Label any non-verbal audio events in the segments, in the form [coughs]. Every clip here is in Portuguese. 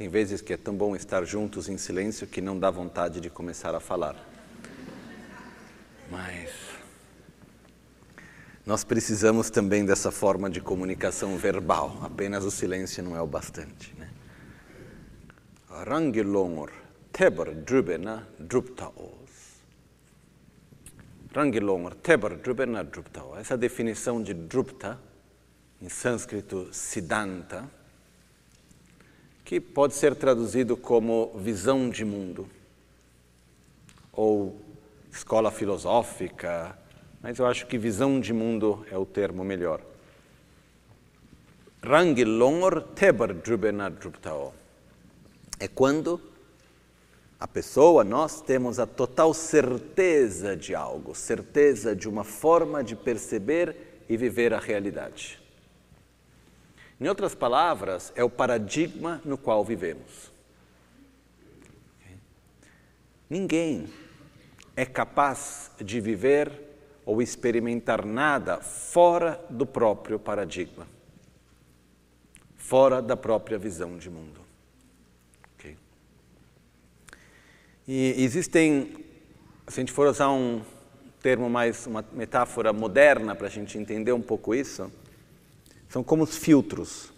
Tem vezes que é tão bom estar juntos em silêncio que não dá vontade de começar a falar. Mas nós precisamos também dessa forma de comunicação verbal. Apenas o silêncio não é o bastante. Né? Rangilongor, teber drubena druptaos. Rangilongor, teber drubena druptaos. Essa definição de drupta, em sânscrito siddhanta, que pode ser traduzido como visão de mundo, ou escola filosófica, mas eu acho que visão de mundo é o termo melhor. Rangilongor teber druptao. É quando a pessoa, nós temos a total certeza de algo, certeza de uma forma de perceber e viver a realidade. Em outras palavras, é o paradigma no qual vivemos. Ninguém é capaz de viver ou experimentar nada fora do próprio paradigma, fora da própria visão de mundo. Okay? E existem, se a gente for usar um termo mais, uma metáfora moderna para a gente entender um pouco isso, são como os filtros.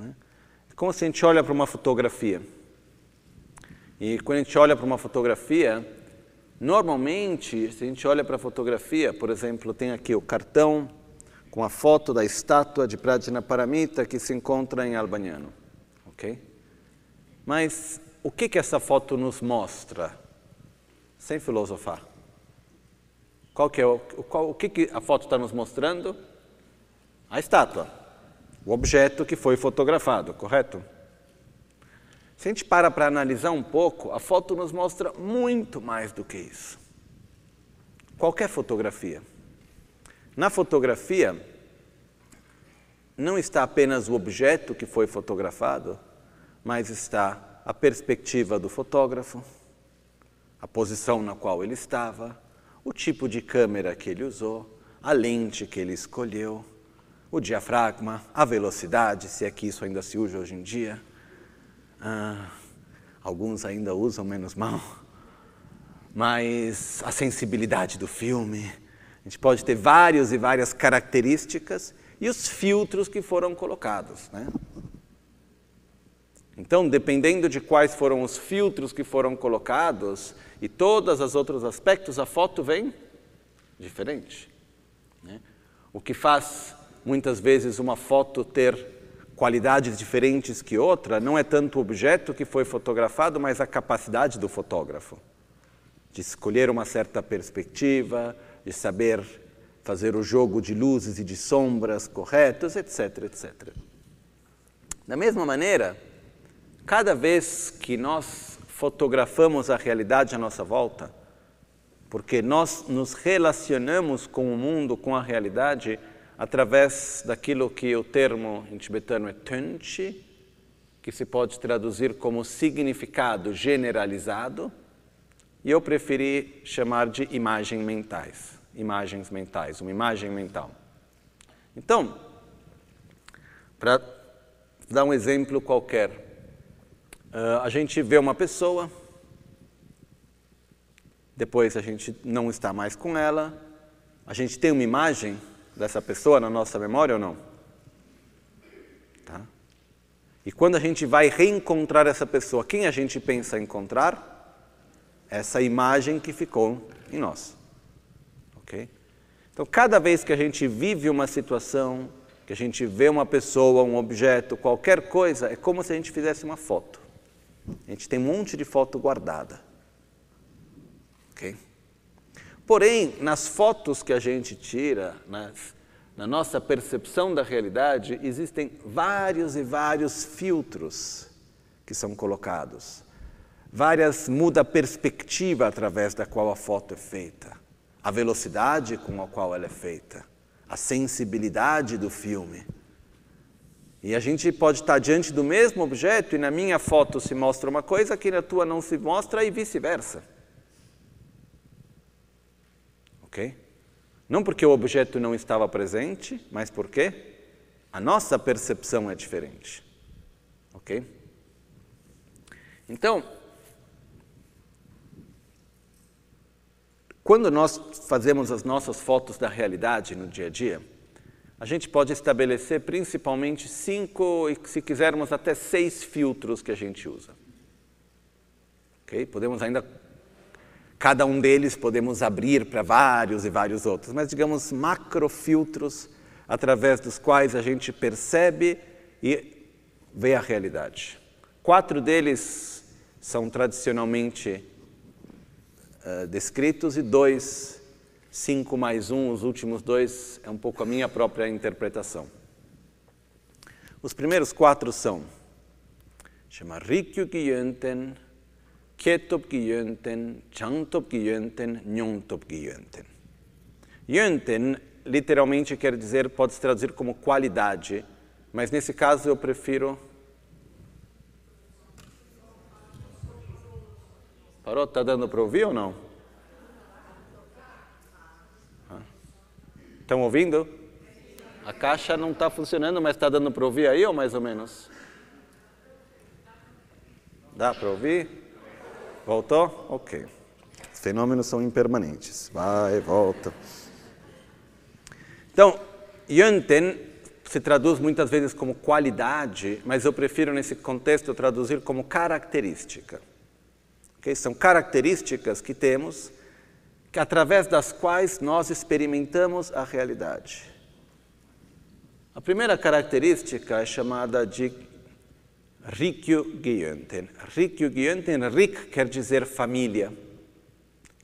É como se a gente olha para uma fotografia. E quando a gente olha para uma fotografia, normalmente, se a gente olha para a fotografia, por exemplo, tem aqui o cartão com a foto da estátua de Prajna Paramita que se encontra em Albaniano. Ok? Mas o que, que essa foto nos mostra? Sem filosofar. Qual que é o, qual, o que, que a foto está nos mostrando? A estátua, o objeto que foi fotografado, correto? Se a gente para para analisar um pouco, a foto nos mostra muito mais do que isso. Qualquer fotografia. Na fotografia, não está apenas o objeto que foi fotografado, mas está a perspectiva do fotógrafo, a posição na qual ele estava, o tipo de câmera que ele usou, a lente que ele escolheu, o diafragma, a velocidade, se é que isso ainda se usa hoje em dia. Ah, alguns ainda usam menos mal. Mas a sensibilidade do filme. A gente pode ter várias e várias características e os filtros que foram colocados. Né? Então, dependendo de quais foram os filtros que foram colocados e todos os outros aspectos, a foto vem diferente. Né? O que faz muitas vezes uma foto ter qualidades diferentes que outra, não é tanto o objeto que foi fotografado, mas a capacidade do fotógrafo de escolher uma certa perspectiva, de saber fazer o jogo de luzes e de sombras corretos, etc, etc. Da mesma maneira, cada vez que nós fotografamos a realidade à nossa volta, porque nós nos relacionamos com o mundo, com a realidade, através daquilo que o termo em tibetano é tunchi, que se pode traduzir como significado generalizado, e eu preferi chamar de imagens mentais, imagens mentais, uma imagem mental. Então, para dar um exemplo qualquer, uh, a gente vê uma pessoa, depois a gente não está mais com ela, a gente tem uma imagem dessa pessoa na nossa memória ou não? Tá? E quando a gente vai reencontrar essa pessoa, quem a gente pensa encontrar? Essa imagem que ficou em nós. Ok? Então, cada vez que a gente vive uma situação, que a gente vê uma pessoa, um objeto, qualquer coisa, é como se a gente fizesse uma foto. A gente tem um monte de foto guardada. Ok? Porém, nas fotos que a gente tira, nas, na nossa percepção da realidade, existem vários e vários filtros que são colocados. Várias muda a perspectiva através da qual a foto é feita, a velocidade com a qual ela é feita, a sensibilidade do filme. E a gente pode estar diante do mesmo objeto e na minha foto se mostra uma coisa que na tua não se mostra e vice-versa. Ok? Não porque o objeto não estava presente, mas porque a nossa percepção é diferente. Ok? Então, quando nós fazemos as nossas fotos da realidade no dia a dia, a gente pode estabelecer principalmente cinco, e se quisermos até seis filtros que a gente usa. Okay? Podemos ainda, cada um deles podemos abrir para vários e vários outros, mas digamos macrofiltros através dos quais a gente percebe e vê a realidade. Quatro deles são tradicionalmente uh, descritos e dois cinco mais um, os últimos dois, é um pouco a minha própria interpretação. Os primeiros quatro são chama Rikyu Gyönten, Ketop Gyönten, Changtop Gyönten, Nyongtop Gyönten. Gyönten literalmente quer dizer, pode se traduzir como qualidade, mas nesse caso eu prefiro. Parou? Está dando para ouvir ou não? Estão ouvindo? A caixa não está funcionando, mas está dando para ouvir aí ou mais ou menos? Dá para ouvir? Voltou? Ok. Os fenômenos são impermanentes. Vai, volta. Então, Yönten se traduz muitas vezes como qualidade, mas eu prefiro nesse contexto traduzir como característica. Okay? São características que temos que através das quais nós experimentamos a realidade. A primeira característica é chamada de Rikyu Gyönten. Rikyu Gyönten, Rik quer dizer família.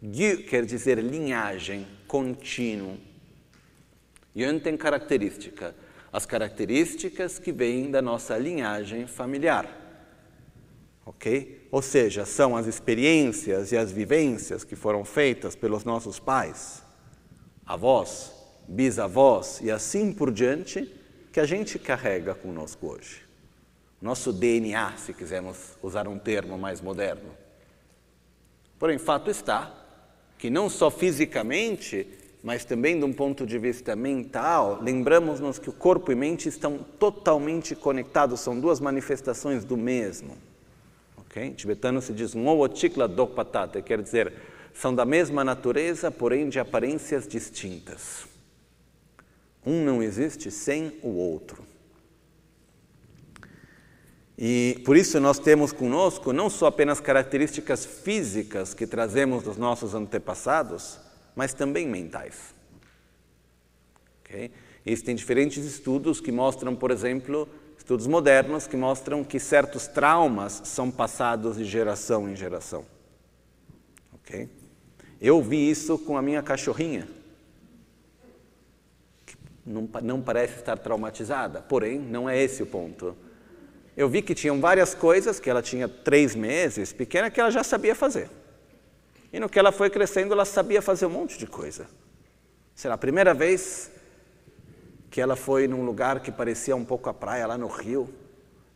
Gyu quer dizer linhagem, contínuo. Gyönten característica. As características que vêm da nossa linhagem familiar ok? Ou seja, são as experiências e as vivências que foram feitas pelos nossos pais, avós, bisavós e assim por diante, que a gente carrega conosco hoje. Nosso DNA, se quisermos usar um termo mais moderno. Porém, fato está que não só fisicamente, mas também de um ponto de vista mental, lembramos-nos que o corpo e mente estão totalmente conectados, são duas manifestações do mesmo. Okay? Em tibetano se diz Ngowochikla Dokpatate, quer dizer, são da mesma natureza, porém de aparências distintas. Um não existe sem o outro. E por isso nós temos conosco não só apenas características físicas que trazemos dos nossos antepassados, mas também mentais. Okay? Existem diferentes estudos que mostram, por exemplo, estudos modernos que mostram que certos traumas são passados de geração em geração. Ok? Eu vi isso com a minha cachorrinha, que não, não parece estar traumatizada, porém, não é esse o ponto. Eu vi que tinham várias coisas que ela tinha três meses, pequena, que ela já sabia fazer. E no que ela foi crescendo, ela sabia fazer um monte de coisa. Será a primeira vez que ela foi num lugar que parecia um pouco a praia, lá no rio,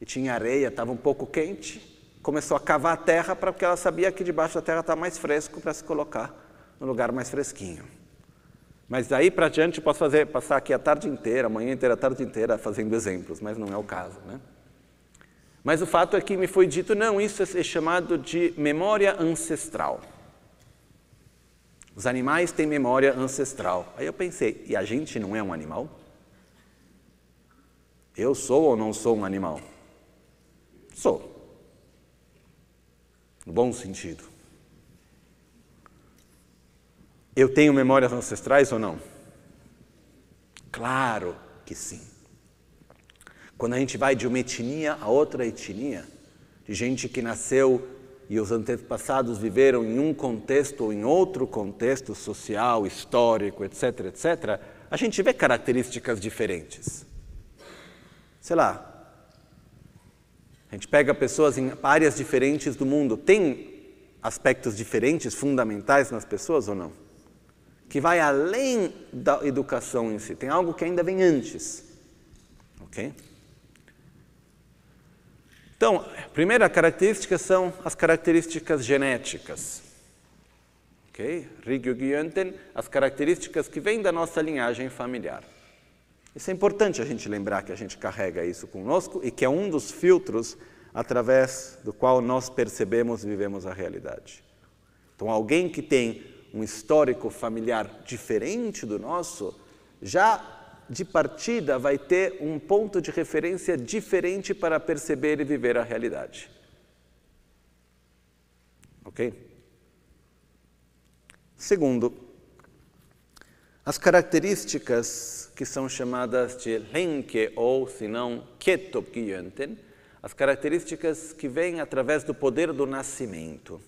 e tinha areia, estava um pouco quente, começou a cavar a terra porque ela sabia que debaixo da terra está mais fresco para se colocar no lugar mais fresquinho. Mas daí para diante posso fazer, passar aqui a tarde inteira, a manhã inteira, a tarde inteira fazendo exemplos, mas não é o caso, né? Mas o fato é que me foi dito, não, isso é chamado de memória ancestral. Os animais têm memória ancestral. Aí eu pensei, e a gente não é um animal? Eu sou ou não sou um animal? Sou. No bom sentido. Eu tenho memórias ancestrais ou não? Claro que sim. Quando a gente vai de uma etnia a outra etnia, de gente que nasceu e os antepassados viveram em um contexto ou em outro contexto social, histórico, etc., etc., a gente vê características diferentes sei lá, a gente pega pessoas em áreas diferentes do mundo, tem aspectos diferentes, fundamentais nas pessoas ou não? Que vai além da educação em si, tem algo que ainda vem antes. Ok? Então, a primeira característica são as características genéticas. Ok? Rigyo Gyönten, as características que vêm da nossa linhagem familiar. Isso é importante a gente lembrar que a gente carrega isso conosco e que é um dos filtros através do qual nós percebemos e vivemos a realidade. Então, alguém que tem um histórico familiar diferente do nosso, já de partida vai ter um ponto de referência diferente para perceber e viver a realidade. Ok? Segundo, as características que são chamadas de Lenke ou, se não, Ketopgyönten, as características que vêm através do poder do nascimento.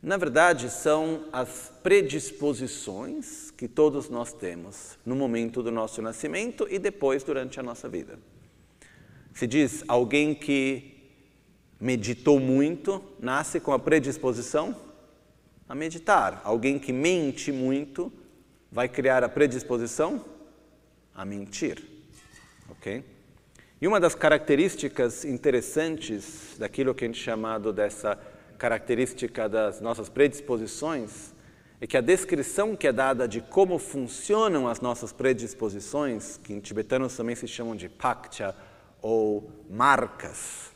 Na verdade, são as predisposições que todos nós temos no momento do nosso nascimento e depois durante a nossa vida. Se diz alguém que meditou muito nasce com a predisposição a meditar. Alguém que mente muito vai criar a predisposição a mentir. Ok? E uma das características interessantes daquilo que a gente chamado dessa característica das nossas predisposições é que a descrição que é dada de como funcionam as nossas predisposições, que em tibetanos também se chamam de pakcha ou marcas,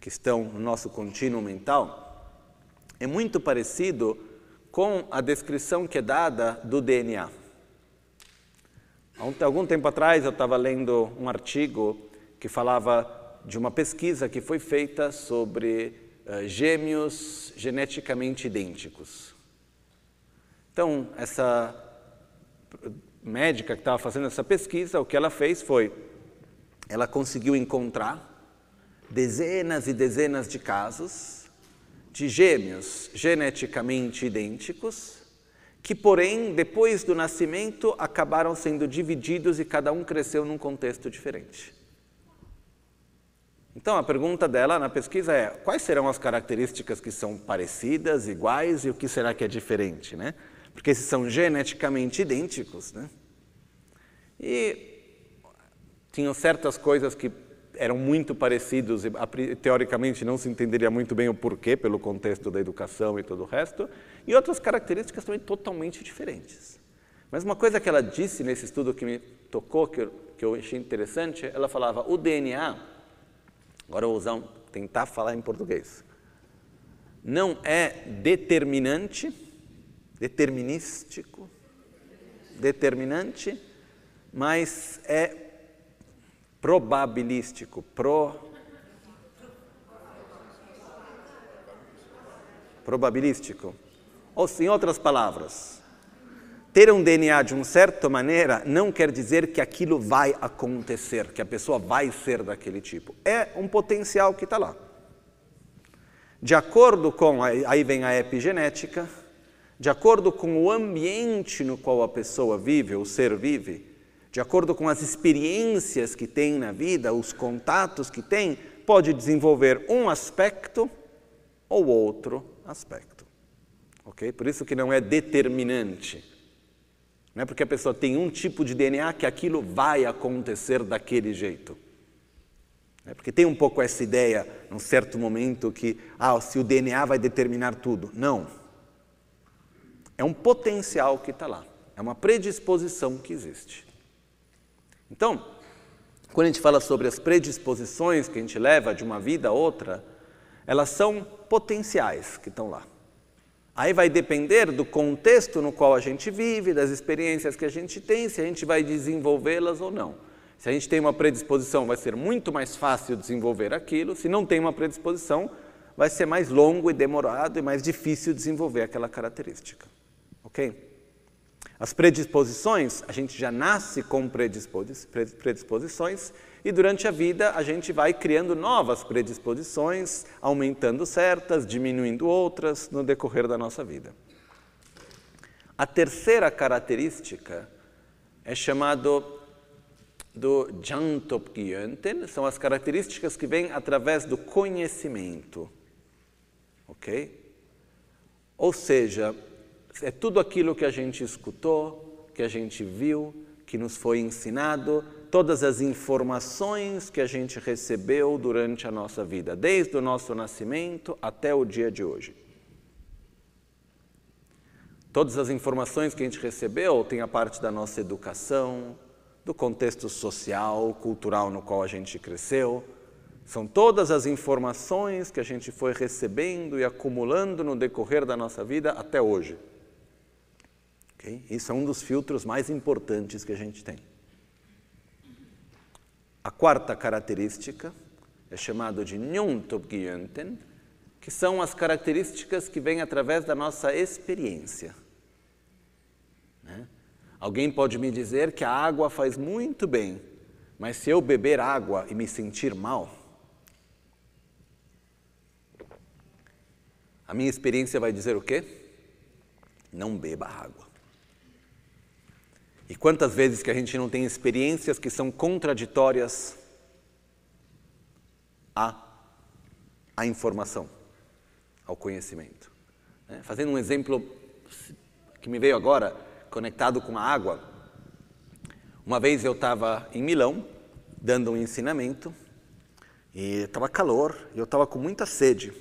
que estão no nosso contínuo mental, é muito parecido com a descrição que é dada do DNA. Há algum tempo atrás eu estava lendo um artigo que falava de uma pesquisa que foi feita sobre uh, gêmeos geneticamente idênticos. Então, essa médica que estava fazendo essa pesquisa, o que ela fez foi, ela conseguiu encontrar dezenas e dezenas de casos de gêmeos geneticamente idênticos, que, porém, depois do nascimento, acabaram sendo divididos e cada um cresceu num contexto diferente. Então, a pergunta dela na pesquisa é: quais serão as características que são parecidas, iguais e o que será que é diferente, né? Porque se são geneticamente idênticos, né? E tinham certas coisas que eram muito parecidos e teoricamente não se entenderia muito bem o porquê pelo contexto da educação e todo o resto, e outras características também totalmente diferentes. Mas uma coisa que ela disse nesse estudo que me tocou, que eu, que eu achei interessante, ela falava o DNA, agora eu vou usar um, tentar falar em português, não é determinante, determinístico, determinante, mas é probabilístico, pro probabilístico. Ou em outras palavras, ter um DNA de uma certa maneira não quer dizer que aquilo vai acontecer, que a pessoa vai ser daquele tipo. É um potencial que está lá. De acordo com, aí vem a epigenética, de acordo com o ambiente no qual a pessoa vive, o ser vive, de acordo com as experiências que tem na vida, os contatos que tem, pode desenvolver um aspecto ou outro aspecto. Ok? Por isso que não é determinante. Não é porque a pessoa tem um tipo de DNA que aquilo vai acontecer daquele jeito. É porque tem um pouco essa ideia, num certo momento, que ah, se o DNA vai determinar tudo. Não. É um potencial que está lá. É uma predisposição que existe. Então, quando a gente fala sobre as predisposições que a gente leva de uma vida a outra, elas são potenciais que estão lá. Aí vai depender do contexto no qual a gente vive, das experiências que a gente tem, se a gente vai desenvolvê-las ou não. Se a gente tem uma predisposição, vai ser muito mais fácil desenvolver aquilo. Se não tem uma predisposição, vai ser mais longo e demorado e mais difícil desenvolver aquela característica. Ok? As predisposições, a gente já nasce com predisposições e durante a vida a gente vai criando novas predisposições, aumentando certas, diminuindo outras no decorrer da nossa vida. A terceira característica é chamado do Jantopgyönten, são as características que vêm através do conhecimento. Ok? Ou seja, é tudo aquilo que a gente escutou, que a gente viu, que nos foi ensinado, todas as informações que a gente recebeu durante a nossa vida, desde o nosso nascimento até o dia de hoje. Todas as informações que a gente recebeu têm a parte da nossa educação, do contexto social, cultural no qual a gente cresceu, São todas as informações que a gente foi recebendo e acumulando no decorrer da nossa vida até hoje. Okay? Isso é um dos filtros mais importantes que a gente tem. A quarta característica é chamado de Nyuntobgyönten, que são as características que vêm através da nossa experiência. Né? Alguém pode me dizer que a água faz muito bem, mas se eu beber água e me sentir mal, A minha experiência vai dizer o quê? Não beba água. E quantas vezes que a gente não tem experiências que são contraditórias à, à informação, ao conhecimento. Né? Fazendo um exemplo que me veio agora, conectado com a água. Uma vez eu estava em Milão, dando um ensinamento, e estava calor, e eu estava com muita sede.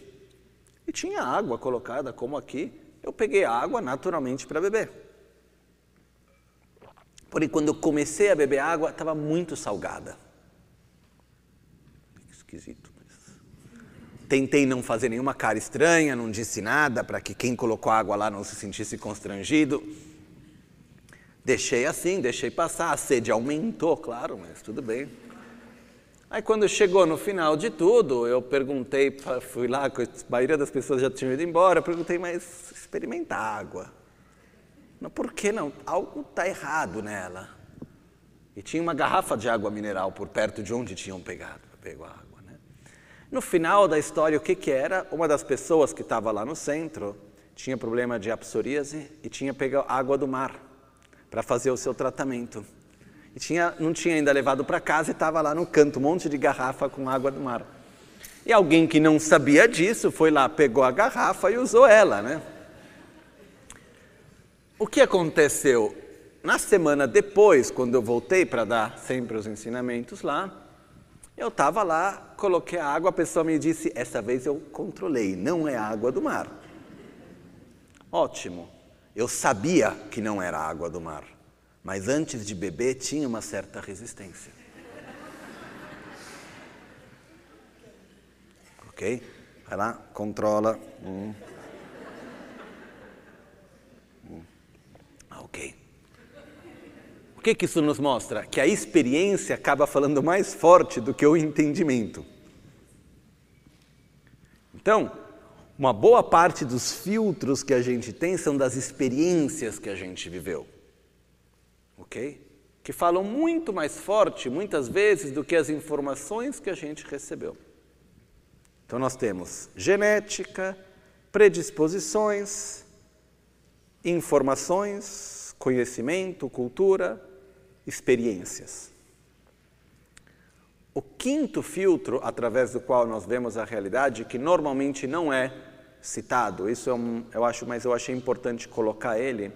E tinha água colocada, como aqui. Eu peguei a água naturalmente para beber. Porém, quando eu comecei a beber água, estava muito salgada. Esquisito. Tentei não fazer nenhuma cara estranha, não disse nada para que quem colocou água lá não se sentisse constrangido. Deixei assim, deixei passar. A sede aumentou, claro, mas tudo bem. Aí quando chegou no final de tudo, eu perguntei, fui lá, a maioria das pessoas já tinham ido embora, eu perguntei, mas experimenta água. Mas por que não? Algo está errado nela. E tinha uma garrafa de água mineral por perto de onde tinham pegado, pegou a água. Né? No final da história, o que, que era? Uma das pessoas que estava lá no centro tinha problema de apsoríase e tinha pegado água do mar para fazer o seu tratamento. E tinha, não tinha ainda levado para casa e estava lá no canto, um monte de garrafa com água do mar. E alguém que não sabia disso foi lá, pegou a garrafa e usou ela, né? O que aconteceu? Na semana depois, quando eu voltei para dar sempre os ensinamentos lá, eu estava lá, coloquei a água, a pessoa me disse: essa vez eu controlei, não é água do mar. Ótimo, eu sabia que não era água do mar. Mas antes de beber tinha uma certa resistência. Ok? Vai lá, controla. Hum. Ok. O que, que isso nos mostra? Que a experiência acaba falando mais forte do que o entendimento. Então, uma boa parte dos filtros que a gente tem são das experiências que a gente viveu ok? Que falam muito mais forte, muitas vezes, do que as informações que a gente recebeu. Então, nós temos genética, predisposições, informações, conhecimento, cultura, experiências. O quinto filtro através do qual nós vemos a realidade, que normalmente não é citado, isso é um, eu acho, mas eu achei importante colocar ele,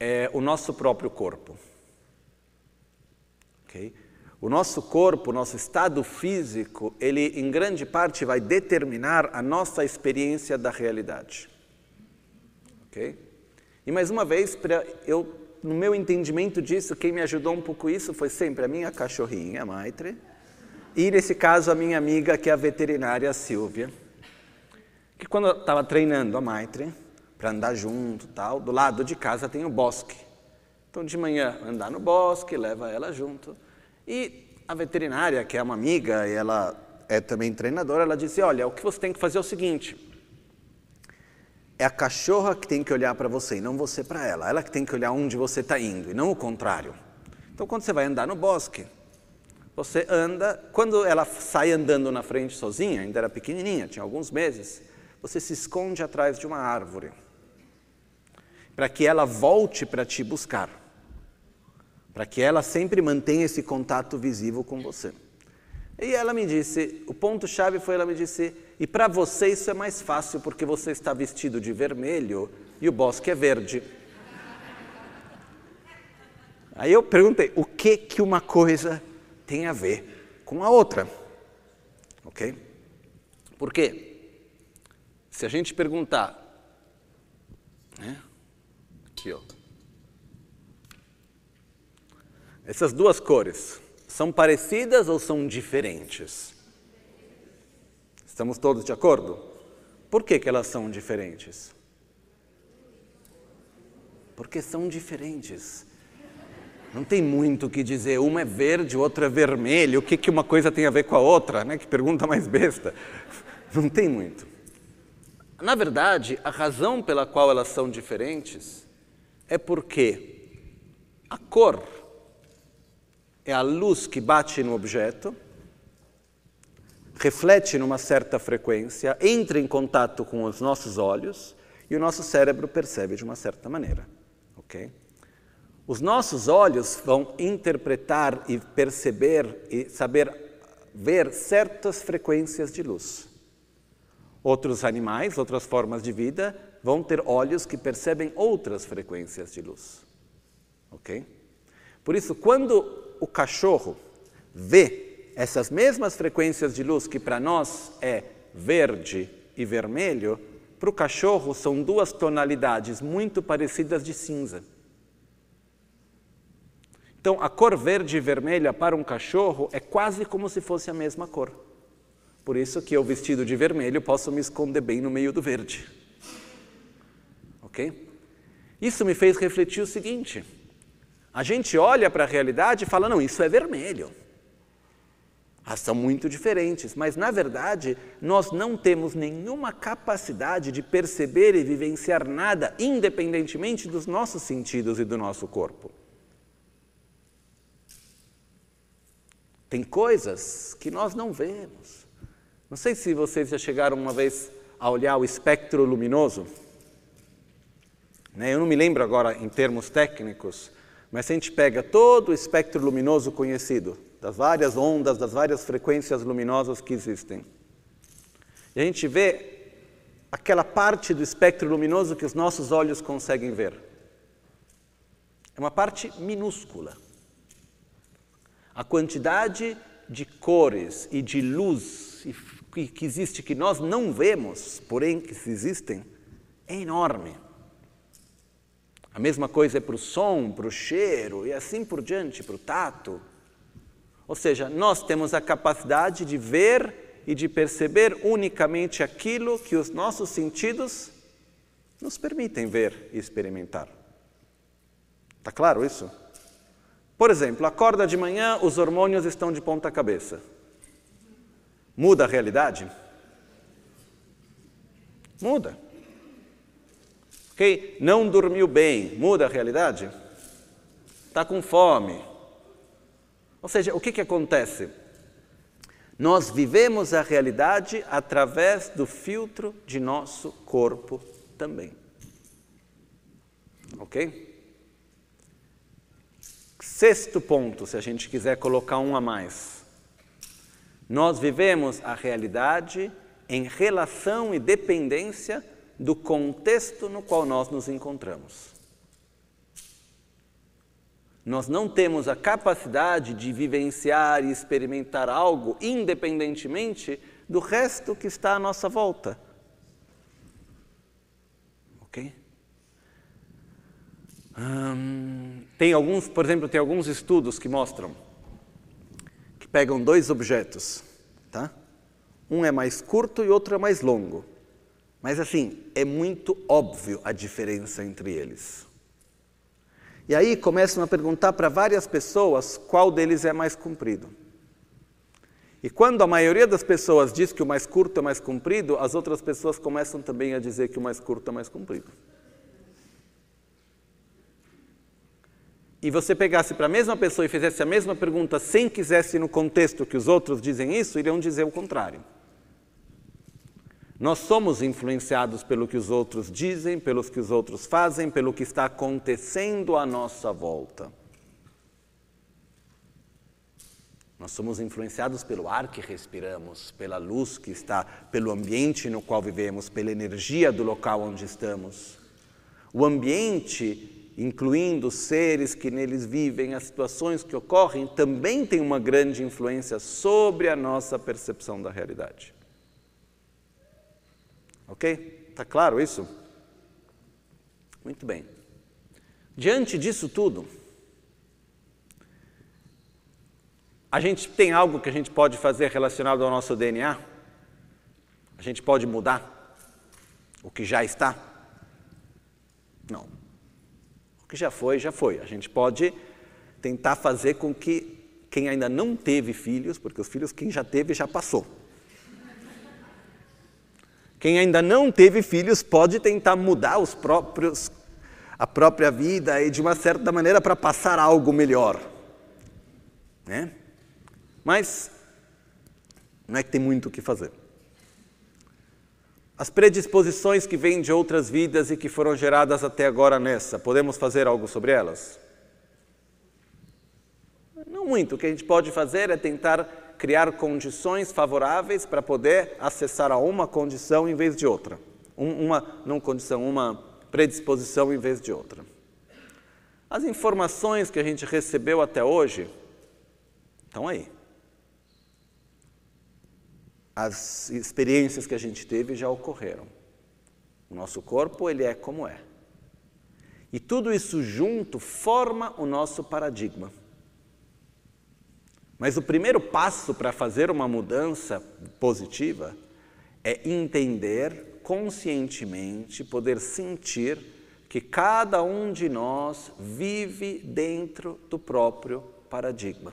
é o nosso próprio corpo. Okay? O nosso corpo, o nosso estado físico, ele em grande parte vai determinar a nossa experiência da realidade. Ok? E mais uma vez, eu, no meu entendimento disso, quem me ajudou um pouco isso foi sempre a minha cachorrinha, a Maitre, e nesse caso a minha amiga, que é a veterinária Silvia, que quando eu estava treinando a Maitre, para andar junto, tal. Do lado de casa tem o bosque. Então de manhã andar no bosque, leva ela junto. E a veterinária, que é uma amiga e ela é também treinadora, ela disse: "Olha, o que você tem que fazer é o seguinte: é a cachorra que tem que olhar para você e não você para ela. Ela que tem que olhar onde você está indo e não o contrário. Então, quando você vai andar no bosque, você anda. Quando ela sai andando na frente sozinha, ainda era pequenininha, tinha alguns meses, você se esconde atrás de uma árvore para que ela volte para te buscar, para que ela sempre mantenha esse contato visível com você. E ela me disse, o ponto-chave foi ela me disse, e para você isso é mais fácil porque você está vestido de vermelho e o bosque é verde. Aí eu perguntei, o que que uma coisa tem a ver com a outra? Ok? Por quê? Se a gente perguntar, né, aqui, ó. Essas duas cores são parecidas ou são diferentes? Estamos todos de acordo? Por que, que elas são diferentes? Porque são diferentes. Não tem muito o que dizer, uma é verde, outra é vermelho, o que, que uma coisa tem a ver com a outra, né? Que pergunta mais besta. [laughs] Não tem muito. Na verdade, a razão pela qual elas são diferentes é porque a cor é a luz que bate no objeto, reflete numa certa frequência, entra em contato com os nossos olhos e o nosso cérebro percebe de uma certa maneira. ok? Os nossos olhos vão interpretar e perceber e saber ver certas frequências de luz. Outros animais, outras formas de vida, vão ter olhos que percebem outras frequências de luz. Ok? Por isso, quando o cachorro vê essas mesmas frequências de luz que para nós é verde e vermelho, para o cachorro são duas tonalidades muito parecidas de cinza. Então, a cor verde e vermelha para um cachorro é quase como se fosse a mesma cor. Por isso que eu vestido de vermelho posso me esconder bem no meio do verde. Ok? Isso me fez refletir o seguinte: a gente olha para a realidade e fala, não, isso é vermelho. Elas são muito diferentes, mas na verdade nós não temos nenhuma capacidade de perceber e vivenciar nada independentemente dos nossos sentidos e do nosso corpo. Tem coisas que nós não vemos. Não sei se vocês já chegaram uma vez a olhar o espectro luminoso. Né, eu não me lembro agora em termos técnicos, mas se a gente pega todo o espectro luminoso conhecido, das várias ondas, das várias frequências luminosas que existem, e a gente vê aquela parte do espectro luminoso que os nossos olhos conseguem ver. É uma parte minúscula a quantidade de cores e de luz que existe, que nós não vemos, porém que existem, é enorme. A mesma coisa é para o som, para o cheiro e assim por diante, para o tato. Ou seja, nós temos a capacidade de ver e de perceber unicamente aquilo que os nossos sentidos nos permitem ver e experimentar. Está claro isso? Por exemplo, acorda de manhã, os hormônios estão de ponta cabeça. Muda a realidade? Muda. Ok? Não dormiu bem, muda a realidade? Está com fome. Ou seja, o que, que acontece? Nós vivemos a realidade através do filtro de nosso corpo também. Ok? Sexto ponto, se a gente quiser colocar um a mais. Nós vivemos a realidade em relação e dependência do contexto no qual nós nos encontramos. Nós não temos a capacidade de vivenciar e experimentar algo independentemente do resto que está à nossa volta. Ok? Hum, tem alguns, por exemplo, tem alguns estudos que mostram que pegam dois objetos, tá? Um é mais curto e outro é mais longo. Mas assim, é muito óbvio a diferença entre eles. E aí começam a perguntar para várias pessoas qual deles é mais comprido. E quando a maioria das pessoas diz que o mais curto é mais comprido, as outras pessoas começam também a dizer que o mais curto é mais comprido. e você pegasse para a mesma pessoa e fizesse a mesma pergunta sem quisesse no contexto que os outros dizem isso, iriam dizer o contrário. Nós somos influenciados pelo que os outros dizem, pelos que os outros fazem, pelo que está acontecendo à nossa volta. Nós somos influenciados pelo ar que respiramos, pela luz que está, pelo ambiente no qual vivemos, pela energia do local onde estamos. O ambiente incluindo os seres que neles vivem, as situações que ocorrem, também tem uma grande influência sobre a nossa percepção da realidade. Ok? Está claro isso? Muito bem. Diante disso tudo, a gente tem algo que a gente pode fazer relacionado ao nosso DNA? gente pode mudar o que já está? Não. O que já foi, já foi. A gente pode tentar fazer com que quem ainda não teve filhos, porque os filhos quem já teve já passou. Quem ainda não teve filhos pode tentar mudar os próprios a própria vida e de uma certa maneira para passar algo melhor, né? Mas não é que tem muito o que fazer. As predisposições que vêm de outras vidas e que foram geradas até agora nessa, podemos fazer algo sobre elas? Não muito. O que a gente pode fazer é tentar criar condições favoráveis para poder acessar a uma condição em vez de outra. uma, não condição, uma predisposição em vez de outra. As informações que a gente recebeu até hoje estão aí as experiências que a gente teve já ocorreram. O nosso corpo, ele é como é. E tudo isso junto forma o nosso paradigma. Mas o primeiro passo para fazer uma mudança positiva é entender conscientemente, poder sentir que cada um de nós vive dentro do próprio paradigma.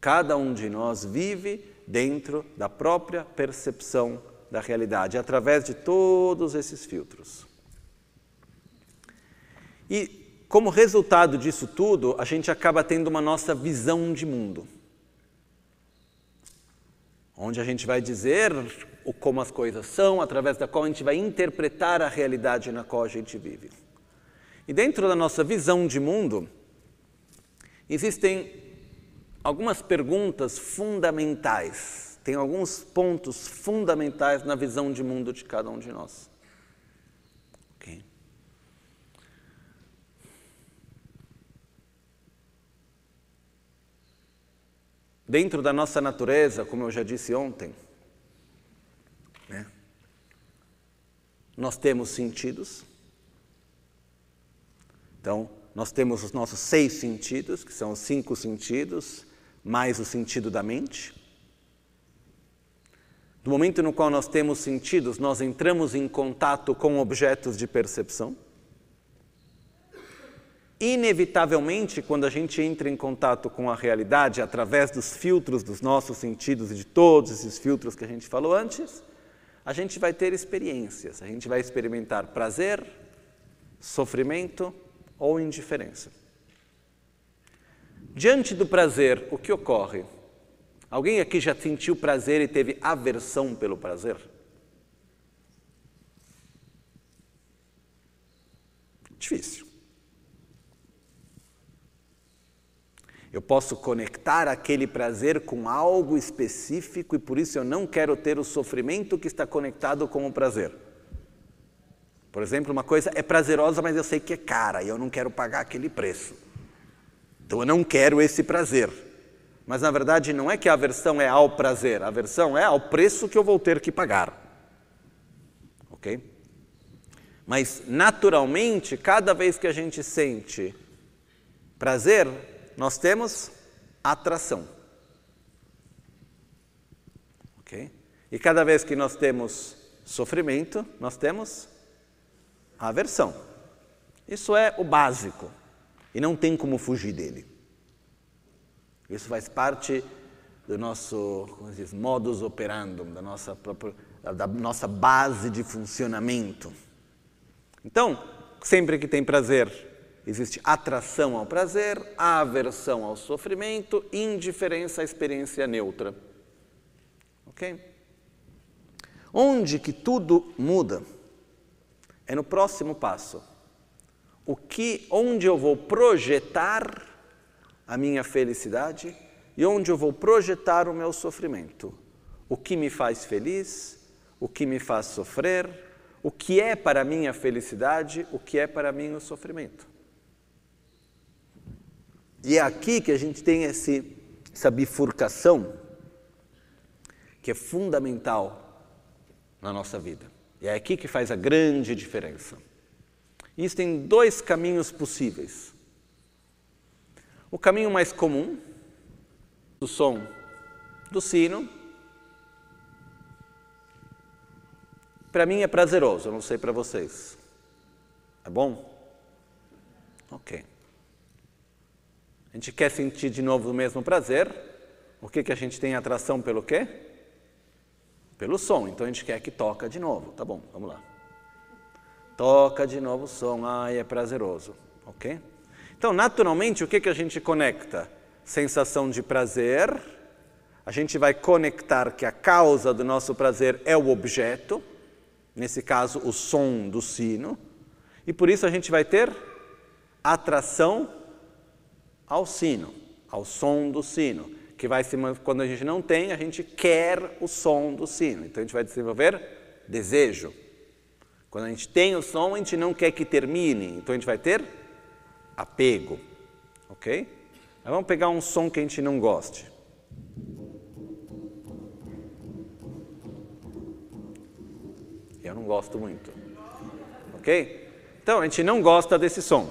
Cada um de nós vive dentro da própria percepção da realidade, através de todos esses filtros. E, como resultado disso tudo, a gente acaba tendo uma nossa visão de mundo. Onde a gente vai dizer o como as coisas são, através da qual a gente vai interpretar a realidade na qual a gente vive. E dentro da nossa visão de mundo, existem algumas perguntas fundamentais, tem alguns pontos fundamentais na visão de mundo de cada um de nós. Dentro da nossa natureza, como eu já disse ontem, né, nós temos sentidos. Então, nós temos os nossos seis sentidos, que são os cinco sentidos, mais o sentido da mente. No momento no qual nós temos sentidos, nós entramos em contato com objetos de percepção. Inevitavelmente, quando a gente entra em contato com a realidade através dos filtros dos nossos sentidos e de todos esses filtros que a gente falou antes, a gente vai ter experiências, a gente vai experimentar prazer, sofrimento ou indiferença. Diante do prazer, o que ocorre? Alguém aqui já sentiu prazer e teve aversão pelo prazer? Difícil. Eu posso conectar aquele prazer com algo específico e por isso eu não quero ter o sofrimento que está conectado com o prazer. Por exemplo, uma coisa é prazerosa, mas eu sei que é cara e eu não quero pagar aquele preço. Então eu não quero esse prazer. Mas na verdade não é que a aversão é ao prazer, a aversão é ao preço que eu vou ter que pagar. Ok? Mas naturalmente, cada vez que a gente sente prazer, nós temos atração. Ok? E cada vez que nós temos sofrimento, nós temos aversão. Isso é o básico. E não tem como fugir dele. Isso faz parte do nosso como diz, modus operandum, da nossa, própria, da nossa base de funcionamento. Então, sempre que tem prazer, existe atração ao prazer, aversão ao sofrimento, indiferença à experiência neutra. Ok? Onde que tudo muda é no próximo passo o que, onde eu vou projetar a minha felicidade e onde eu vou projetar o meu sofrimento. O que me faz feliz, o que me faz sofrer, o que é para mim a felicidade, o que é para mim o sofrimento. E é aqui que a gente tem esse, essa bifurcação que é fundamental na nossa vida. E é aqui que faz a grande diferença. Existem dois caminhos possíveis. O caminho mais comum, do som do sino, para mim é prazeroso, eu não sei para vocês. É bom? Ok. Gente quer sentir de novo o mesmo prazer. O que, que a gente tem atração pelo quê? Pelo som. Então a gente quer que toca de novo. Tá bom, vamos lá. Toca de novo o som. Ai, é prazeroso. Ok? Então, naturalmente, o que, que a gente conecta? Sensação de prazer. A gente vai conectar que a causa do nosso prazer é o objeto, nesse caso, o som do sino. E por isso a gente vai ter atração ao sino, ao som do sino, que vai se quando a gente não tem, a gente quer o som do sino. Então a gente vai desenvolver desejo. Quando a gente tem o som, a gente não quer que termine, então a gente vai ter apego. OK? Mas vamos pegar um som que a gente não goste. Eu não gosto muito. OK? Então a gente não gosta desse som.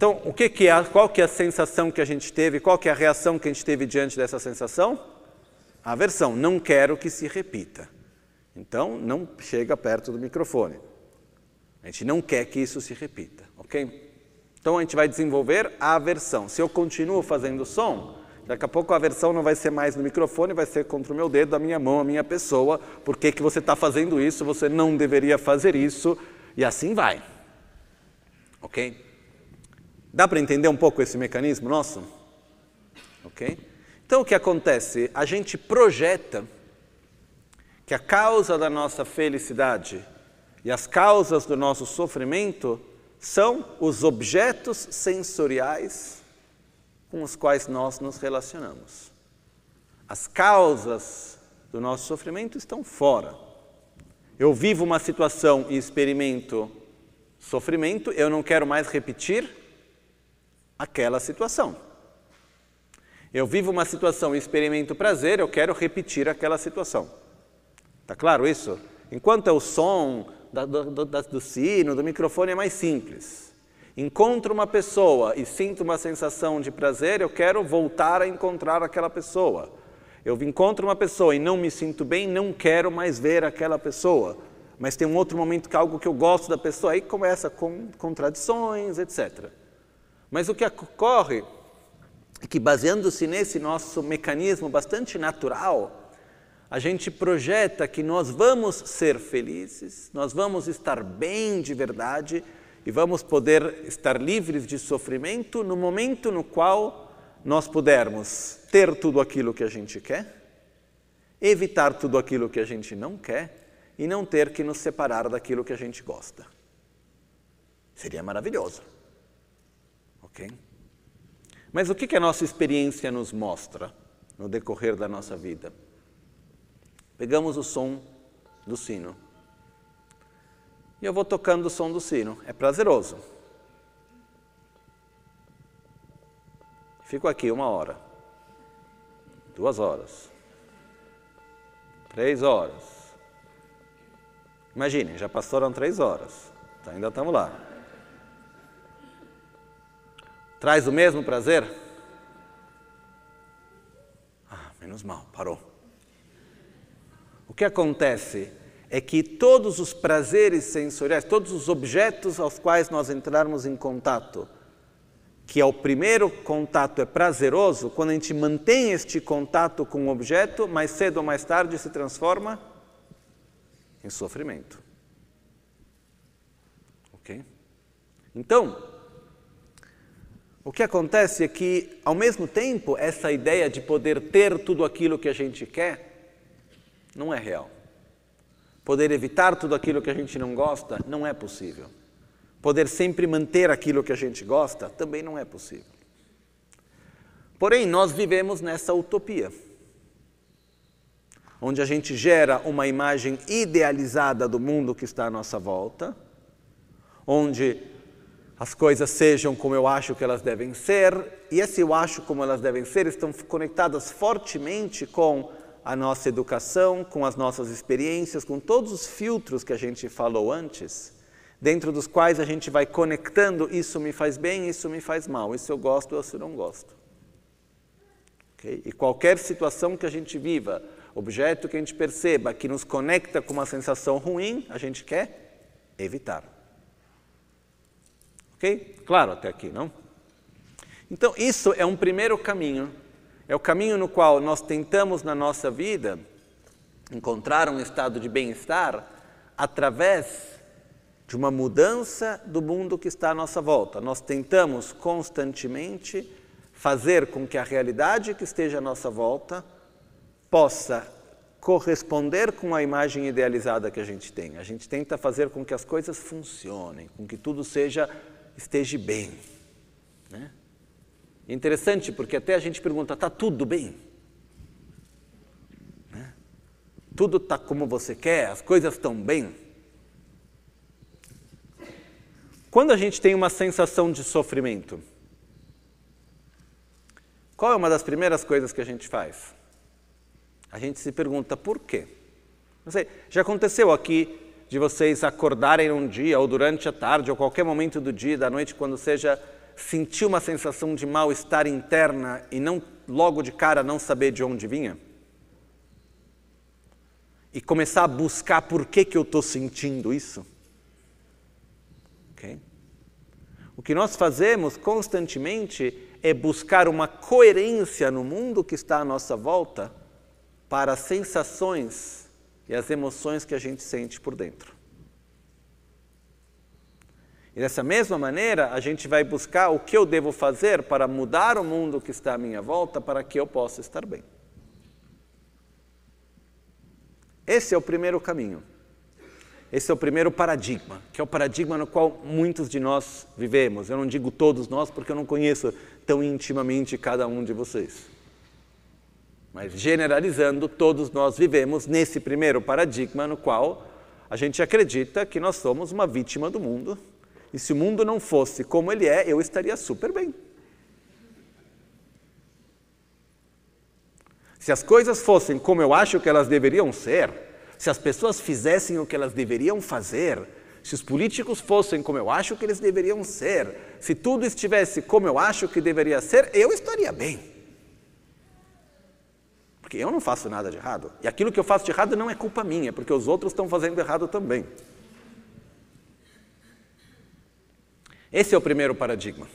Então, o que, que é, qual que é a sensação que a gente teve, qual que é a reação que a gente teve diante dessa sensação? Aversão, não quero que se repita. Então, não chega perto do microfone. A gente não quer que isso se repita, ok? Então, a gente vai desenvolver a aversão. Se eu continuo fazendo som, daqui a pouco a aversão não vai ser mais no microfone, vai ser contra o meu dedo, a minha mão, a minha pessoa. Por que, que você está fazendo isso? Você não deveria fazer isso. E assim vai. Ok? Dá para entender um pouco esse mecanismo nosso? Ok? Então o que acontece? A gente projeta que a causa da nossa felicidade e as causas do nosso sofrimento são os objetos sensoriais com os quais nós nos relacionamos. As causas do nosso sofrimento estão fora. Eu vivo uma situação e experimento sofrimento, eu não quero mais repetir aquela situação. Eu vivo uma situação e experimento prazer, eu quero repetir aquela situação. Está claro isso? Enquanto é o som do, do sino, do microfone é mais simples. Encontro uma pessoa e sinto uma sensação de prazer, eu quero voltar a encontrar aquela pessoa. Eu encontro uma pessoa e não me sinto bem, não quero mais ver aquela pessoa. Mas tem um outro momento que é algo que eu gosto da pessoa, aí começa com contradições, etc. Mas o que ocorre é que, baseando-se nesse nosso mecanismo bastante natural, a gente projeta que nós vamos ser felizes, nós vamos estar bem de verdade e vamos poder estar livres de sofrimento no momento no qual nós pudermos ter tudo aquilo que a gente quer, evitar tudo aquilo que a gente não quer e não ter que nos separar daquilo que a gente gosta. Seria maravilhoso. Ok? Mas o que, que a nossa experiência nos mostra no decorrer da nossa vida? Pegamos o som do sino. E eu vou tocando o som do sino. É prazeroso. Fico aqui uma hora, duas horas, três horas. Imaginem, já passaram três horas. Então ainda estamos lá. Traz o mesmo prazer? Ah, menos mal, parou. O que acontece é que todos os prazeres sensoriais, todos os objetos aos quais nós entrarmos em contato, que é o primeiro contato é prazeroso, quando a gente mantém este contato com o objeto, mais cedo ou mais tarde se transforma em sofrimento. Ok? Então, o que acontece é que, ao mesmo tempo, essa ideia de poder ter tudo aquilo que a gente quer não é real. Poder evitar tudo aquilo que a gente não gosta não é possível. Poder sempre manter aquilo que a gente gosta também não é possível. Porém, nós vivemos nessa utopia, onde a gente gera uma imagem idealizada do mundo que está à nossa volta, onde as coisas sejam como eu acho que elas devem ser, e esse eu acho como elas devem ser estão conectadas fortemente com a nossa educação, com as nossas experiências, com todos os filtros que a gente falou antes, dentro dos quais a gente vai conectando isso me faz bem, isso me faz mal, isso eu gosto, isso eu não gosto. Okay? E qualquer situação que a gente viva, objeto que a gente perceba que nos conecta com uma sensação ruim, a gente quer evitar. Ok? Claro até aqui, não? Então, isso é um primeiro caminho. É o caminho no qual nós tentamos na nossa vida encontrar um estado de bem-estar através de uma mudança do mundo que está à nossa volta. Nós tentamos constantemente fazer com que a realidade que esteja à nossa volta possa corresponder com a imagem idealizada que a gente tem. A gente tenta fazer com que as coisas funcionem, com que tudo seja esteja bem. Né? É interessante porque até a gente pergunta: está tudo bem? Né? Tudo está como você quer? As coisas estão bem? Quando a gente tem uma sensação de sofrimento, qual é uma das primeiras coisas que a gente faz? A gente se pergunta por quê? Não sei, já aconteceu aqui de vocês acordarem um dia, ou durante a tarde, ou qualquer momento do dia, da noite, quando seja, sentir uma sensação de mal-estar interna e não logo de cara não saber de onde vinha? E começar a buscar por que, que eu estou sentindo isso? Okay? O que nós fazemos constantemente é buscar uma coerência no mundo que está à nossa volta para sensações e as emoções que a gente sente por dentro. E dessa mesma maneira, a gente vai buscar o que eu devo fazer para mudar o mundo que está à minha volta para que eu possa estar bem. Esse é o primeiro caminho. Esse é o primeiro paradigma, que é o paradigma no qual muitos de nós vivemos. Eu não digo todos nós, porque eu não conheço tão intimamente cada um de vocês. Mas generalizando, todos nós vivemos nesse primeiro paradigma no qual a gente acredita que nós somos uma vítima do mundo e se o mundo não fosse como ele é, eu estaria super bem. Se as coisas fossem como eu acho que elas deveriam ser, se as pessoas fizessem o que elas deveriam fazer, se os políticos fossem como eu acho que eles deveriam ser, se tudo estivesse como eu acho que deveria ser, eu estaria bem. Porque eu não faço nada de errado. E aquilo que eu faço de errado não é culpa minha, porque os outros estão fazendo errado também. Esse é o primeiro paradigma.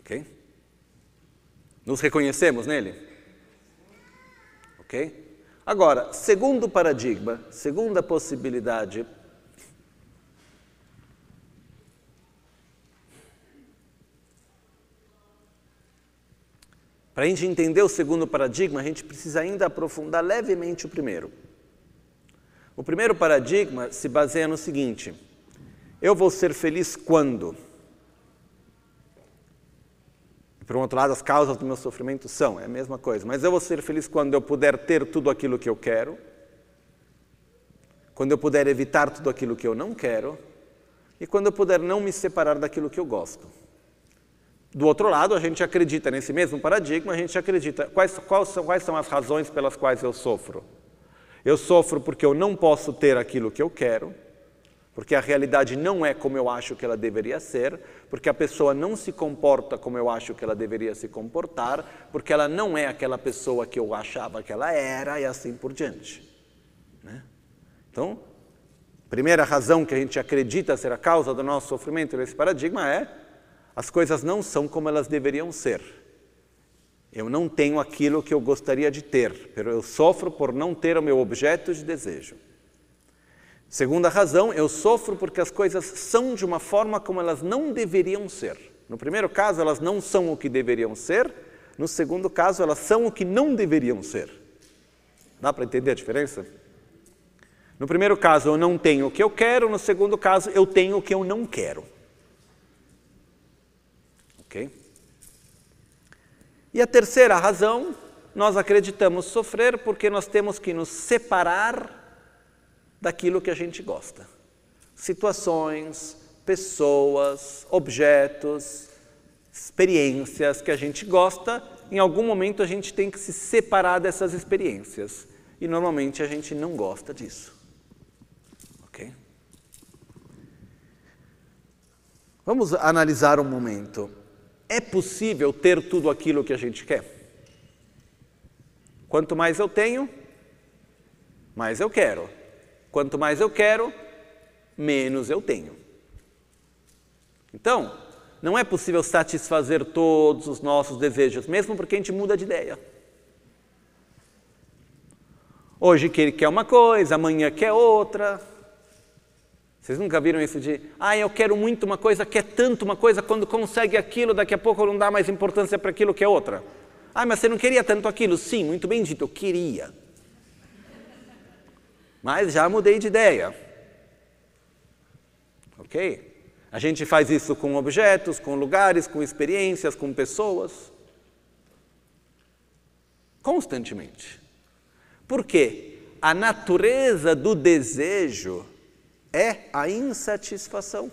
Ok? Nos reconhecemos nele? Ok? Agora, segundo paradigma, segunda possibilidade. Para a gente entender o segundo paradigma, a gente precisa ainda aprofundar levemente o primeiro. O primeiro paradigma se baseia no seguinte: eu vou ser feliz quando? Por outro lado, as causas do meu sofrimento são, é a mesma coisa. Mas eu vou ser feliz quando eu puder ter tudo aquilo que eu quero, quando eu puder evitar tudo aquilo que eu não quero e quando eu puder não me separar daquilo que eu gosto. Do outro lado, a gente acredita nesse mesmo paradigma, a gente acredita quais, quais, são, quais são as razões pelas quais eu sofro. Eu sofro porque eu não posso ter aquilo que eu quero, porque a realidade não é como eu acho que ela deveria ser, porque a pessoa não se comporta como eu acho que ela deveria se comportar, porque ela não é aquela pessoa que eu achava que ela era e assim por diante. Né? Então, primeira razão que a gente acredita ser a causa do nosso sofrimento nesse paradigma é as coisas não são como elas deveriam ser. Eu não tenho aquilo que eu gostaria de ter, eu sofro por não ter o meu objeto de desejo. Segunda razão, eu sofro porque as coisas são de uma forma como elas não deveriam ser. No primeiro caso, elas não são o que deveriam ser. No segundo caso, elas são o que não deveriam ser. Dá para entender a diferença? No primeiro caso, eu não tenho o que eu quero. No segundo caso, eu tenho o que eu não quero. Ok? E a terceira razão, nós acreditamos sofrer porque nós temos que nos separar daquilo que a gente gosta. Situações, pessoas, objetos, experiências que a gente gosta, em algum momento a gente tem que se separar dessas experiências. E normalmente a gente não gosta disso. Ok? Vamos analisar um momento. É possível ter tudo aquilo que a gente quer? Quanto mais eu tenho, mais eu quero. Quanto mais eu quero, menos eu tenho. Então, não é possível satisfazer todos os nossos desejos, mesmo porque a gente muda de ideia. Hoje que ele quer uma coisa, amanhã quer outra. Vocês nunca viram isso de, ah, eu quero muito uma coisa, quer tanto uma coisa, quando consegue aquilo, daqui a pouco não dá mais importância para aquilo que é outra. Ah, mas você não queria tanto aquilo? Sim, muito bem dito, eu queria. Mas já mudei de ideia. Ok? A gente faz isso com objetos, com lugares, com experiências, com pessoas. Constantemente. Por quê? A natureza do desejo é a insatisfação.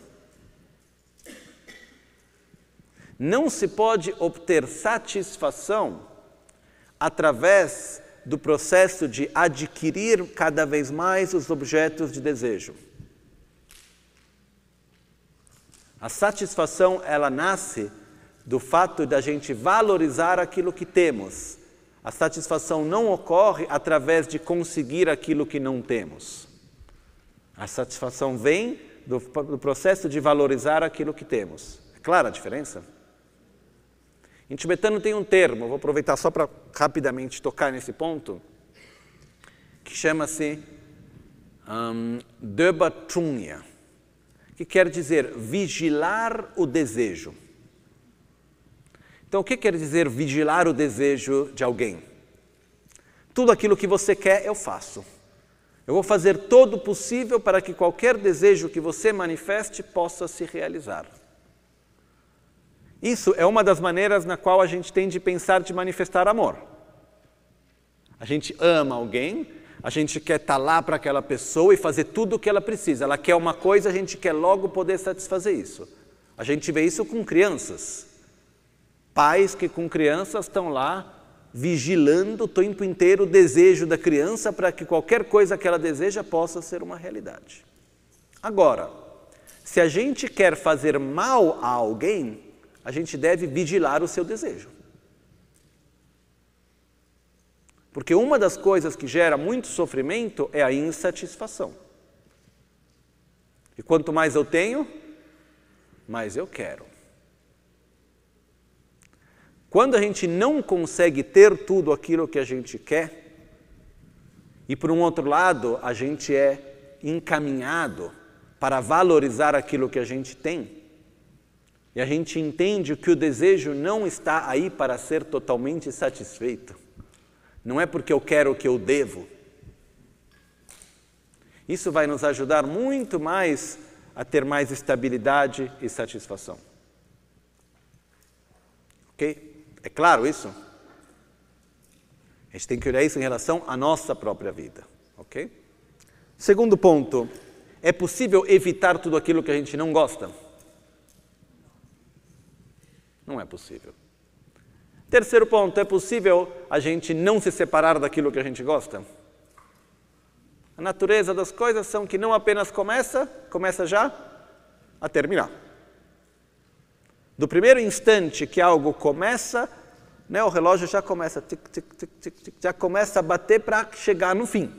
Não se pode obter satisfação através do processo de adquirir cada vez mais os objetos de desejo. A satisfação ela nasce do fato da gente valorizar aquilo que temos. A satisfação não ocorre através de conseguir aquilo que não temos. A satisfação vem do, do processo de valorizar aquilo que temos. É clara a diferença? Em tibetano tem um termo, vou aproveitar só para rapidamente tocar nesse ponto, que chama-se um, Debatrunya, que quer dizer vigilar o desejo. Então, o que quer dizer vigilar o desejo de alguém? Tudo aquilo que você quer, eu faço. Eu vou fazer todo o possível para que qualquer desejo que você manifeste possa se realizar. Isso é uma das maneiras na qual a gente tem de pensar de manifestar amor. A gente ama alguém, a gente quer estar lá para aquela pessoa e fazer tudo o que ela precisa. Ela quer uma coisa, a gente quer logo poder satisfazer isso. A gente vê isso com crianças. Pais que com crianças estão lá vigilando o tempo inteiro o desejo da criança para que qualquer coisa que ela deseja possa ser uma realidade. Agora, se a gente quer fazer mal a alguém, a gente deve vigilar o seu desejo. Porque uma das coisas que gera muito sofrimento é a insatisfação. E quanto mais eu tenho, mais eu quero. Quando a gente não consegue ter tudo aquilo que a gente quer, e por um outro lado, a gente é encaminhado para valorizar aquilo que a gente tem, e a gente entende que o desejo não está aí para ser totalmente satisfeito. Não é porque eu quero o que eu devo. Isso vai nos ajudar muito mais a ter mais estabilidade e satisfação. Ok? É claro isso? A gente tem que olhar isso em relação à nossa própria vida, ok? Segundo ponto, é possível evitar tudo aquilo que a gente não gosta? Não é possível. Terceiro ponto, é possível a gente não se separar daquilo que a gente gosta? A natureza das coisas são que não apenas começa, começa já a terminar. Do primeiro instante que algo começa, né, o relógio já começa, tic, tic, tic, já começa a bater para chegar no fim.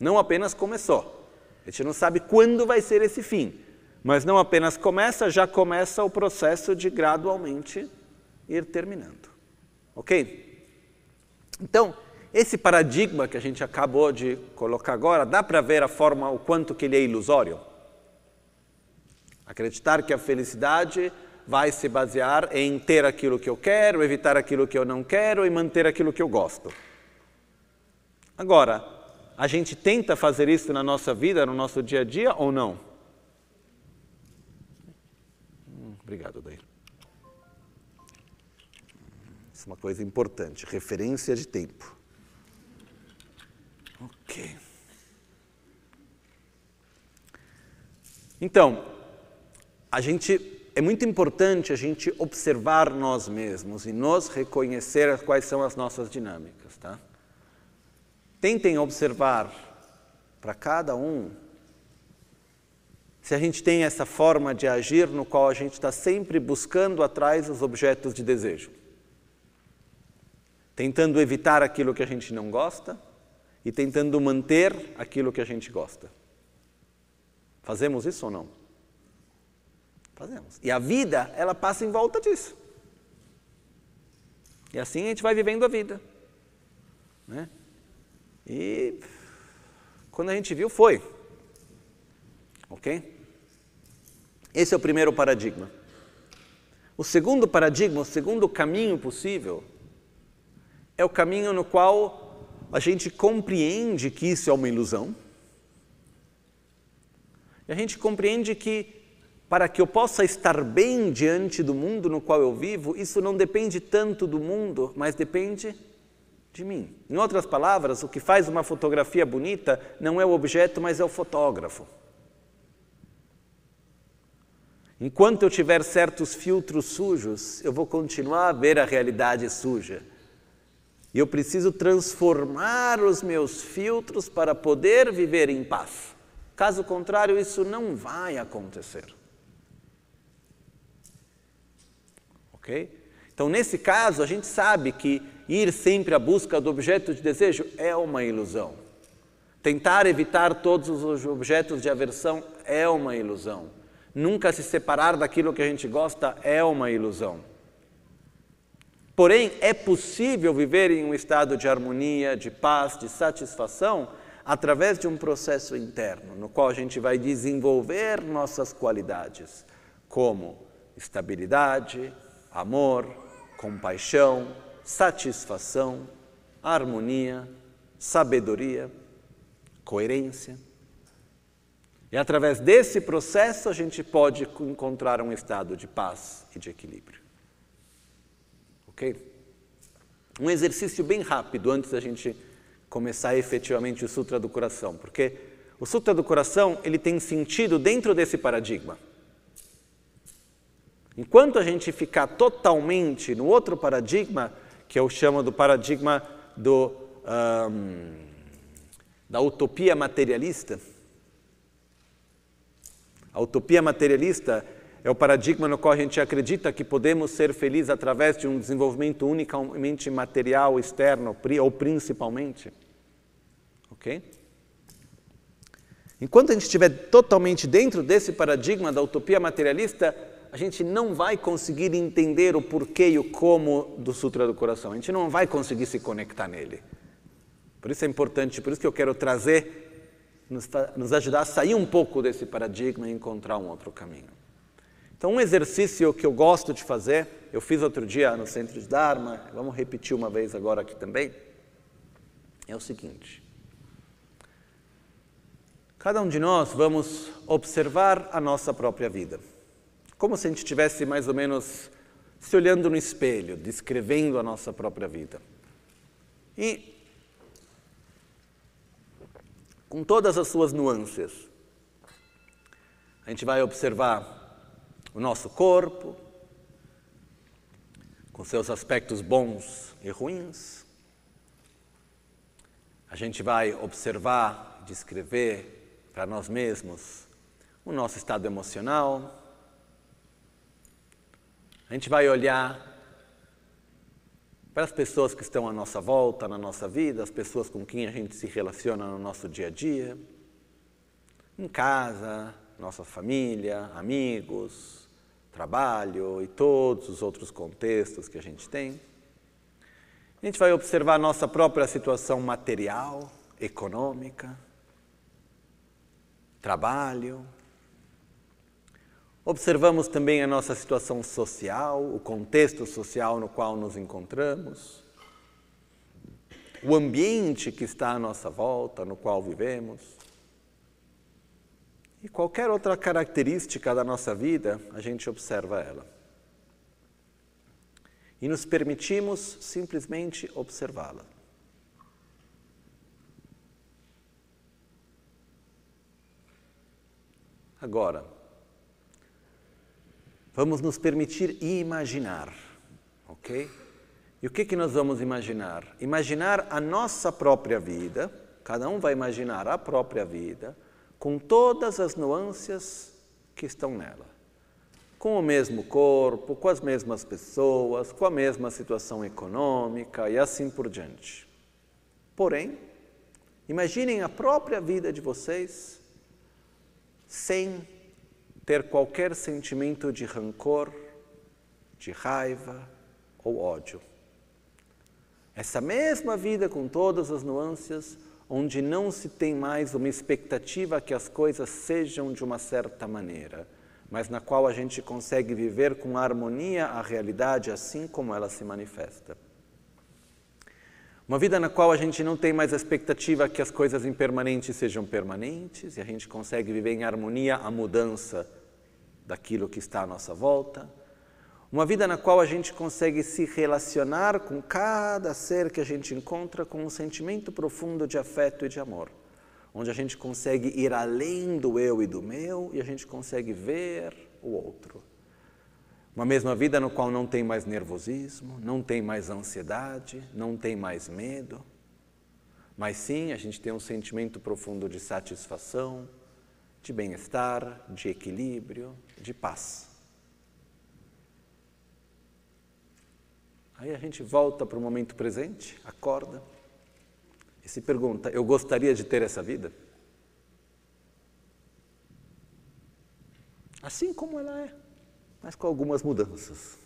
Não apenas começou. A gente não sabe quando vai ser esse fim, mas não apenas começa, já começa o processo de gradualmente ir terminando. Ok? Então, esse paradigma que a gente acabou de colocar agora, dá para ver a forma, o quanto que ele é ilusório? Acreditar que a felicidade vai se basear em ter aquilo que eu quero, evitar aquilo que eu não quero e manter aquilo que eu gosto. Agora, a gente tenta fazer isso na nossa vida, no nosso dia a dia ou não? Hum, obrigado, Dair. Isso é uma coisa importante, referência de tempo. Ok. Então, a gente é muito importante a gente observar nós mesmos e nos reconhecer quais são as nossas dinâmicas, tá? Tentem observar para cada um se a gente tem essa forma de agir no qual a gente está sempre buscando atrás os objetos de desejo, tentando evitar aquilo que a gente não gosta e tentando manter aquilo que a gente gosta. Fazemos isso ou não? Fazemos. E a vida, ela passa em volta disso. E assim a gente vai vivendo a vida. Né? E quando a gente viu, foi. Ok? Esse é o primeiro paradigma. O segundo paradigma, o segundo caminho possível, é o caminho no qual a gente compreende que isso é uma ilusão. E a gente compreende que para que eu possa estar bem diante do mundo no qual eu vivo, isso não depende tanto do mundo, mas depende de mim. Em outras palavras, o que faz uma fotografia bonita não é o objeto, mas é o fotógrafo. Enquanto eu tiver certos filtros sujos, eu vou continuar a ver a realidade suja. E eu preciso transformar os meus filtros para poder viver em paz. Caso contrário, isso não vai acontecer. Então, nesse caso, a gente sabe que ir sempre à busca do objeto de desejo é uma ilusão. Tentar evitar todos os objetos de aversão é uma ilusão. Nunca se separar daquilo que a gente gosta é uma ilusão. Porém, é possível viver em um estado de harmonia, de paz, de satisfação, através de um processo interno, no qual a gente vai desenvolver nossas qualidades, como estabilidade, amor, compaixão, satisfação, harmonia, sabedoria, coerência. E através desse processo a gente pode encontrar um estado de paz e de equilíbrio. Ok? Um exercício bem rápido antes da gente começar efetivamente o Sutra do Coração, porque o Sutra do Coração ele tem sentido dentro desse paradigma. Enquanto a gente ficar totalmente no outro paradigma, que eu chamo do paradigma do, um, da utopia materialista, a utopia materialista é o paradigma no qual a gente acredita que podemos ser felizes através de um desenvolvimento unicamente material, externo, ou principalmente. Ok? Enquanto a gente estiver totalmente dentro desse paradigma da utopia materialista, a gente não vai conseguir entender o porquê e o como do Sutra do Coração. A gente não vai conseguir se conectar nele. Por isso é importante, por isso que eu quero trazer nos, nos ajudar a sair um pouco desse paradigma e encontrar um outro caminho. Então, um exercício que eu gosto de fazer, eu fiz outro dia no Centro de Dharma, vamos repetir uma vez agora aqui também, é o seguinte. Cada um de nós vamos observar a nossa própria vida, como se a gente estivesse mais ou menos se olhando no espelho, descrevendo a nossa própria vida. E com todas as suas nuances. A gente vai observar o nosso corpo, com seus aspectos bons e ruins. A gente vai observar, descrever para nós mesmos o nosso estado emocional. A gente vai olhar para as pessoas que estão à nossa volta, na nossa vida, as pessoas com quem a gente se relaciona no nosso dia a dia, em casa, nossa família, amigos, trabalho e todos os outros contextos que a gente tem. A gente vai observar nossa própria situação material, econômica, trabalho, Observamos também a nossa situação social, o contexto social no qual nos encontramos, o ambiente que está à nossa volta, no qual vivemos. E qualquer outra característica da nossa vida, a gente observa ela. E nos permitimos simplesmente observá-la. Agora, Vamos nos permitir imaginar, ok? E o que, que nós vamos imaginar? Imaginar a nossa própria vida, cada um vai imaginar a própria vida, com todas as nuances que estão nela. Com o mesmo corpo, com as mesmas pessoas, com a mesma situação econômica e assim por diante. Porém, Imaginem a própria vida de vocês sem ter qualquer sentimento de rancor, de raiva ou ódio. Essa mesma vida com todas as nuances, onde não se tem mais uma expectativa que as coisas sejam de uma certa maneira, mas na qual a gente consegue viver com harmonia a realidade assim como ela se manifesta. Uma vida na qual a gente não tem mais a expectativa que as coisas impermanentes sejam permanentes e a gente consegue viver em harmonia a mudança daquilo que está à nossa volta. Uma vida na qual a gente consegue se relacionar com cada ser que a gente encontra com um sentimento profundo de afeto e de amor. Onde a gente consegue ir além do eu e do meu e a gente consegue ver o outro. Uma mesma vida no qual não tem mais nervosismo, não tem mais ansiedade, não tem mais medo, mas sim a gente tem um sentimento profundo de satisfação, de bem-estar, de equilíbrio, de paz. Aí a gente volta para o momento presente, acorda e se pergunta: eu gostaria de ter essa vida? Assim como ela é, mas com algumas mudanças.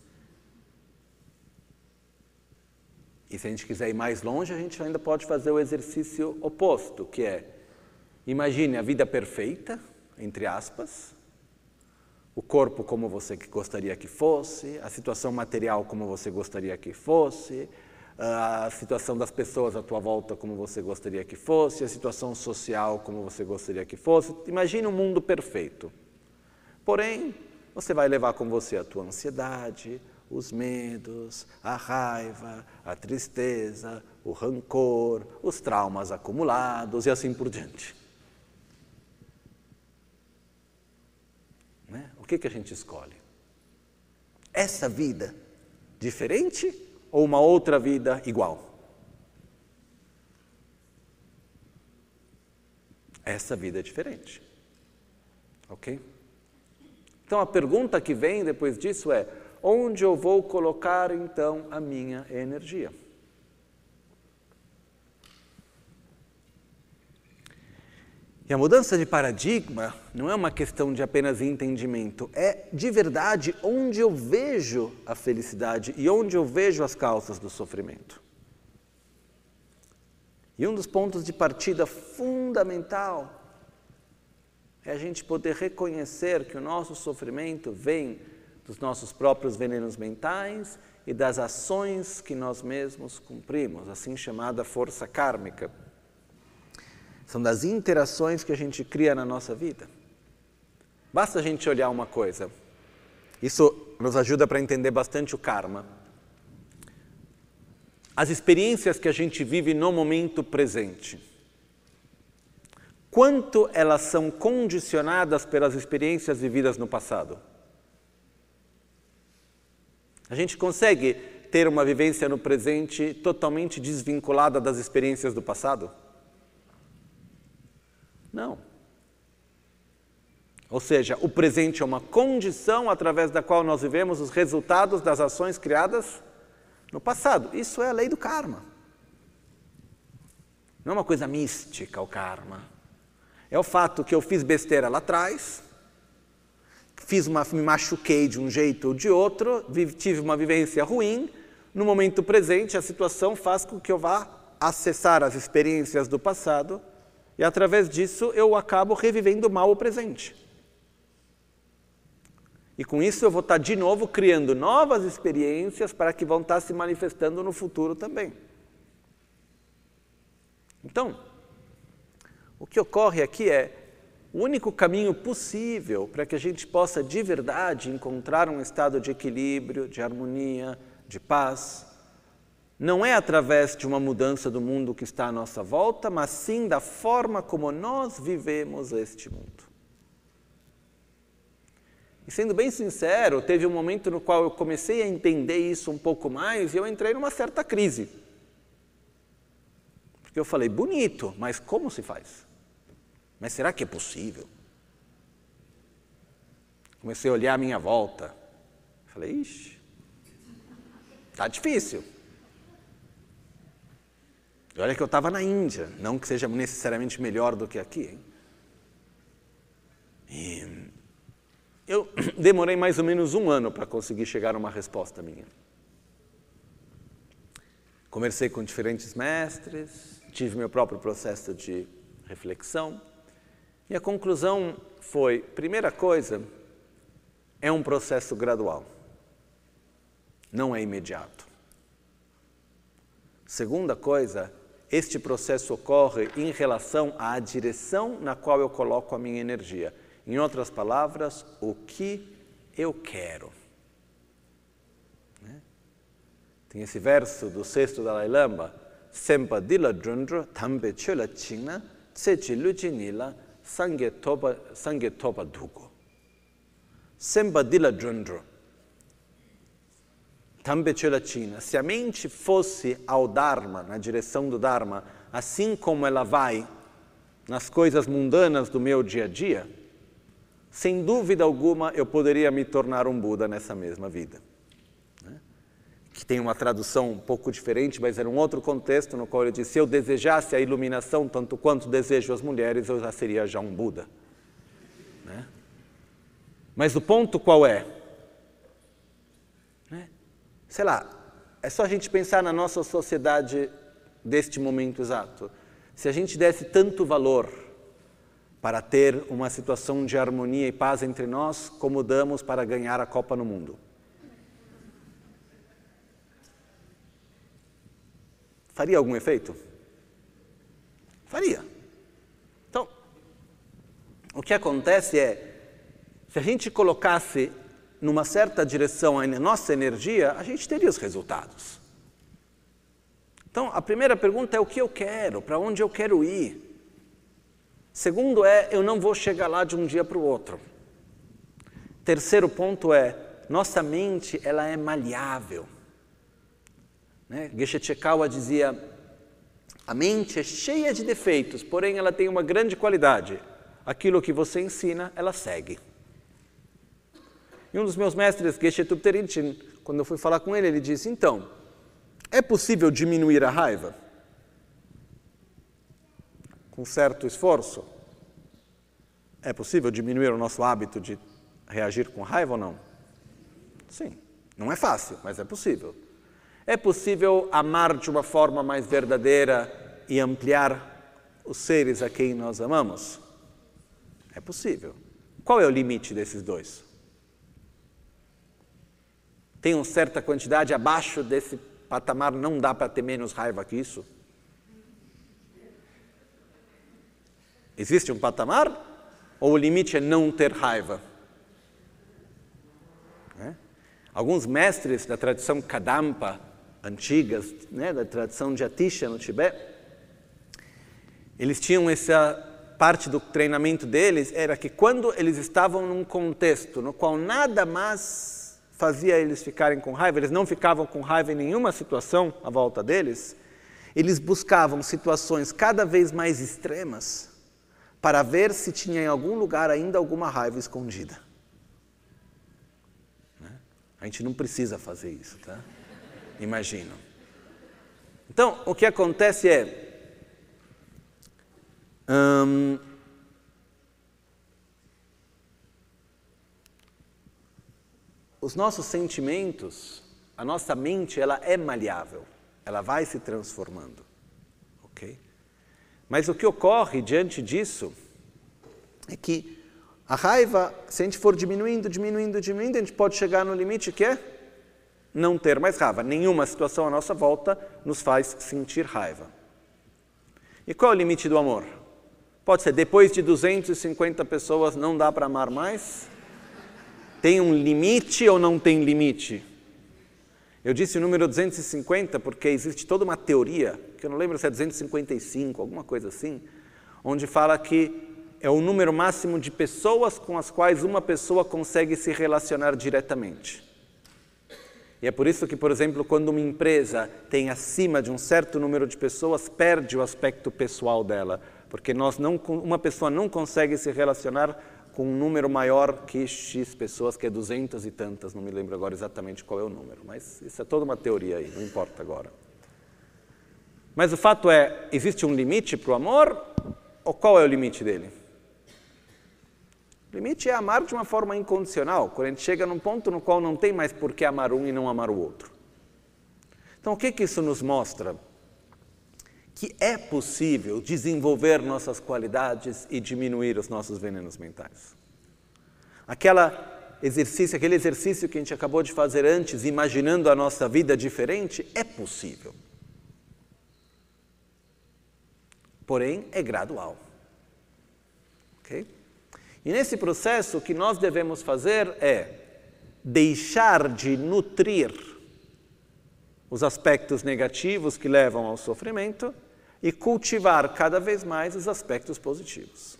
E se a gente quiser ir mais longe, a gente ainda pode fazer o exercício oposto, que é imagine a vida perfeita, entre aspas, o corpo como você gostaria que fosse, a situação material como você gostaria que fosse, a situação das pessoas à tua volta como você gostaria que fosse, a situação social como você gostaria que fosse. Imagine um mundo perfeito. Porém, você vai levar com você a tua ansiedade, os medos, a raiva, a tristeza, o rancor, os traumas acumulados e assim por diante. O que, que a gente escolhe? Essa vida diferente ou uma outra vida igual? Essa vida é diferente. Ok? Então a pergunta que vem depois disso é: onde eu vou colocar então a minha energia? E a mudança de paradigma não é uma questão de apenas entendimento, é de verdade onde eu vejo a felicidade e onde eu vejo as causas do sofrimento. E um dos pontos de partida fundamental é a gente poder reconhecer que o nosso sofrimento vem dos nossos próprios venenos mentais e das ações que nós mesmos cumprimos, assim chamada força kármica. São das interações que a gente cria na nossa vida. Basta a gente olhar uma coisa. Isso nos ajuda para entender bastante o karma. As experiências que a gente vive no momento presente. Quanto elas são condicionadas pelas experiências vividas no passado? A gente consegue ter uma vivência no presente totalmente desvinculada das experiências do passado? Não. Ou seja, o presente é uma condição através da qual nós vivemos os resultados das ações criadas no passado. Isso é a lei do karma. Não é uma coisa mística o karma. É o fato que eu fiz besteira lá atrás, fiz uma, me machuquei de um jeito ou de outro, tive uma vivência ruim. No momento presente, a situação faz com que eu vá acessar as experiências do passado e através disso eu acabo revivendo mal o presente. E com isso eu vou estar de novo criando novas experiências para que vão estar se manifestando no futuro também. Então, o que ocorre aqui é o único caminho possível para que a gente possa de verdade encontrar um estado de equilíbrio, de harmonia, de paz, não é através de uma mudança do mundo que está à nossa volta, mas sim da forma como nós vivemos este mundo. E sendo bem sincero, teve um momento no qual eu comecei a entender isso um pouco mais e eu entrei numa certa crise. Porque eu falei, bonito, mas como se faz? Mas será que é possível? Comecei a olhar à minha volta. Falei, ixi, está difícil. E olha que eu estava na Índia, não que seja necessariamente melhor do que aqui. Hein? E eu [coughs] demorei mais ou menos um ano para conseguir chegar a uma resposta minha. Conversei com diferentes mestres, tive meu próprio processo de reflexão, e a conclusão foi: primeira coisa, é um processo gradual, não é imediato. Segunda coisa, este processo ocorre em relação à direção na qual eu coloco a minha energia. Em outras palavras, o que eu quero. Né? Tem esse verso do sexto Dalai Lama, Sempa dila drundro, tambe chula chingna, tsechi luchinila, sangue topa, sangue topa dugo. Sempa dila drundro, tambe chula china. Se a mente fosse ao Dharma, na direção do Dharma, assim como ela vai nas coisas mundanas do meu dia a dia, sem dúvida alguma eu poderia me tornar um Buda nessa mesma vida. Né? Que tem uma tradução um pouco diferente, mas era um outro contexto no qual ele disse: se eu desejasse a iluminação tanto quanto desejo as mulheres, eu já seria já um Buda. Né? Mas o ponto qual é? Sei lá, é só a gente pensar na nossa sociedade deste momento exato. Se a gente desse tanto valor para ter uma situação de harmonia e paz entre nós, como damos para ganhar a Copa no Mundo. Faria algum efeito? Faria. Então, o que acontece é, se a gente colocasse numa certa direção a nossa energia, a gente teria os resultados. Então, a primeira pergunta é o que eu quero, para onde eu quero ir. Segundo é, eu não vou chegar lá de um dia para o outro. Terceiro ponto é, nossa mente ela é maleável. Né? Geshe Chekawa dizia, a mente é cheia de defeitos, porém ela tem uma grande qualidade. Aquilo que você ensina, ela segue. E um dos meus mestres, Geshe Tupterin, quando eu fui falar com ele, ele disse, então, é possível diminuir a raiva? com certo esforço? É possível diminuir o nosso hábito de reagir com raiva ou não? Sim. Não é fácil, mas é possível. É possível amar de uma forma mais verdadeira e ampliar os seres a quem nós amamos? É possível. Qual é o limite desses dois? Tem uma certa quantidade abaixo desse patamar, não dá para ter menos raiva que isso? Existe um patamar? Ou o limite é não ter raiva? É? Alguns mestres da tradição Kadampa, antigas, né, da tradição de Atisha no Tibete, eles tinham essa parte do treinamento deles era que quando eles estavam num contexto no qual nada mais fazia eles ficarem com raiva, eles não ficavam com raiva em nenhuma situação à volta deles, eles buscavam situações cada vez mais extremas para ver se tinha em algum lugar ainda alguma raiva escondida. Né? A gente não precisa fazer isso, tá? Imagino. Então, o que acontece é. Hum, os nossos sentimentos, a nossa mente, ela é maleável, ela vai se transformando, ok? Mas o que ocorre diante disso é que a raiva, se a gente for diminuindo, diminuindo, diminuindo, a gente pode chegar no limite que é não ter mais raiva. Nenhuma situação à nossa volta nos faz sentir raiva. E qual é o limite do amor? Pode ser depois de 250 pessoas não dá para amar mais? Tem um limite ou não tem limite? Eu disse o número 250 porque existe toda uma teoria, que eu não lembro se é 255, alguma coisa assim, onde fala que é o número máximo de pessoas com as quais uma pessoa consegue se relacionar diretamente. E é por isso que, por exemplo, quando uma empresa tem acima de um certo número de pessoas, perde o aspecto pessoal dela, porque nós não, uma pessoa não consegue se relacionar com um número maior que X pessoas, que é duzentas e tantas, não me lembro agora exatamente qual é o número, mas isso é toda uma teoria aí, não importa agora. Mas o fato é, existe um limite para o amor? Ou qual é o limite dele? O limite é amar de uma forma incondicional, quando a gente chega num ponto no qual não tem mais por que amar um e não amar o outro. Então, o que, que isso nos mostra? Que é possível desenvolver nossas qualidades e diminuir os nossos venenos mentais. Aquela exercício, aquele exercício que a gente acabou de fazer antes, imaginando a nossa vida diferente, é possível. Porém, é gradual. Ok? E nesse processo, o que nós devemos fazer é deixar de nutrir os aspectos negativos que levam ao sofrimento e cultivar cada vez mais os aspectos positivos.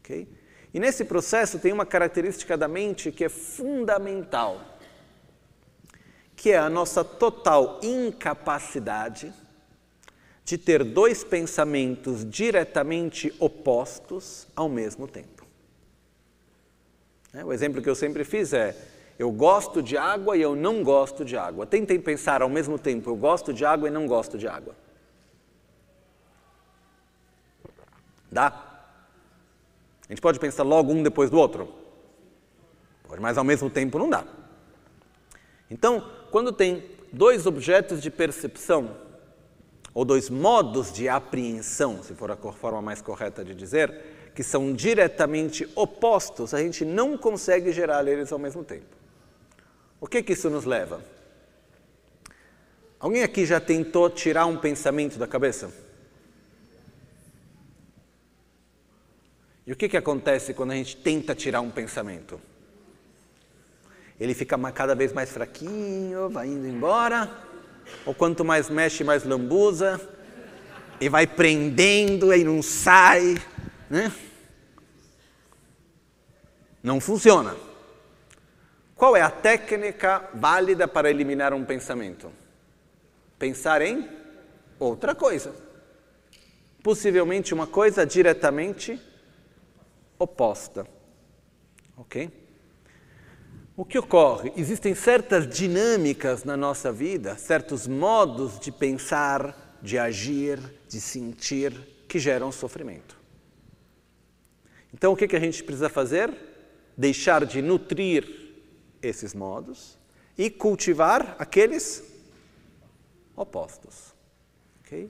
Okay? E nesse processo tem uma característica da mente que é fundamental, que é a nossa total incapacidade de ter dois pensamentos diretamente opostos ao mesmo tempo. É, o exemplo que eu sempre fiz é: eu gosto de água e eu não gosto de água. Tentem pensar ao mesmo tempo: eu gosto de água e não gosto de água. Dá? A gente pode pensar logo um depois do outro? Pode, mas ao mesmo tempo não dá. Então, quando tem dois objetos de percepção, ou dois modos de apreensão, se for a forma mais correta de dizer, que são diretamente opostos, a gente não consegue gerar eles ao mesmo tempo. O que, que isso nos leva? Alguém aqui já tentou tirar um pensamento da cabeça? E o que, que acontece quando a gente tenta tirar um pensamento? Ele fica cada vez mais fraquinho, vai indo embora, ou quanto mais mexe, mais lambuza, e vai prendendo e não sai, né? Não funciona. Qual é a técnica válida para eliminar um pensamento? Pensar em outra coisa. Possivelmente uma coisa diretamente oposta. Ok? O que ocorre? Existem certas dinâmicas na nossa vida, certos modos de pensar, de agir, de sentir, que geram sofrimento. Então, o que, que a gente precisa fazer? deixar de nutrir esses modos e cultivar aqueles opostos. Okay?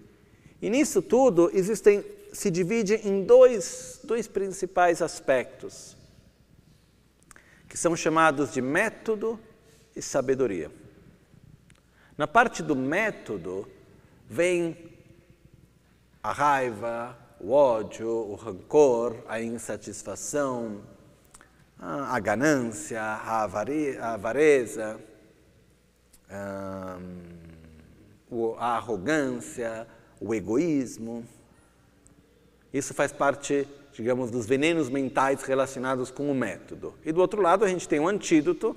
E nisso tudo existem, se divide em dois, dois principais aspectos, que são chamados de método e sabedoria. Na parte do método vem a raiva, o ódio, o rancor, a insatisfação, a ganância, a, avareza, a arrogância, o egoísmo. Isso faz parte, digamos, dos venenos mentais relacionados com o método. E do outro lado, a gente tem um antídoto,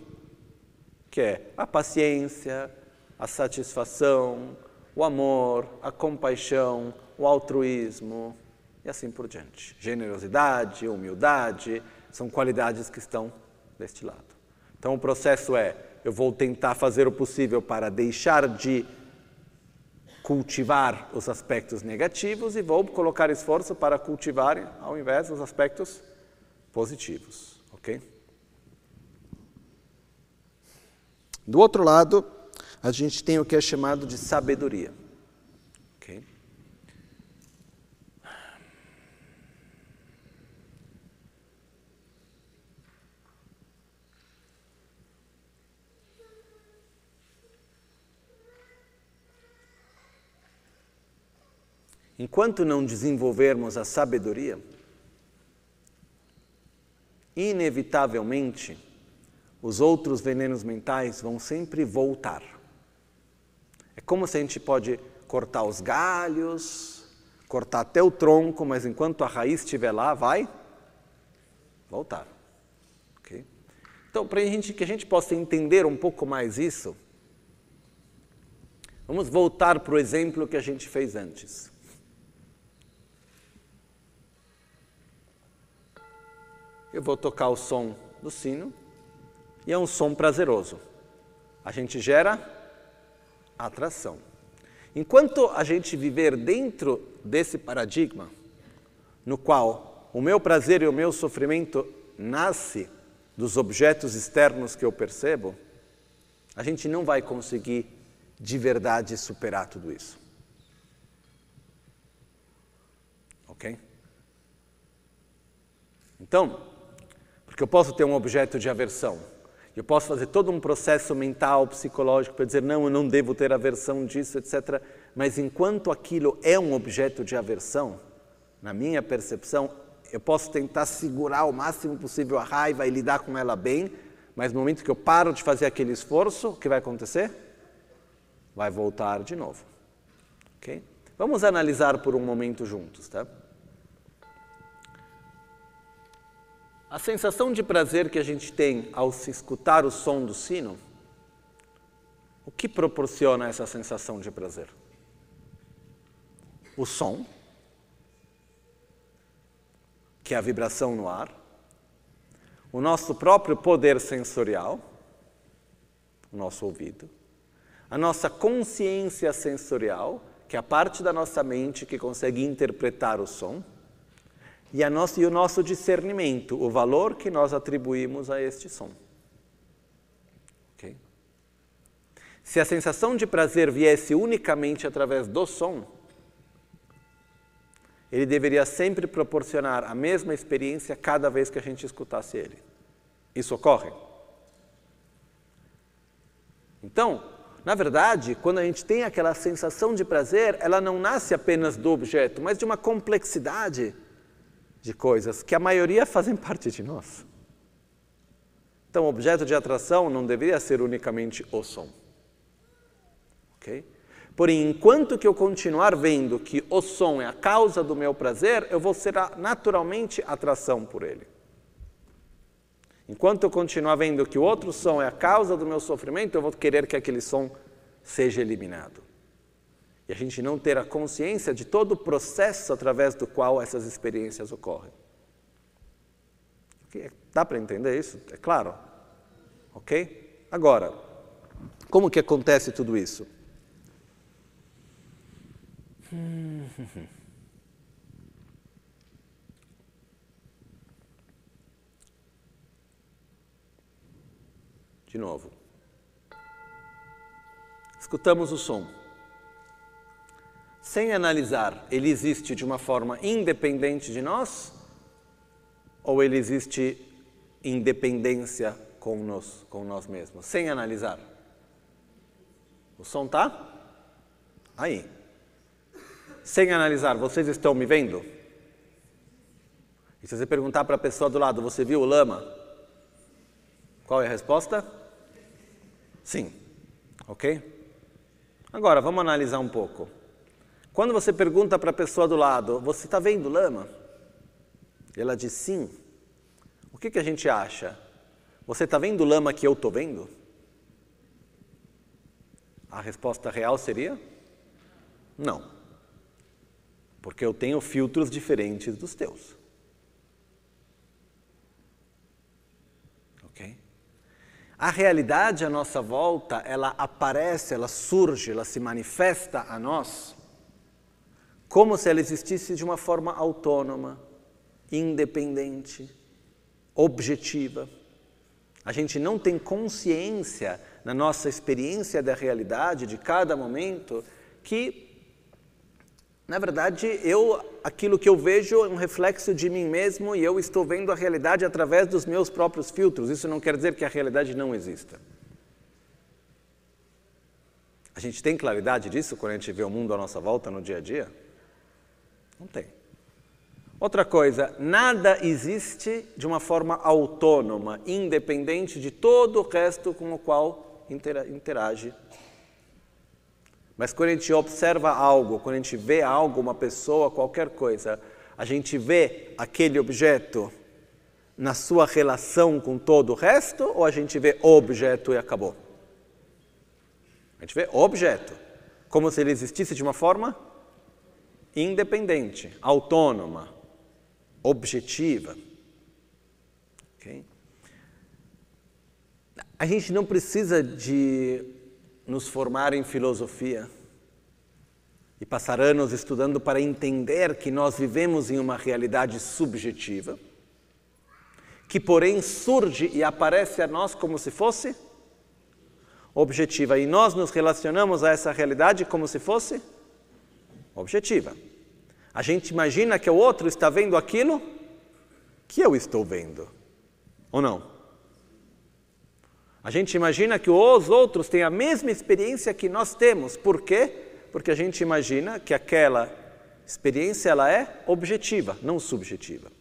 que é a paciência, a satisfação, o amor, a compaixão, o altruísmo e assim por diante. Generosidade, humildade, são qualidades que estão deste lado. Então o processo é: eu vou tentar fazer o possível para deixar de cultivar os aspectos negativos e vou colocar esforço para cultivar, ao invés, os aspectos positivos. Ok? Do outro lado, a gente tem o que é chamado de sabedoria. Enquanto não desenvolvermos a sabedoria, inevitavelmente os outros venenos mentais vão sempre voltar. É como se a gente pode cortar os galhos, cortar até o tronco, mas enquanto a raiz estiver lá, vai voltar. Então, para gente, que a gente possa entender um pouco mais isso, vamos voltar para o exemplo que a gente fez antes. Eu vou tocar o som do sino e é um som prazeroso. A gente gera atração. Enquanto a gente viver dentro desse paradigma, no qual o meu prazer e o meu sofrimento nasce dos objetos externos que eu percebo, a gente não vai conseguir de verdade superar tudo isso. Ok? Então, porque eu posso ter um objeto de aversão, eu posso fazer todo um processo mental, psicológico para dizer, não, eu não devo ter aversão disso, etc. Mas enquanto aquilo é um objeto de aversão, na minha percepção, eu posso tentar segurar o máximo possível a raiva e lidar com ela bem, mas no momento que eu paro de fazer aquele esforço, o que vai acontecer? Vai voltar de novo. Ok? Vamos analisar por um momento juntos, tá? A sensação de prazer que a gente tem ao se escutar o som do sino, o que proporciona essa sensação de prazer? O som, que é a vibração no ar, o nosso próprio poder sensorial, o nosso ouvido, a nossa consciência sensorial, que é a parte da nossa mente que consegue interpretar o som, e, e o nosso discernimento, o valor que nós atribuímos a este som. Okay? Se a sensação de prazer viesse unicamente através do som, ele deveria sempre proporcionar a mesma experiência cada vez que a gente escutasse ele. Isso ocorre? Então, na verdade, quando a gente tem aquela sensação de prazer, ela não nasce apenas do objeto, mas de uma complexidade de coisas que a maioria fazem [laughs] parte de nós. Então, objeto de atração não deveria ser unicamente o som. Ok? Porém, enquanto que eu continuar vendo que o som é a causa do meu prazer, eu vou ser naturalmente atração por ele. Enquanto eu continuar vendo que o outro som é a causa do meu sofrimento, eu vou querer que aquele som seja eliminado e a gente não ter a consciência de todo o processo através do qual essas experiências ocorrem. Dá para entender isso? É claro? Ok? Agora, como que acontece tudo isso? De novo. Escutamos o som sem analisar, ele existe de uma forma independente de nós ou ele existe independência com nós, com nós mesmos, sem analisar? O som tá aí. Sem analisar, vocês estão me vendo? E se você perguntar para a pessoa do lado, você viu o lama? Qual é a resposta? Sim. Ok? Agora, vamos analisar um pouco. Quando você pergunta para a pessoa do lado, você está vendo lama? Ela diz sim. O que, que a gente acha? Você está vendo lama que eu estou vendo? A resposta real seria não. Porque eu tenho filtros diferentes dos teus. Ok? A realidade à nossa volta, ela aparece, ela surge, ela se manifesta a nós como se ela existisse de uma forma autônoma, independente, objetiva. A gente não tem consciência na nossa experiência da realidade de cada momento que na verdade, eu aquilo que eu vejo é um reflexo de mim mesmo e eu estou vendo a realidade através dos meus próprios filtros. Isso não quer dizer que a realidade não exista. A gente tem claridade disso quando a gente vê o mundo à nossa volta no dia a dia? Não tem. Outra coisa, nada existe de uma forma autônoma, independente de todo o resto com o qual interage. Mas quando a gente observa algo, quando a gente vê algo, uma pessoa, qualquer coisa, a gente vê aquele objeto na sua relação com todo o resto ou a gente vê objeto e acabou? A gente vê objeto, como se ele existisse de uma forma independente, autônoma, objetiva. Okay? A gente não precisa de nos formar em filosofia e passar anos estudando para entender que nós vivemos em uma realidade subjetiva, que porém surge e aparece a nós como se fosse objetiva. E nós nos relacionamos a essa realidade como se fosse objetiva. A gente imagina que o outro está vendo aquilo que eu estou vendo, ou não? A gente imagina que os outros têm a mesma experiência que nós temos. Por quê? Porque a gente imagina que aquela experiência ela é objetiva, não subjetiva.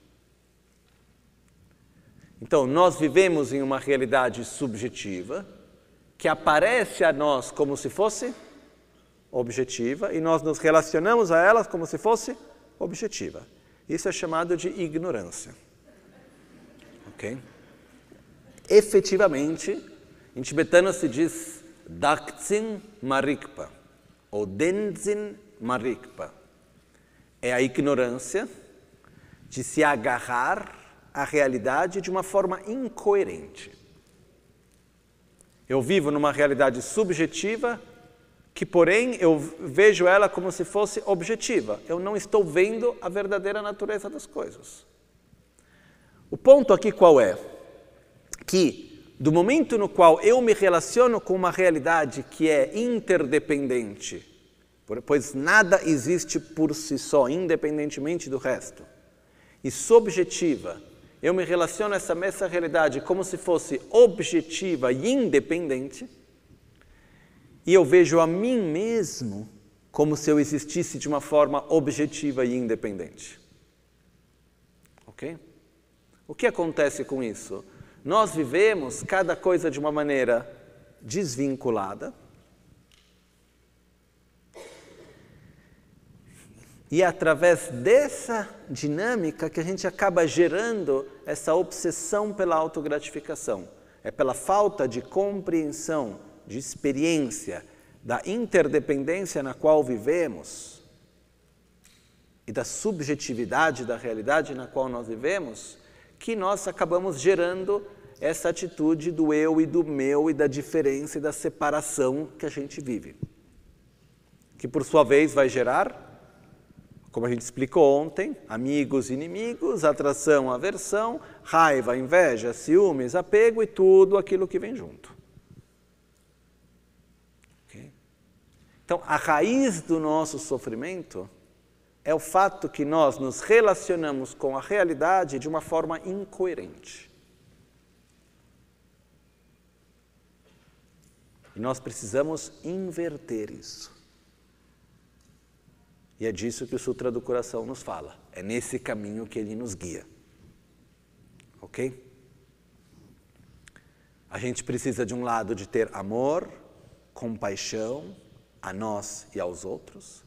Então, nós vivemos em uma realidade subjetiva que aparece a nós como se fosse objetiva e nós nos relacionamos a ela como se fosse objetiva. Isso é chamado de ignorância. Ok? Efetivamente, em tibetano se diz Dakzin Marikpa, ou Denzin Marikpa. É a ignorância de se agarrar à realidade de uma forma incoerente. Eu vivo numa realidade subjetiva que, porém, eu vejo ela como se fosse objetiva. Eu não estou vendo a verdadeira natureza das coisas. O ponto aqui qual é? Que do momento no qual eu me relaciono com uma realidade que é interdependente, pois nada existe por si só, independentemente do resto, e subjetiva, eu me relaciono a essa mesma realidade como se fosse objetiva e independente, e eu vejo a mim mesmo como se eu existisse de uma forma objetiva e independente. Ok? O que acontece com isso? Nós vivemos cada coisa de uma maneira desvinculada. E é através dessa dinâmica que a gente acaba gerando essa obsessão pela autogratificação. É pela falta de compreensão, de experiência da interdependência na qual vivemos e da subjetividade da realidade na qual nós vivemos que nós acabamos gerando essa atitude do eu e do meu e da diferença e da separação que a gente vive. Que por sua vez vai gerar, como a gente explicou ontem, amigos e inimigos, atração, aversão, raiva, inveja, ciúmes, apego e tudo aquilo que vem junto. Então, a raiz do nosso sofrimento é o fato que nós nos relacionamos com a realidade de uma forma incoerente. E nós precisamos inverter isso. E é disso que o Sutra do Coração nos fala. É nesse caminho que ele nos guia. Ok? A gente precisa, de um lado, de ter amor, compaixão a nós e aos outros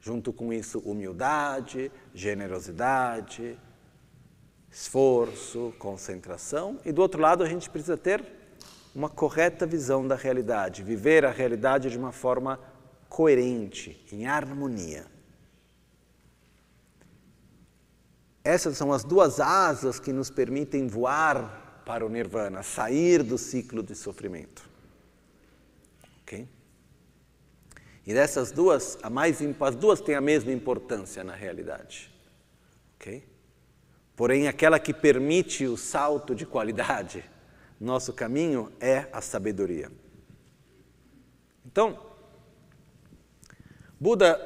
Junto com isso, humildade, generosidade, esforço, concentração. E do outro lado, a gente precisa ter uma correta visão da realidade, viver a realidade de uma forma coerente, em harmonia. Essas são as duas asas que nos permitem voar para o nirvana, sair do ciclo de sofrimento. Ok? E dessas duas, a mais, as duas têm a mesma importância na realidade. ok? Porém, aquela que permite o salto de qualidade, nosso caminho é a sabedoria. Então, Buda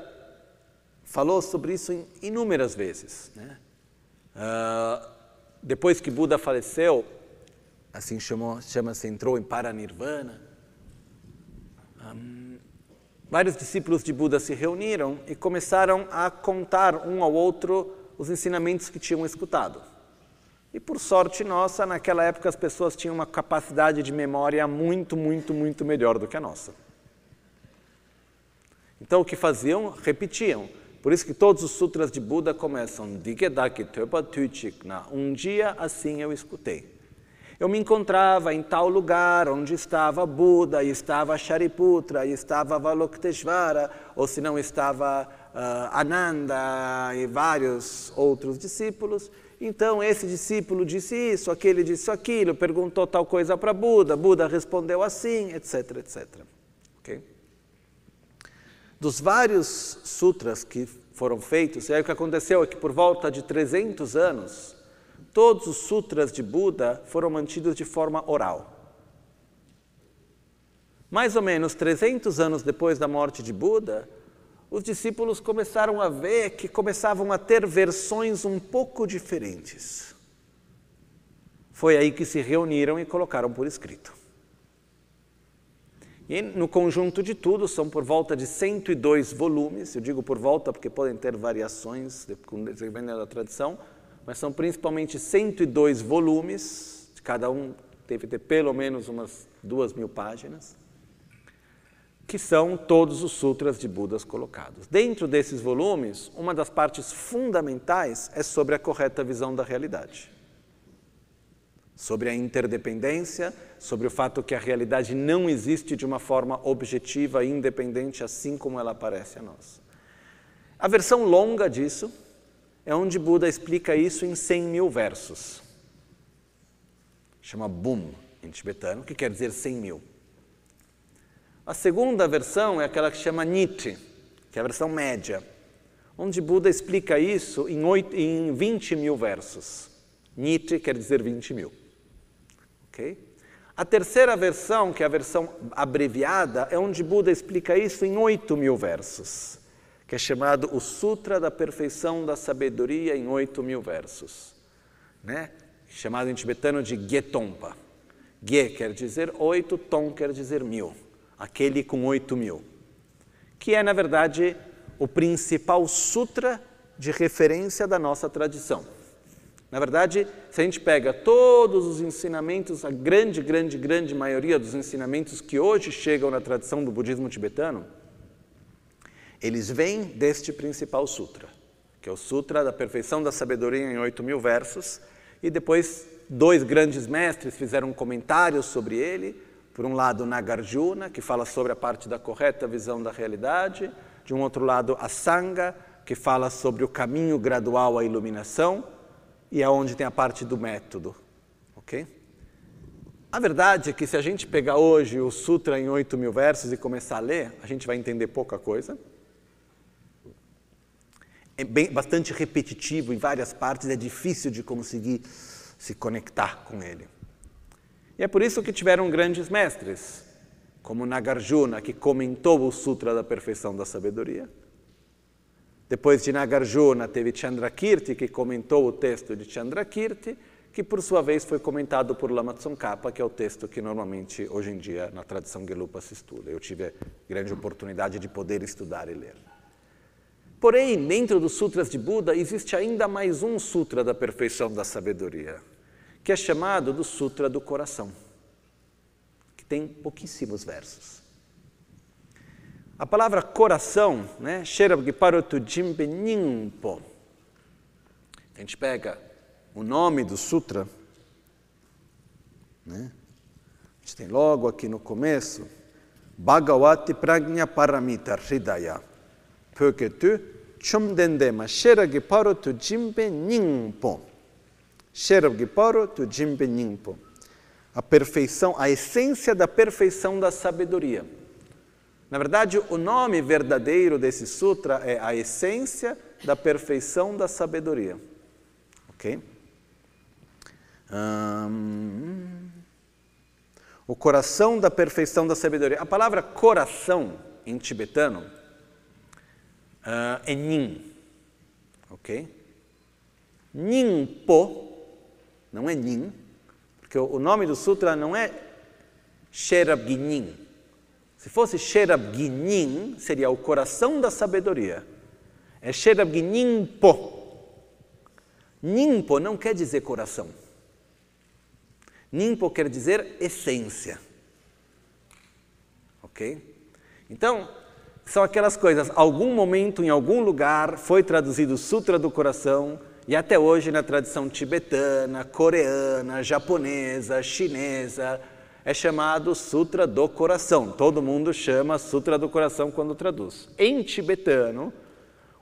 falou sobre isso inúmeras vezes. Né? Uh, depois que Buda faleceu, assim chama-se, entrou em Paranirvana. Um, vários discípulos de Buda se reuniram e começaram a contar um ao outro os ensinamentos que tinham escutado. E por sorte nossa, naquela época as pessoas tinham uma capacidade de memória muito, muito, muito melhor do que a nossa. Então o que faziam? Repetiam. Por isso que todos os sutras de Buda começam Digedaki Um dia assim eu escutei. Eu me encontrava em tal lugar onde estava Buda, estava Shariputra, estava Avalokiteshvara, ou se não estava uh, Ananda e vários outros discípulos. Então esse discípulo disse isso, aquele disse aquilo, perguntou tal coisa para Buda, Buda respondeu assim, etc, etc. Okay? dos vários sutras que foram feitos, e aí o que aconteceu é que por volta de 300 anos, todos os sutras de Buda foram mantidos de forma oral. Mais ou menos 300 anos depois da morte de Buda, os discípulos começaram a ver que começavam a ter versões um pouco diferentes. Foi aí que se reuniram e colocaram por escrito. E no conjunto de tudo são por volta de 102 volumes, eu digo por volta porque podem ter variações dependendo da tradição, mas são principalmente 102 volumes, cada um deve ter pelo menos umas duas mil páginas, que são todos os sutras de Budas colocados. Dentro desses volumes, uma das partes fundamentais é sobre a correta visão da realidade sobre a interdependência, sobre o fato que a realidade não existe de uma forma objetiva e independente, assim como ela aparece a nós. A versão longa disso é onde Buda explica isso em 100 mil versos. Chama Bum em tibetano, que quer dizer 100 mil. A segunda versão é aquela que chama Niti, que é a versão média, onde Buda explica isso em, 8, em 20 mil versos. Niti quer dizer 20 mil. Okay? A terceira versão, que é a versão abreviada, é onde Buda explica isso em 8 mil versos, que é chamado o Sutra da Perfeição da Sabedoria em 8 mil versos, né? chamado em tibetano de Getompa. Ge quer dizer oito, Tom quer dizer mil, aquele com oito mil, que é, na verdade, o principal sutra de referência da nossa tradição. Na verdade, se a gente pega todos os ensinamentos, a grande, grande, grande maioria dos ensinamentos que hoje chegam na tradição do budismo tibetano, eles vêm deste principal sutra, que é o Sutra da Perfeição da Sabedoria em 8 mil versos, e depois dois grandes mestres fizeram comentários sobre ele. Por um lado, Nagarjuna, que fala sobre a parte da correta visão da realidade, de um outro lado, a Sangha, que fala sobre o caminho gradual à iluminação, e é onde tem a parte do método, ok? A verdade é que se a gente pegar hoje o Sutra em 8 mil versos e começar a ler, a gente vai entender pouca coisa. É bem, bastante repetitivo em várias partes, é difícil de conseguir se conectar com ele. E é por isso que tiveram grandes mestres, como Nagarjuna, que comentou o Sutra da Perfeição da Sabedoria, depois de Nagarjuna, teve Chandrakirti, que comentou o texto de Chandrakirti, que por sua vez foi comentado por Lama Tsongkhapa, que é o texto que normalmente, hoje em dia, na tradição Gelupa se estuda. Eu tive a grande oportunidade de poder estudar e ler. Porém, dentro dos sutras de Buda, existe ainda mais um sutra da perfeição da sabedoria, que é chamado do Sutra do Coração, que tem pouquíssimos versos. A palavra coração, né? A gente pega o nome do sutra, né? A gente tem logo aqui no começo, Bhagavati Pragnya Paramita Hridaya. Porque tu chumdendema sheragi paro tu jimbe ningpo. Paro tu jimbe ningpo. A perfeição, a essência da perfeição da sabedoria. Na verdade, o nome verdadeiro desse sutra é a essência da perfeição da sabedoria. Ok? o coração da perfeição da sabedoria. A palavra coração em tibetano uh, é nin. Ok? Ninpo, não é nin, porque o nome do sutra não é Sherabginin. Se fosse Sherabginin, seria o coração da sabedoria. É Sherabgininpo. Nimpo não quer dizer coração. Nimpo quer dizer essência. Ok? Então, são aquelas coisas, algum momento, em algum lugar, foi traduzido Sutra do Coração, e até hoje na tradição tibetana, coreana, japonesa, chinesa, é chamado Sutra do Coração. Todo mundo chama Sutra do Coração quando traduz. Em tibetano,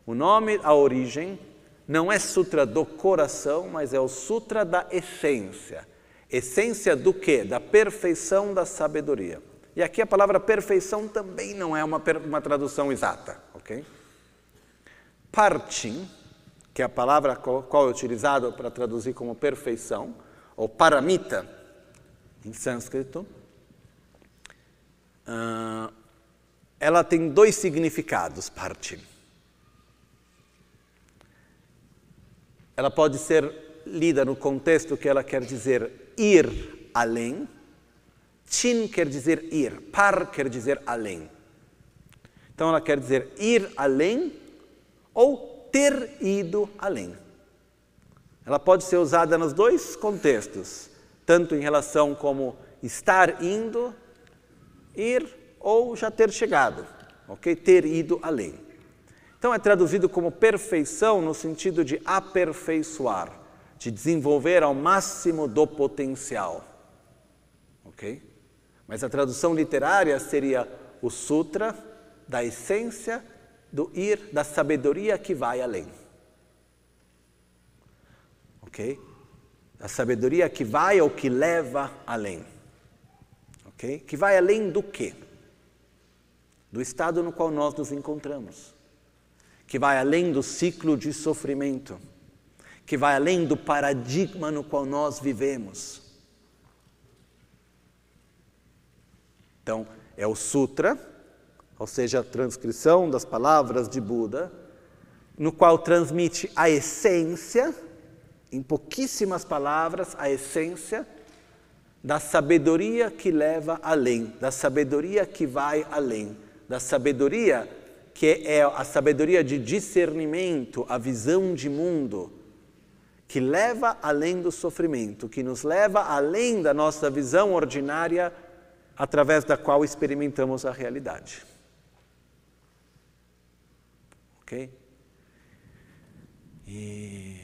o nome, a origem, não é Sutra do Coração, mas é o Sutra da Essência. Essência do quê? Da perfeição da sabedoria. E aqui a palavra perfeição também não é uma, uma tradução exata, ok? Partim, que é a palavra qual, é utilizada para traduzir como perfeição, ou paramita, em sânscrito, uh, ela tem dois significados, partim. Ela pode ser lida no contexto que ela quer dizer ir além, Chin quer dizer ir, par quer dizer além. Então ela quer dizer ir além ou ter ido além. Ela pode ser usada nos dois contextos, tanto em relação como estar indo, ir ou já ter chegado, ok? Ter ido além. Então é traduzido como perfeição no sentido de aperfeiçoar, de desenvolver ao máximo do potencial, ok? Mas a tradução literária seria o sutra da essência do ir, da sabedoria que vai além. Ok? A sabedoria que vai ou que leva além. Ok? Que vai além do quê? Do estado no qual nós nos encontramos. Que vai além do ciclo de sofrimento. Que vai além do paradigma no qual nós vivemos Então, é o Sutra, ou seja, a transcrição das palavras de Buda, no qual transmite a essência, em pouquíssimas palavras, a essência da sabedoria que leva além, da sabedoria que vai além, da sabedoria que é a sabedoria de discernimento, a visão de mundo, que leva além do sofrimento, que nos leva além da nossa visão ordinária através da qual experimentamos a realidade. Ok? E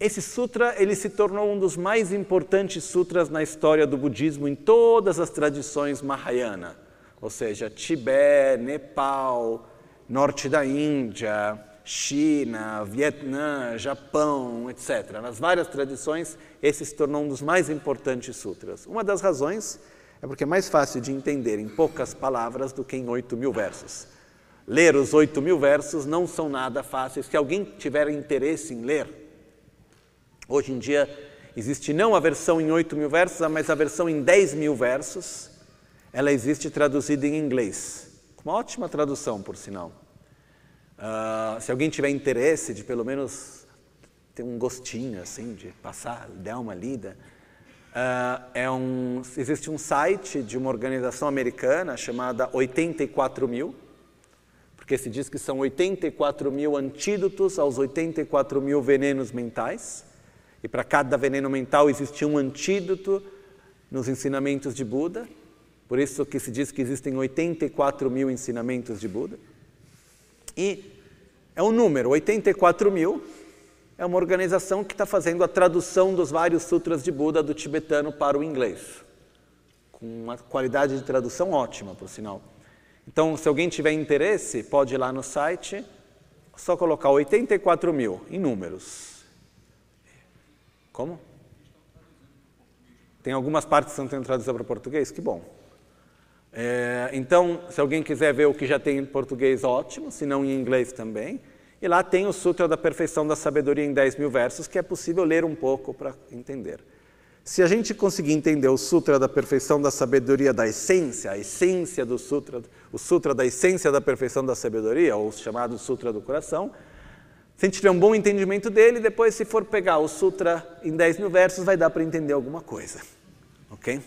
esse sutra ele se tornou um dos mais importantes sutras na história do budismo em todas as tradições Mahayana, ou seja, Tibete, Nepal, norte da Índia, China, Vietnã, Japão, etc. Nas várias tradições, esse se tornou um dos mais importantes sutras. Uma das razões é porque é mais fácil de entender em poucas palavras do que em oito mil versos. Ler os oito mil versos não são nada fáceis. Se alguém tiver interesse em ler, hoje em dia existe não a versão em oito mil versos, mas a versão em dez mil versos. Ela existe traduzida em inglês. Uma ótima tradução, por sinal. Uh, se alguém tiver interesse de pelo menos ter um gostinho assim, de passar, dar uma lida, Uh, é um, existe um site de uma organização americana chamada 84 mil, porque se diz que são 84 mil antídotos aos 84 mil venenos mentais, e para cada veneno mental existe um antídoto nos ensinamentos de Buda, por isso que se diz que existem 84 mil ensinamentos de Buda. E é um número, 84 mil, é uma organização que está fazendo a tradução dos vários sutras de Buda do tibetano para o inglês, com uma qualidade de tradução ótima, por sinal. Então, se alguém tiver interesse, pode ir lá no site, só colocar 84 mil em números. Como? Tem algumas partes que estão tendo tradução para português? Que bom. É, então, se alguém quiser ver o que já tem em português, ótimo, se não em inglês também. E lá tem o Sutra da Perfeição da Sabedoria em 10 mil versos, que é possível ler um pouco para entender. Se a gente conseguir entender o Sutra da Perfeição da Sabedoria da Essência, a essência do Sutra, o Sutra da Essência da Perfeição da Sabedoria, ou chamado Sutra do Coração, se a gente tiver um bom entendimento dele, depois, se for pegar o Sutra em 10 mil versos, vai dar para entender alguma coisa. Ok?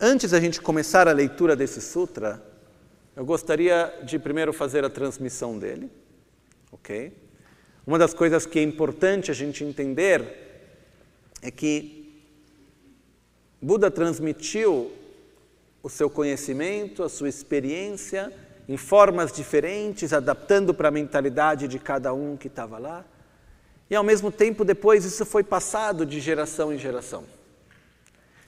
Antes da gente começar a leitura desse Sutra, eu gostaria de primeiro fazer a transmissão dele, ok? Uma das coisas que é importante a gente entender é que Buda transmitiu o seu conhecimento, a sua experiência em formas diferentes, adaptando para a mentalidade de cada um que estava lá. E ao mesmo tempo, depois, isso foi passado de geração em geração.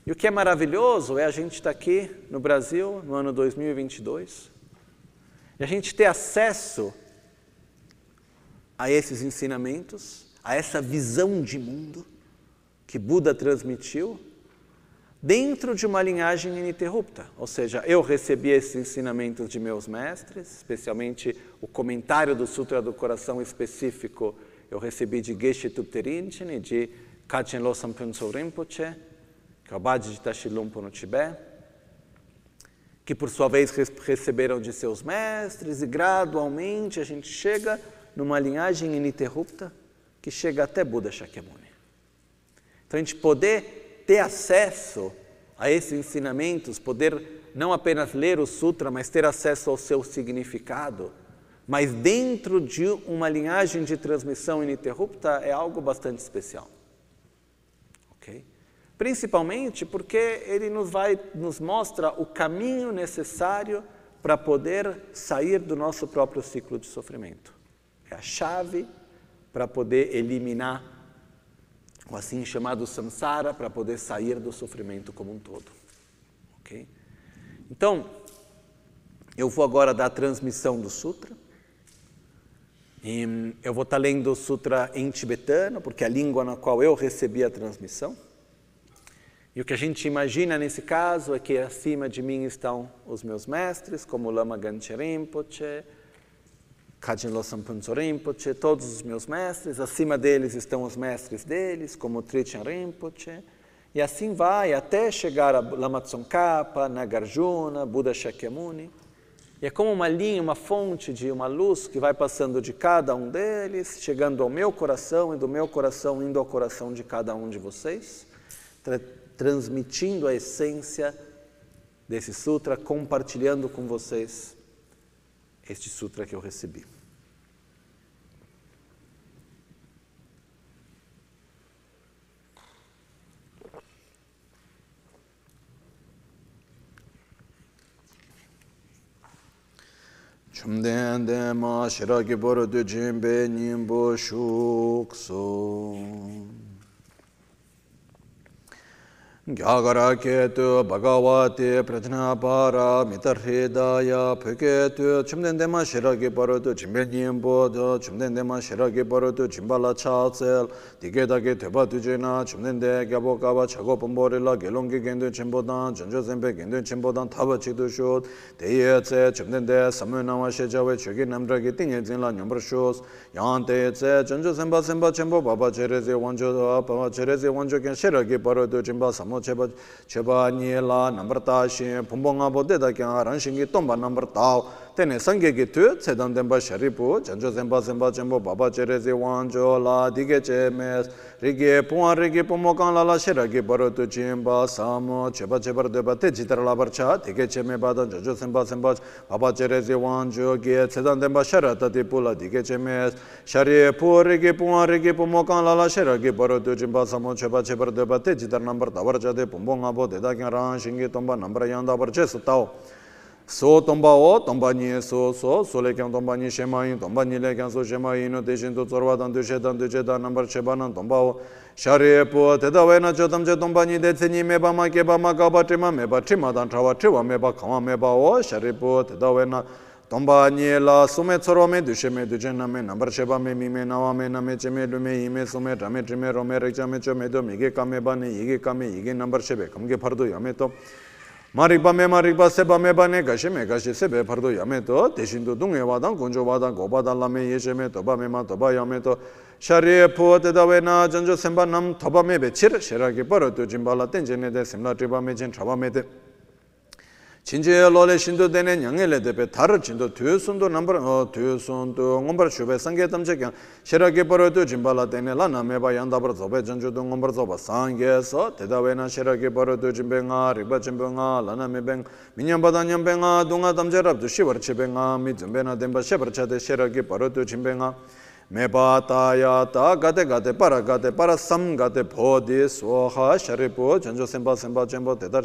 E o que é maravilhoso é a gente estar aqui no Brasil, no ano 2022, e a gente ter acesso a esses ensinamentos, a essa visão de mundo que Buda transmitiu, dentro de uma linhagem ininterrupta. Ou seja, eu recebi esses ensinamentos de meus mestres, especialmente o comentário do Sutra do Coração específico, eu recebi de Geshe Tupterinchen e de Kachen Losam Rinpoche, é o Badi de Tashilumpo no Tibete, que por sua vez receberam de seus mestres, e gradualmente a gente chega numa linhagem ininterrupta que chega até Buda Shakyamuni. Então a gente poder ter acesso a esses ensinamentos, poder não apenas ler o sutra, mas ter acesso ao seu significado, mas dentro de uma linhagem de transmissão ininterrupta é algo bastante especial. Principalmente porque ele nos vai nos mostra o caminho necessário para poder sair do nosso próprio ciclo de sofrimento. É a chave para poder eliminar o assim chamado samsara, para poder sair do sofrimento como um todo. Ok? Então, eu vou agora dar a transmissão do sutra. E eu vou estar lendo o sutra em tibetano, porque é a língua na qual eu recebi a transmissão. E o que a gente imagina nesse caso é que acima de mim estão os meus mestres, como Lama Ganche Rinpoche, Kajin Losam Rinpoche, todos os meus mestres, acima deles estão os mestres deles, como Trichan Rinpoche, e assim vai até chegar a Lama Tsongkhapa, Nagarjuna, Buda Shakyamuni. E é como uma linha, uma fonte de uma luz que vai passando de cada um deles, chegando ao meu coração e do meu coração indo ao coração de cada um de vocês, transmitindo a essência desse sutra, compartilhando com vocês este sutra que eu recebi. chumden de ma shiragi boro du jimbe nyimbo shukso gyāgarākētū bhagavāti pratināpārā mitarhidāyā phikētū chumdendēmā shirāki parūtū chimbēnyēmbōdō chumdendēmā shirāki parūtū chimbālā chācēl dikētāki tēpā tūjēnā chumdendē gyābō kāpā chakō pōmbōrīlā gēlōngi gēndū chimbōdān janjō sēmbē gēndū chimbōdān tāpa chikdū shūd tēyē tsē chumdendē samyō nāwā shēchāwē chūki namdrāki tīngyē dzīnlā nyambar shūs yān tēyē tsē janjō sēmbā sēmbā chimbō bāpa chērēzē wānchō bāpa chērēzē wānchō kēn shirāki parūtū chimbā samyō cheba cheba nye la nambar ta shen, pumbo nga po deda kya ran shingi tomba nambar tao, tene sangye ge tu tsedan denpa sharipu janjo zenpa zenpa chenpo baba cherezi wanjo la dige che mes rige puwa rige pomo kan la la shera baro tu chenpa samu cheba chebar deba te jitara labar cha dige che me badan janjo zenpa zenpa baba cherezi wanjo ge tsedan denpa shara tati pula dige che mes shari puwa rige puwa rige pomo kan la la shera baro tu chenpa samu cheba chebar deba te jitara nambar tabar cha de pombo nga bo deda kya rang shingi tomba nambar yang dabar che su tao so tomba o tomba ni so so so le kyang tomba ni shema yin tomba ni le kyang so shema yin no deshin to zorwa dan de shedan de jedan number cheba nan tomba o. Share po te da we na chodam je tomba ni de tsini me ba ma ke ba ma ka ba te ma me ba te ma dan trawa te wa me ba khawa me ba o. Shari po te da we na tomba ni la sume chorwa me de sheme jen na me number cheba me mi me nawa me na me che me lu me yi me sume ta me tri me ro me re cha me cho me do me ge ka me ba ne yi ge ka me yi ge number chebe kam ge phar do ya me to. 마릭바 메마릭바 세바 메바네 가시 메가시 세베 파르도 야메도 대신도 동에 와당 건조 와당 고바다 라메 예제메 도바 메마 도바 야메도 샤리에 포데다웨나 전조 셈바 남 도바 메베 치르 셰라게 버도 짐발라 텐제네데 셈라 트바 메젠 트바 메데 진제 로레 신도 되는 영엘에 대해 다른 진도 뒤순도 넘버 어 뒤순도 넘버 주베 상계 담적이 시라게 버려도 진발라 되네 라나메바 양다버 저베 전주도 넘버 저바 상계서 대다웨나 시라게 버려도 진뱅아 리바 진뱅아 라나메뱅 민년바다 년뱅아 동아 담제랍도 시버 치뱅아 미즘베나 덴바 셰버차데 시라게 버려도 진뱅아 메바타야 타 가데 가데 파라 가데 파라 삼 가데 보디 소하 샤리포 전조 셈바 셈바 젬보 대다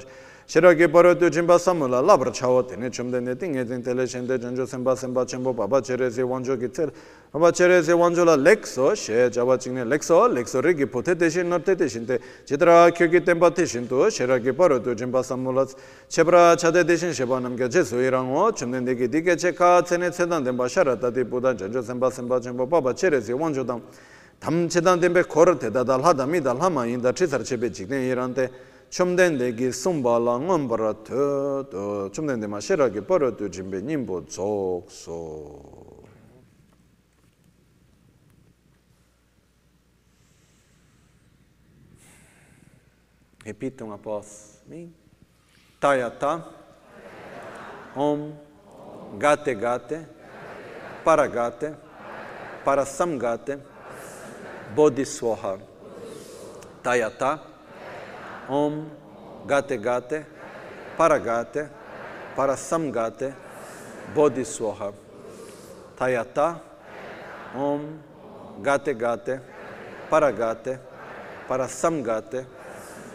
shiraki parotu jimba samula labra chawo tene chumde neti nge zing tele shende janjo semba semba chenpo baba chere cherezi wanjo ki tsir baba chere cherezi wanjo la lekso she jawa chingne lekso lekso rigi pote teshin norte teshin te chitra kyo ki tenpa teshin tu shiraki parotu jimba samula chebra chade teshin sheba namke che sui rango chumde neki dike che ka tsene tsedan tenpa sharatati budan janjo semba semba chenpo baba chere cherezi wanjo dam tam chedan tenpe kor te dadal hadami dal hama inda chisar chebe chikne irante chomden gi sumba la ngom bara to chomden de ma shera paro tu jimbe nimbo zok so Repitam após mim. Tayata. Om. Gate gate. Paragate. Parasamgate. Bodhiswaha. Tayata. Om, Gate Gate, Paragate, Parasamgate, Bodhiswaha. Tayata, Om, Gate Gate, Paragate, Parasamgate,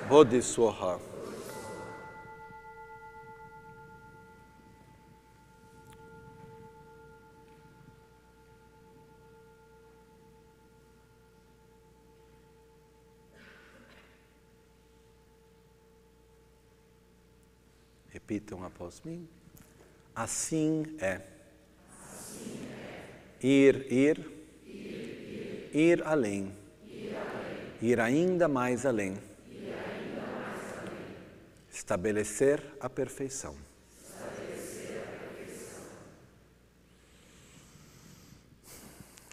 Bodhiswaha. Repitam após mim. Assim é. Ir, ir, ir, além. Ir ainda mais além. Estabelecer a perfeição.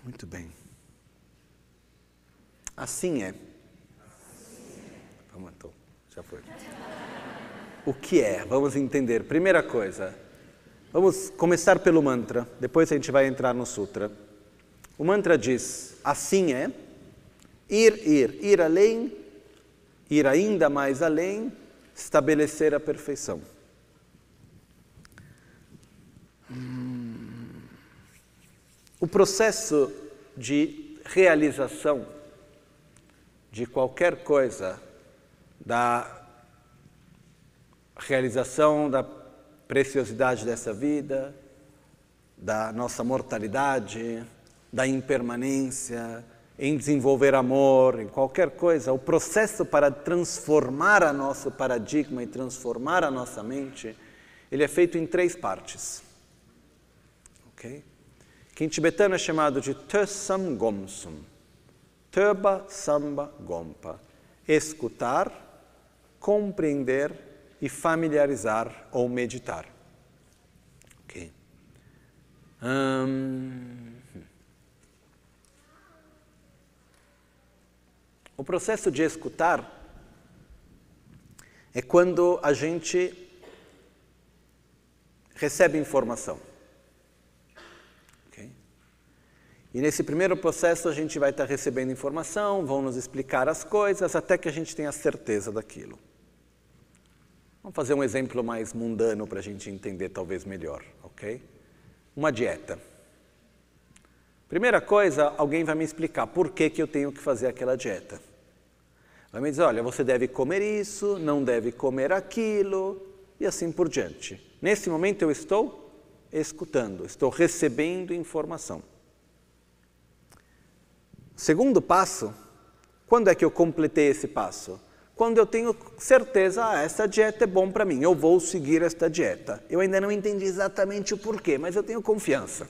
Muito bem. Assim é. Vamos então, já foi. O que é? Vamos entender. Primeira coisa, vamos começar pelo mantra, depois a gente vai entrar no sutra. O mantra diz: assim é, ir, ir, ir além, ir ainda mais além, estabelecer a perfeição. O processo de realização de qualquer coisa, da realização da preciosidade dessa vida, da nossa mortalidade, da impermanência, em desenvolver amor, em qualquer coisa, o processo para transformar o nosso paradigma e transformar a nossa mente, ele é feito em três partes. Ok? Que em tibetano é chamado de Tösam Gomsum. Töba Samba Gompa. Escutar, compreender e familiarizar ou meditar. Ok? O processo de escutar é quando a gente recebe informação. Okay? E nesse primeiro processo a gente vai estar recebendo informação, vão nos explicar as coisas até que a gente tenha certeza daquilo. Vamos fazer um exemplo mais mundano para a gente entender talvez melhor, ok? Uma dieta. Primeira coisa, alguém vai me explicar por que, que eu tenho que fazer aquela dieta. Vai me dizer, olha, você deve comer isso, não deve comer aquilo, e assim por diante. Nesse momento eu estou escutando, estou recebendo informação. Segundo passo, quando é que eu completei esse passo? Quando eu tenho certeza, ah, essa dieta é bom para mim, eu vou seguir esta dieta. Eu ainda não entendi exatamente o porquê, mas eu tenho confiança.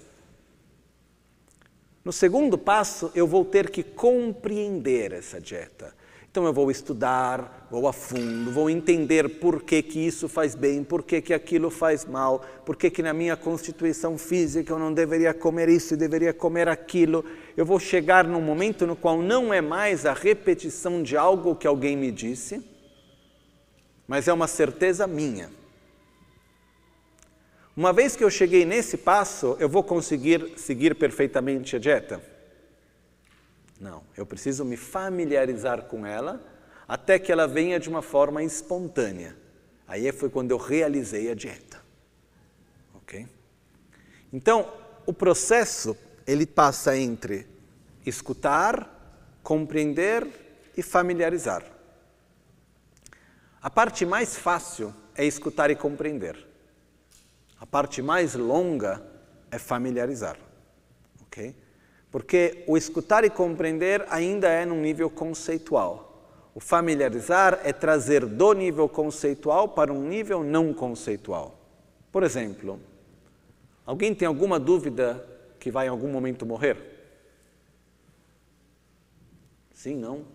No segundo passo, eu vou ter que compreender essa dieta. Então eu vou estudar, vou a fundo, vou entender por que, que isso faz bem, por que, que aquilo faz mal, por que, que na minha constituição física eu não deveria comer isso e deveria comer aquilo. Eu vou chegar num momento no qual não é mais a repetição de algo que alguém me disse, mas é uma certeza minha. Uma vez que eu cheguei nesse passo, eu vou conseguir seguir perfeitamente a dieta? Não, eu preciso me familiarizar com ela até que ela venha de uma forma espontânea. Aí foi quando eu realizei a dieta. Ok? Então, o processo ele passa entre escutar, compreender e familiarizar. A parte mais fácil é escutar e compreender. A parte mais longa é familiarizar. Ok? Porque o escutar e compreender ainda é num nível conceitual. O familiarizar é trazer do nível conceitual para um nível não conceitual. Por exemplo, alguém tem alguma dúvida que vai em algum momento morrer? Sim, não?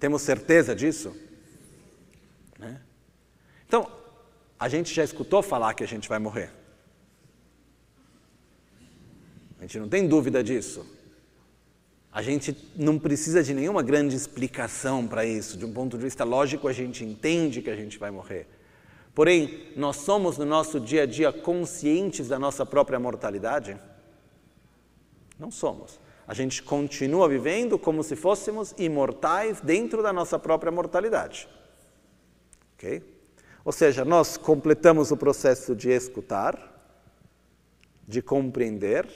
Temos certeza disso? Né? Então, a gente já escutou falar que a gente vai morrer. A gente não tem dúvida disso. A gente não precisa de nenhuma grande explicação para isso. De um ponto de vista lógico, a gente entende que a gente vai morrer. Porém, nós somos no nosso dia a dia conscientes da nossa própria mortalidade? Não somos. A gente continua vivendo como se fôssemos imortais dentro da nossa própria mortalidade. Ok? Ou seja, nós completamos o processo de escutar, de compreender,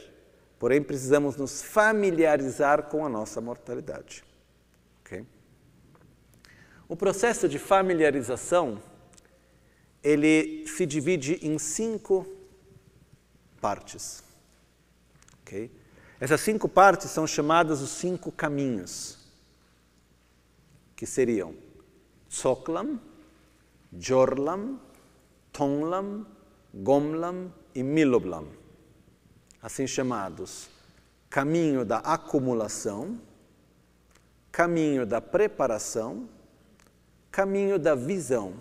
Porém, precisamos nos familiarizar com a nossa mortalidade. Okay? O processo de familiarização ele se divide em cinco partes. Okay? Essas cinco partes são chamadas os cinco caminhos, que seriam Tsoklam, Jorlam, Tonglam, Gomlam e Miloblam assim chamados caminho da acumulação, caminho da preparação, caminho da visão,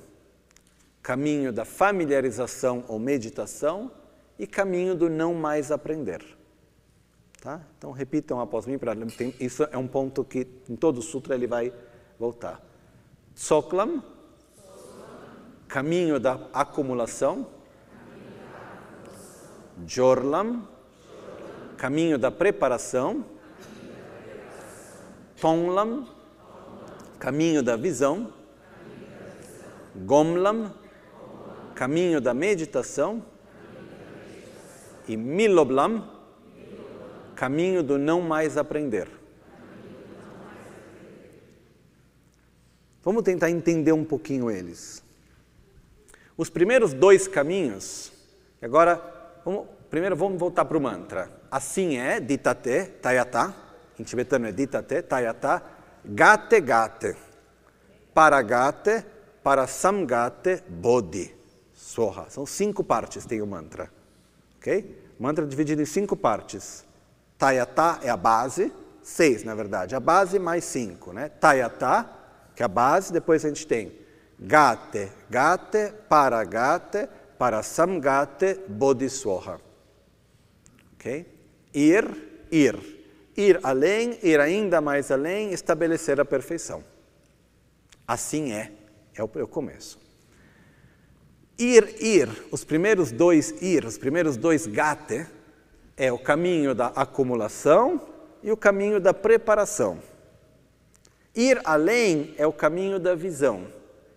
caminho da familiarização ou meditação e caminho do não mais aprender. Tá? Então repitam após mim, para isso é um ponto que em todo o sutra ele vai voltar. Soklam, caminho da acumulação, Jorlam, caminho da preparação, Tonglam, caminho da visão, Gomlam, caminho da meditação, e Miloblam, caminho do não mais aprender. Vamos tentar entender um pouquinho eles. Os primeiros dois caminhos, agora, vamos, primeiro vamos voltar para o mantra. Assim é, ditate, tayata, em tibetano é ditate, tayata, gate gate, paragate, samgate, bodhi, soha. São cinco partes, tem o mantra. Ok? mantra dividido em cinco partes. Tayata é a base, seis na verdade, a base mais cinco, né? Tayata, que é a base, depois a gente tem gate, gate, paragate, samgate, bodhisoha. Ok? Ir, ir. Ir além, ir ainda mais além, estabelecer a perfeição. Assim é, é o, é o começo. Ir, ir, os primeiros dois ir, os primeiros dois gate, é o caminho da acumulação e o caminho da preparação. Ir além é o caminho da visão.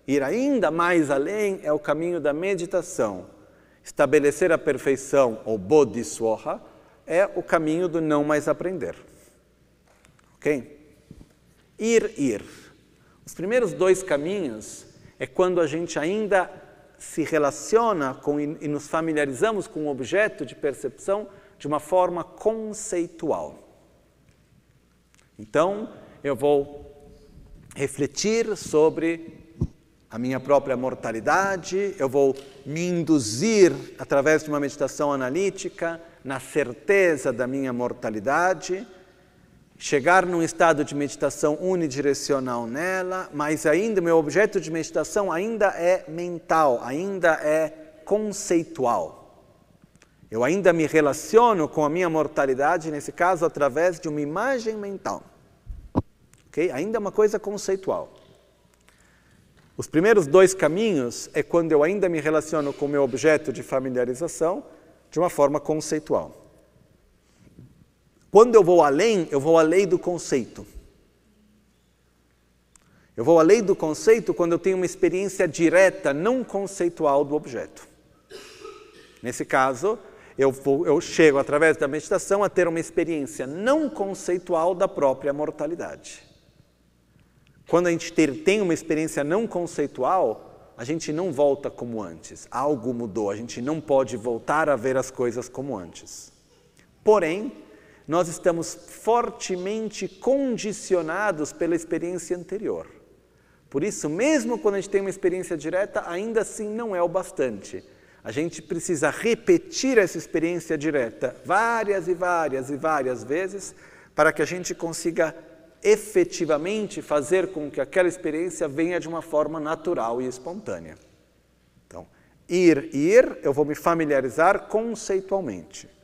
Ir ainda mais além é o caminho da meditação. Estabelecer a perfeição, ou bodhisattva, é o caminho do não mais aprender. Ok? Ir, ir. Os primeiros dois caminhos é quando a gente ainda se relaciona com e nos familiarizamos com o objeto de percepção de uma forma conceitual. Então, eu vou refletir sobre a minha própria mortalidade, eu vou me induzir através de uma meditação analítica na certeza da minha mortalidade, chegar num estado de meditação unidirecional nela, mas ainda meu objeto de meditação ainda é mental, ainda é conceitual. Eu ainda me relaciono com a minha mortalidade, nesse caso, através de uma imagem mental. Okay? Ainda é uma coisa conceitual. Os primeiros dois caminhos é quando eu ainda me relaciono com o meu objeto de familiarização, de uma forma conceitual. Quando eu vou além, eu vou além do conceito. Eu vou além do conceito quando eu tenho uma experiência direta, não conceitual do objeto. Nesse caso, eu, vou, eu chego através da meditação a ter uma experiência não conceitual da própria mortalidade. Quando a gente ter, tem uma experiência não conceitual, a gente não volta como antes. Algo mudou, a gente não pode voltar a ver as coisas como antes. Porém, nós estamos fortemente condicionados pela experiência anterior. Por isso, mesmo quando a gente tem uma experiência direta, ainda assim não é o bastante. A gente precisa repetir essa experiência direta várias e várias e várias vezes para que a gente consiga efetivamente fazer com que aquela experiência venha de uma forma natural e espontânea. Então, ir, ir, eu vou me familiarizar conceitualmente.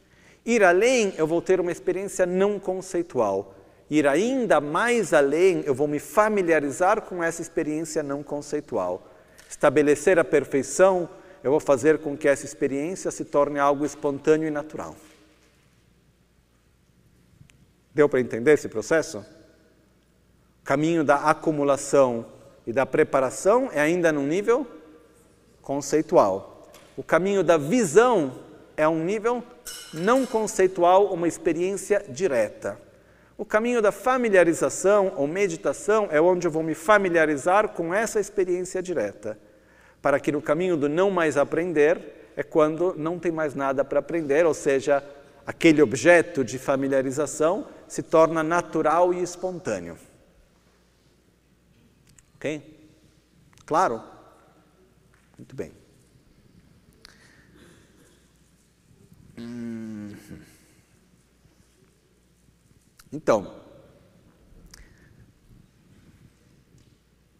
Ir além, eu vou ter uma experiência não conceitual. Ir ainda mais além, eu vou me familiarizar com essa experiência não conceitual. Estabelecer a perfeição, eu vou fazer com que essa experiência se torne algo espontâneo e natural. Deu para entender esse processo? O caminho da acumulação e da preparação é ainda no nível conceitual. O caminho da visão é um nível não conceitual, uma experiência direta. O caminho da familiarização ou meditação é onde eu vou me familiarizar com essa experiência direta. Para que no caminho do não mais aprender é quando não tem mais nada para aprender, ou seja, aquele objeto de familiarização se torna natural e espontâneo. Ok? Claro? Muito bem. Hum. Então,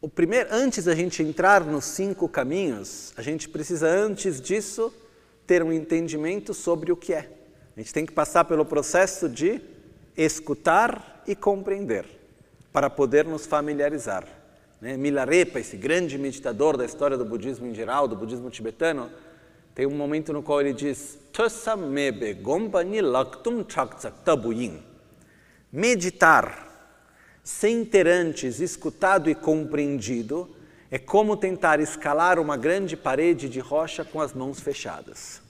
o primeiro, antes da gente entrar nos cinco caminhos, a gente precisa antes disso ter um entendimento sobre o que é. A gente tem que passar pelo processo de escutar e compreender, para poder nos familiarizar. Né? Milarepa, esse grande meditador da história do budismo em geral, do budismo tibetano, tem um momento no qual ele diz: Meditar, sem ter antes escutado e compreendido, é como tentar escalar uma grande parede de rocha com as mãos fechadas.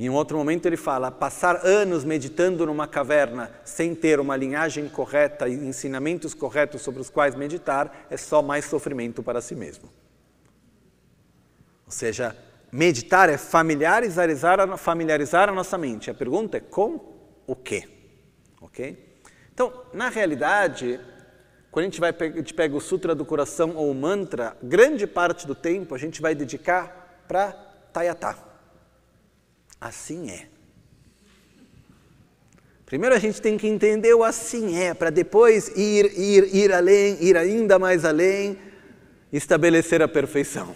Em um outro momento ele fala: passar anos meditando numa caverna sem ter uma linhagem correta e ensinamentos corretos sobre os quais meditar é só mais sofrimento para si mesmo. Ou seja, meditar é familiarizar, familiarizar a nossa mente. A pergunta é com o quê? Ok? Então, na realidade, quando a gente, vai, a gente pega o Sutra do Coração ou o mantra, grande parte do tempo a gente vai dedicar para Tayatá. Assim é. Primeiro a gente tem que entender o assim é, para depois ir, ir, ir além, ir ainda mais além, estabelecer a perfeição.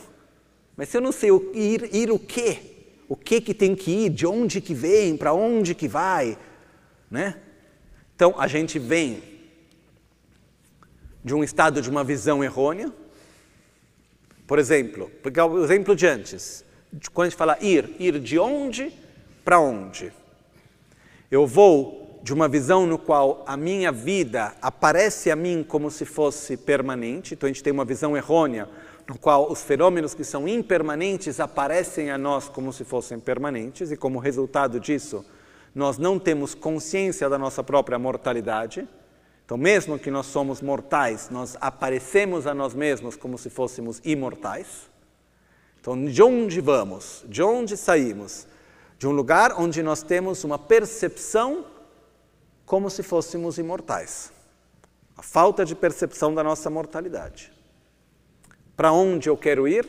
Mas se eu não sei o, ir, ir o quê? O que que tem que ir? De onde que vem? Para onde que vai? Né? Então a gente vem de um estado de uma visão errônea. Por exemplo, pegar o exemplo de antes quando a gente fala ir, ir de onde para onde? Eu vou de uma visão no qual a minha vida aparece a mim como se fosse permanente, então a gente tem uma visão errônea no qual os fenômenos que são impermanentes aparecem a nós como se fossem permanentes e como resultado disso, nós não temos consciência da nossa própria mortalidade. Então, mesmo que nós somos mortais, nós aparecemos a nós mesmos como se fôssemos imortais. Então, de onde vamos? De onde saímos? De um lugar onde nós temos uma percepção como se fôssemos imortais. A falta de percepção da nossa mortalidade. Para onde eu quero ir?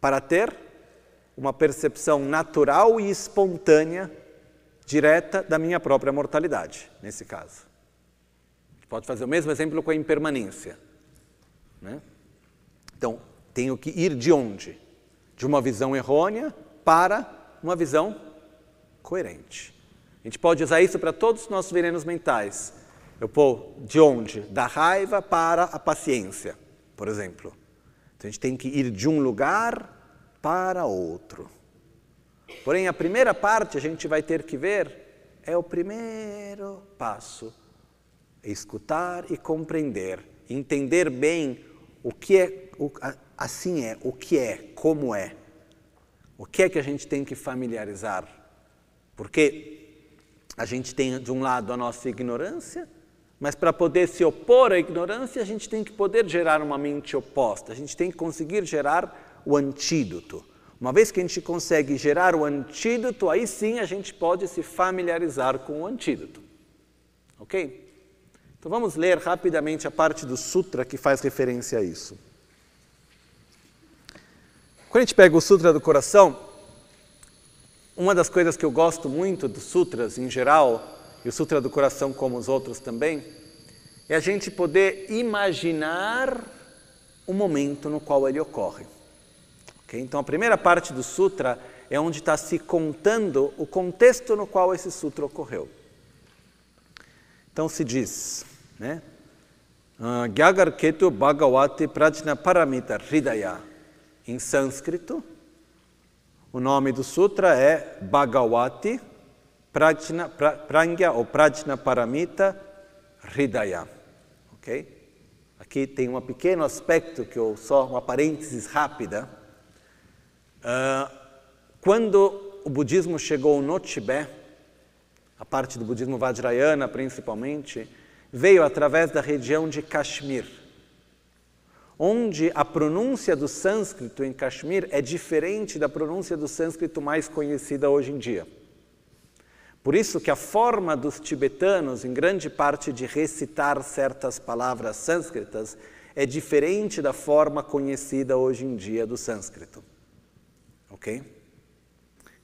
Para ter uma percepção natural e espontânea, direta da minha própria mortalidade, nesse caso. Pode fazer o mesmo exemplo com a impermanência. Né? Então, tenho que ir de onde? De uma visão errônea para uma visão coerente. A gente pode usar isso para todos os nossos venenos mentais. Eu vou de onde? Da raiva para a paciência, por exemplo. Então a gente tem que ir de um lugar para outro. Porém, a primeira parte a gente vai ter que ver é o primeiro passo. Escutar e compreender, entender bem o que é, o, assim é, o que é, como é. O que é que a gente tem que familiarizar? Porque a gente tem, de um lado, a nossa ignorância, mas para poder se opor à ignorância, a gente tem que poder gerar uma mente oposta, a gente tem que conseguir gerar o antídoto. Uma vez que a gente consegue gerar o antídoto, aí sim a gente pode se familiarizar com o antídoto. Ok? Então vamos ler rapidamente a parte do Sutra que faz referência a isso. Quando a gente pega o Sutra do Coração, uma das coisas que eu gosto muito dos sutras em geral, e o Sutra do Coração como os outros também, é a gente poder imaginar o momento no qual ele ocorre. Okay? Então, a primeira parte do Sutra é onde está se contando o contexto no qual esse Sutra ocorreu. Então, se diz, né? Ah, Gyagar Ketu Bhagavati Prajna Paramita Hridaya. Em sânscrito, o nome do sutra é Bhagavati Prajna, pra, Prangya ou Prajna Paramita Hridaya. Ok? Aqui tem um pequeno aspecto que eu só uma parênteses rápida. Uh, quando o budismo chegou no Tibete, a parte do budismo Vajrayana principalmente, veio através da região de Kashmir, onde a pronúncia do sânscrito em Kashmir é diferente da pronúncia do sânscrito mais conhecida hoje em dia. Por isso que a forma dos tibetanos, em grande parte, de recitar certas palavras sânscritas é diferente da forma conhecida hoje em dia do sânscrito. Ok?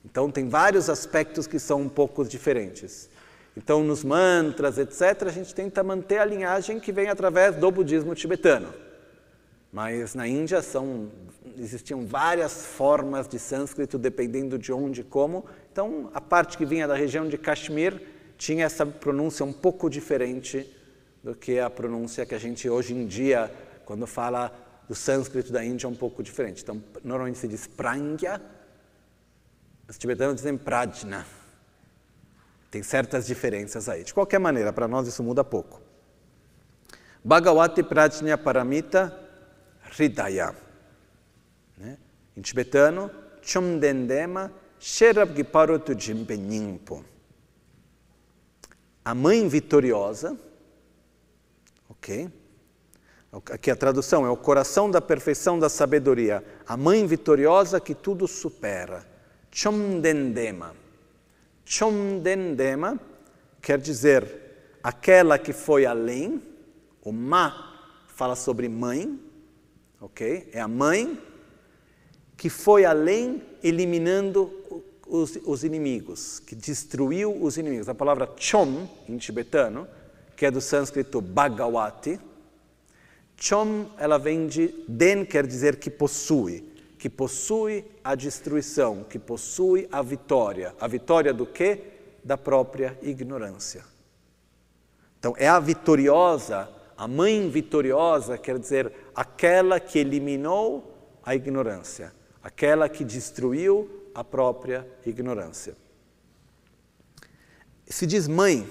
Então, tem vários aspectos que são um pouco diferentes. Então, nos mantras, etc., a gente tenta manter a linhagem que vem através do budismo tibetano. Mas na Índia são, existiam várias formas de sânscrito, dependendo de onde e como, então, a parte que vinha da região de Kashmir tinha essa pronúncia um pouco diferente do que a pronúncia que a gente hoje em dia, quando fala do sânscrito da Índia, é um pouco diferente. Então, normalmente se diz prangya, os tibetanos dizem prajna. Tem certas diferenças aí. De qualquer maneira, para nós isso muda pouco. Bhagavati Prajna Paramita Hridaya. Né? Em tibetano, Chumdendema Sherab Giparotu Jimpenyingpo. A mãe vitoriosa, ok? Aqui a tradução é o coração da perfeição da sabedoria, a mãe vitoriosa que tudo supera. Chomdendema. Chomdendema quer dizer aquela que foi além, o ma fala sobre mãe, ok? É a mãe que foi além, eliminando os, os, inimigos, que destruiu os inimigos. A palavra chom, em tibetano, que é do sânscrito Bhagavati, chom, ela vem de den, quer dizer que possui, que possui a destruição, que possui a vitória. A vitória do quê? Da própria ignorância. Então, é a vitoriosa, a mãe vitoriosa, quer dizer, aquela que eliminou a ignorância aquela que destruiu a própria ignorância. Se diz mãe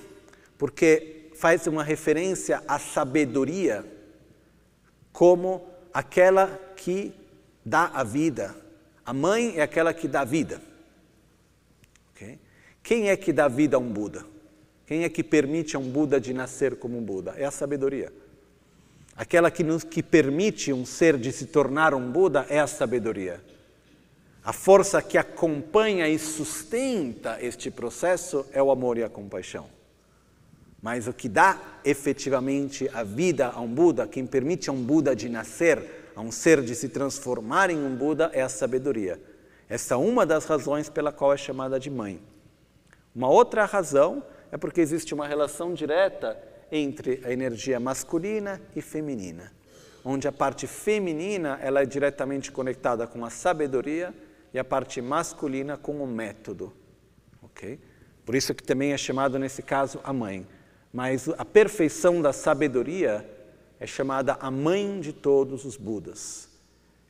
porque faz uma referência à sabedoria como aquela que dá a vida. A mãe é aquela que dá vida. Okay? Quem é que dá vida a um Buda? Quem é que permite a um Buda de nascer como um Buda? É a sabedoria. Aquela que, nos, que permite um ser de se tornar um Buda é a sabedoria. A força que acompanha e sustenta este processo é o amor e a compaixão. Mas o que dá efetivamente a vida a um Buda, quem permite a um Buda de nascer, a um ser de se transformar em um Buda, é a sabedoria. Essa é uma das razões pela qual é chamada de mãe. Uma outra razão é porque existe uma relação direta entre a energia masculina e feminina, onde a parte feminina ela é diretamente conectada com a sabedoria e a parte masculina com o método. ok? Por isso que também é chamado, nesse caso, a mãe. Mas a perfeição da sabedoria é chamada a mãe de todos os Budas.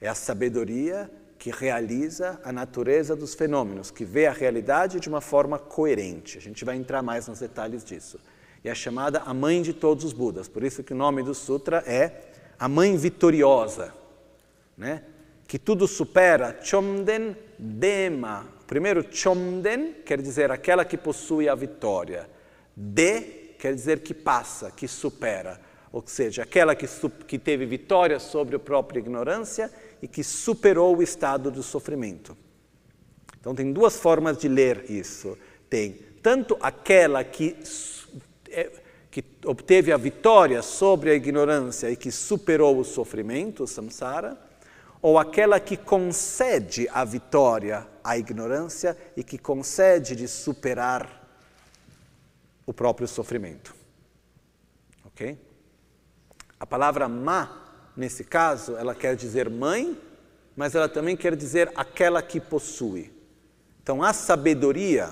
É a sabedoria que realiza a natureza dos fenômenos, que vê a realidade de uma forma coerente. A gente vai entrar mais nos detalhes disso. E é chamada a mãe de todos os Budas. Por isso que o nome do sutra é a mãe vitoriosa. Né? que tudo supera, Chomden Dema. Primeiro, Chomden quer dizer aquela que possui a vitória. De quer dizer que passa, que supera. Ou seja, aquela que, que teve vitória sobre a própria ignorância e que superou o estado do sofrimento. Então, tem duas formas de ler isso. Tem tanto aquela que, é, que obteve a vitória sobre a ignorância e que superou o sofrimento, o samsara, ou aquela que concede a vitória à ignorância e que concede de superar o próprio sofrimento. Ok? A palavra má, nesse caso, ela quer dizer mãe, mas ela também quer dizer aquela que possui. Então, a sabedoria,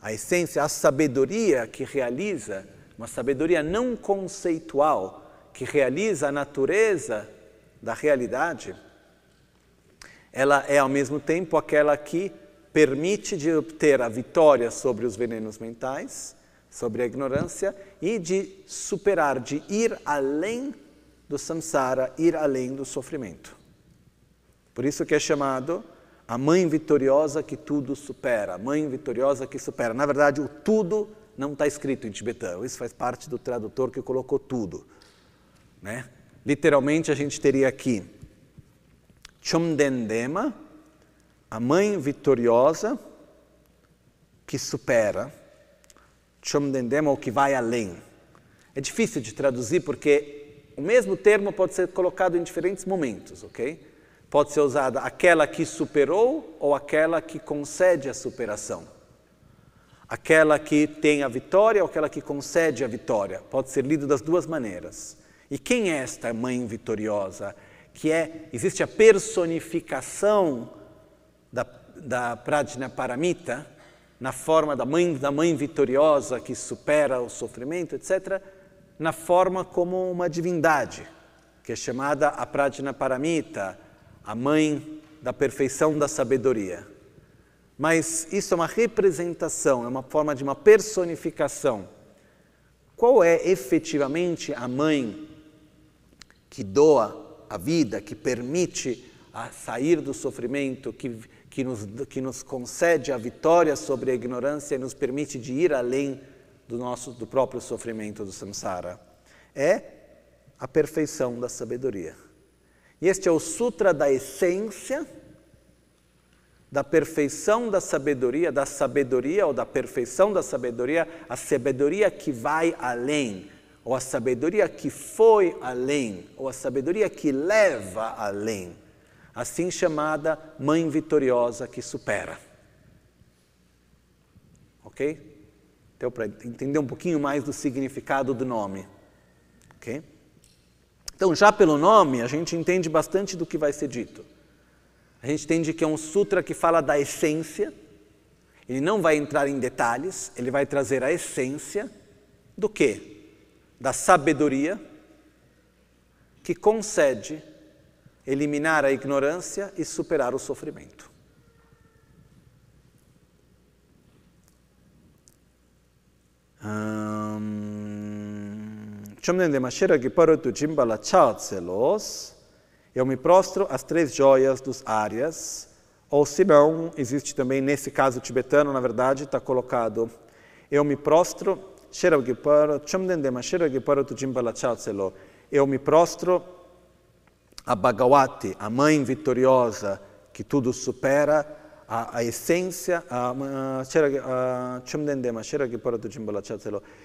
a essência, a sabedoria que realiza, uma sabedoria não conceitual, que realiza a natureza da realidade, ela é ao mesmo tempo aquela que permite de obter a vitória sobre os venenos mentais, sobre a ignorância e de superar, de ir além do samsara, ir além do sofrimento. Por isso que é chamado a mãe vitoriosa que tudo supera, a mãe vitoriosa que supera. Na verdade, o tudo não está escrito em tibetano, isso faz parte do tradutor que colocou tudo. Né? Literalmente, a gente teria aqui Chumdendema, a mãe vitoriosa que supera. Chumdendema, o que vai além. É difícil de traduzir porque o mesmo termo pode ser colocado em diferentes momentos, ok? Pode ser usada aquela que superou ou aquela que concede a superação. Aquela que tem a vitória ou aquela que concede a vitória. Pode ser lido das duas maneiras. E quem é esta mãe vitoriosa? Que é, existe a personificação da, da Prajna Paramita, na forma da mãe, da mãe vitoriosa que supera o sofrimento, etc., na forma como uma divindade, que é chamada a Prajna Paramita, a mãe da perfeição da sabedoria. Mas isso é uma representação, é uma forma de uma personificação. Qual é efetivamente a mãe que doa a vida, que permite a sair do sofrimento, que, que, nos, que nos concede a vitória sobre a ignorância e nos permite de ir além do nosso do próprio sofrimento do samsara? É a perfeição da sabedoria. E este é o Sutra da essência, da perfeição da sabedoria, da sabedoria ou da perfeição da sabedoria, a sabedoria que vai além, ou a sabedoria que foi além, ou a sabedoria que leva além, assim chamada Mãe Vitoriosa que supera. Ok? Então, para entender um pouquinho mais do significado do nome. Ok? Então, já pelo nome, a gente entende bastante do que vai ser dito. A gente entende que é um sutra que fala da essência, ele não vai entrar em detalhes, ele vai trazer a essência do que? Da sabedoria que concede eliminar a ignorância e superar o sofrimento. Chomnende Giparotu eu me prostro às três joias dos áreas, ou se não, existe também nesse caso tibetano, na verdade, está colocado, eu me prostro, Giparotu eu me prostro a Bhagavati, a mãe vitoriosa que tudo supera, a, a essência,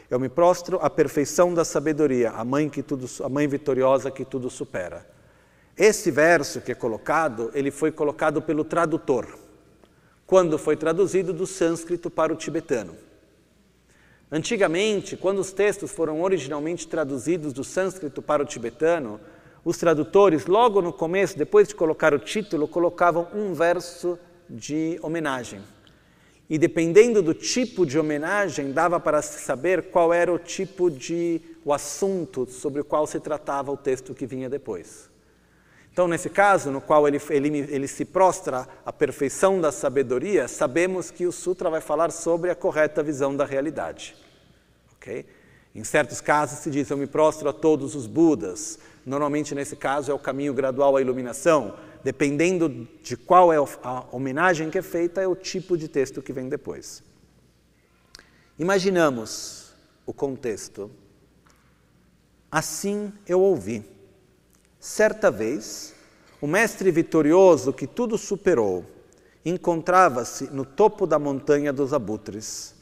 eu me prostro à perfeição da sabedoria, a mãe, que tudo, a mãe vitoriosa que tudo supera. Esse verso que é colocado, ele foi colocado pelo tradutor, quando foi traduzido do sânscrito para o tibetano. Antigamente, quando os textos foram originalmente traduzidos do sânscrito para o tibetano, os tradutores, logo no começo, depois de colocar o título, colocavam um verso de homenagem. E dependendo do tipo de homenagem, dava para saber qual era o tipo de o assunto sobre o qual se tratava o texto que vinha depois. Então, nesse caso, no qual ele, ele, ele se prostra à perfeição da sabedoria, sabemos que o Sutra vai falar sobre a correta visão da realidade. Okay? Em certos casos se diz, eu me prostro a todos os Budas. Normalmente, nesse caso, é o caminho gradual à iluminação dependendo de qual é a homenagem que é feita, é o tipo de texto que vem depois. Imaginamos o contexto. Assim eu ouvi. Certa vez, o mestre vitorioso que tudo superou encontrava-se no topo da montanha dos abutres,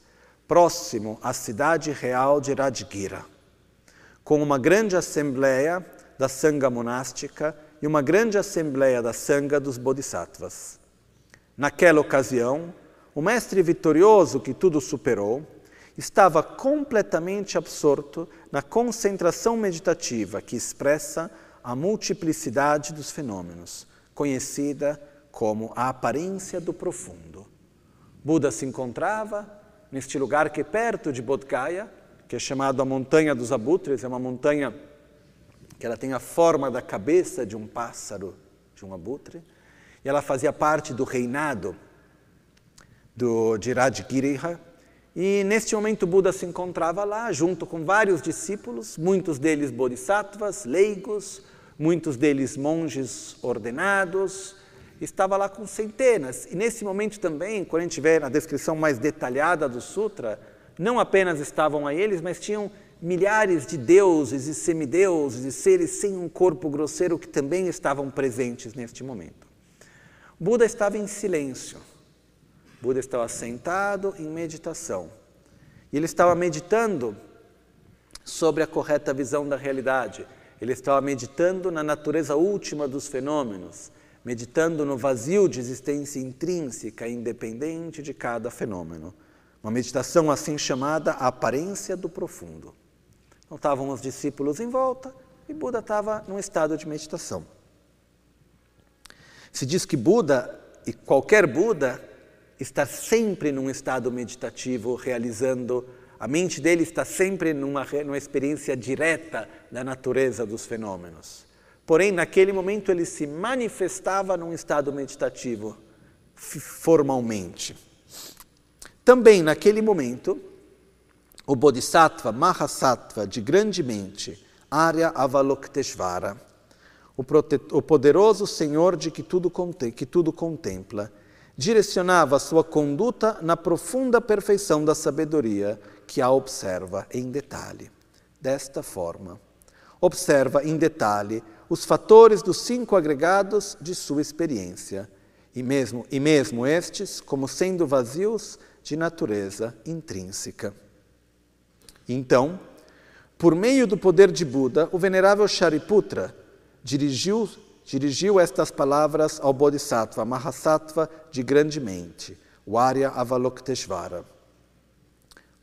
próximo à cidade real de Radgira, com uma grande assembleia da sanga monástica e uma grande assembleia da Sangha dos Bodhisattvas. Naquela ocasião, o mestre vitorioso que tudo superou estava completamente absorto na concentração meditativa que expressa a multiplicidade dos fenômenos, conhecida como a aparência do profundo. Buda se encontrava neste lugar que é perto de Bodh Gaya, que é chamado a Montanha dos Abutres, é uma montanha que ela tem a forma da cabeça de um pássaro, de um abutre, e ela fazia parte do reinado do, de Rajgiriha. E neste momento Buda se encontrava lá, junto com vários discípulos, muitos deles bodhisattvas, leigos, muitos deles monges ordenados, estava lá com centenas. E nesse momento também, quando a gente vê na descrição mais detalhada do sutra, não apenas estavam a eles, mas tinham milhares de deuses e semideuses e seres sem um corpo grosseiro que também estavam presentes neste momento. Buda estava em silêncio. Buda estava sentado em meditação. E ele estava meditando sobre a correta visão da realidade. Ele estava meditando na natureza última dos fenômenos, meditando no vazio de existência intrínseca, independente de cada fenômeno. Uma meditação assim chamada a aparência do profundo. Então estavam os discípulos em volta e Buda estava num estado de meditação. Se diz que Buda, e qualquer Buda, está sempre num estado meditativo, realizando, a mente dele está sempre numa, numa experiência direta da natureza dos fenômenos. Porém, naquele momento ele se manifestava num estado meditativo, formalmente. Também naquele momento, o Bodhisattva Mahasattva de grande mente, Arya Avalokteshvara, o, o poderoso Senhor de que tudo, que tudo contempla, direcionava sua conduta na profunda perfeição da sabedoria que a observa em detalhe. Desta forma, observa em detalhe os fatores dos cinco agregados de sua experiência, e mesmo, e mesmo estes como sendo vazios de natureza intrínseca. Então, por meio do poder de Buda, o venerável Shariputra dirigiu, dirigiu estas palavras ao Bodhisattva, Mahasattva de grande mente, o Arya Avalokteshvara.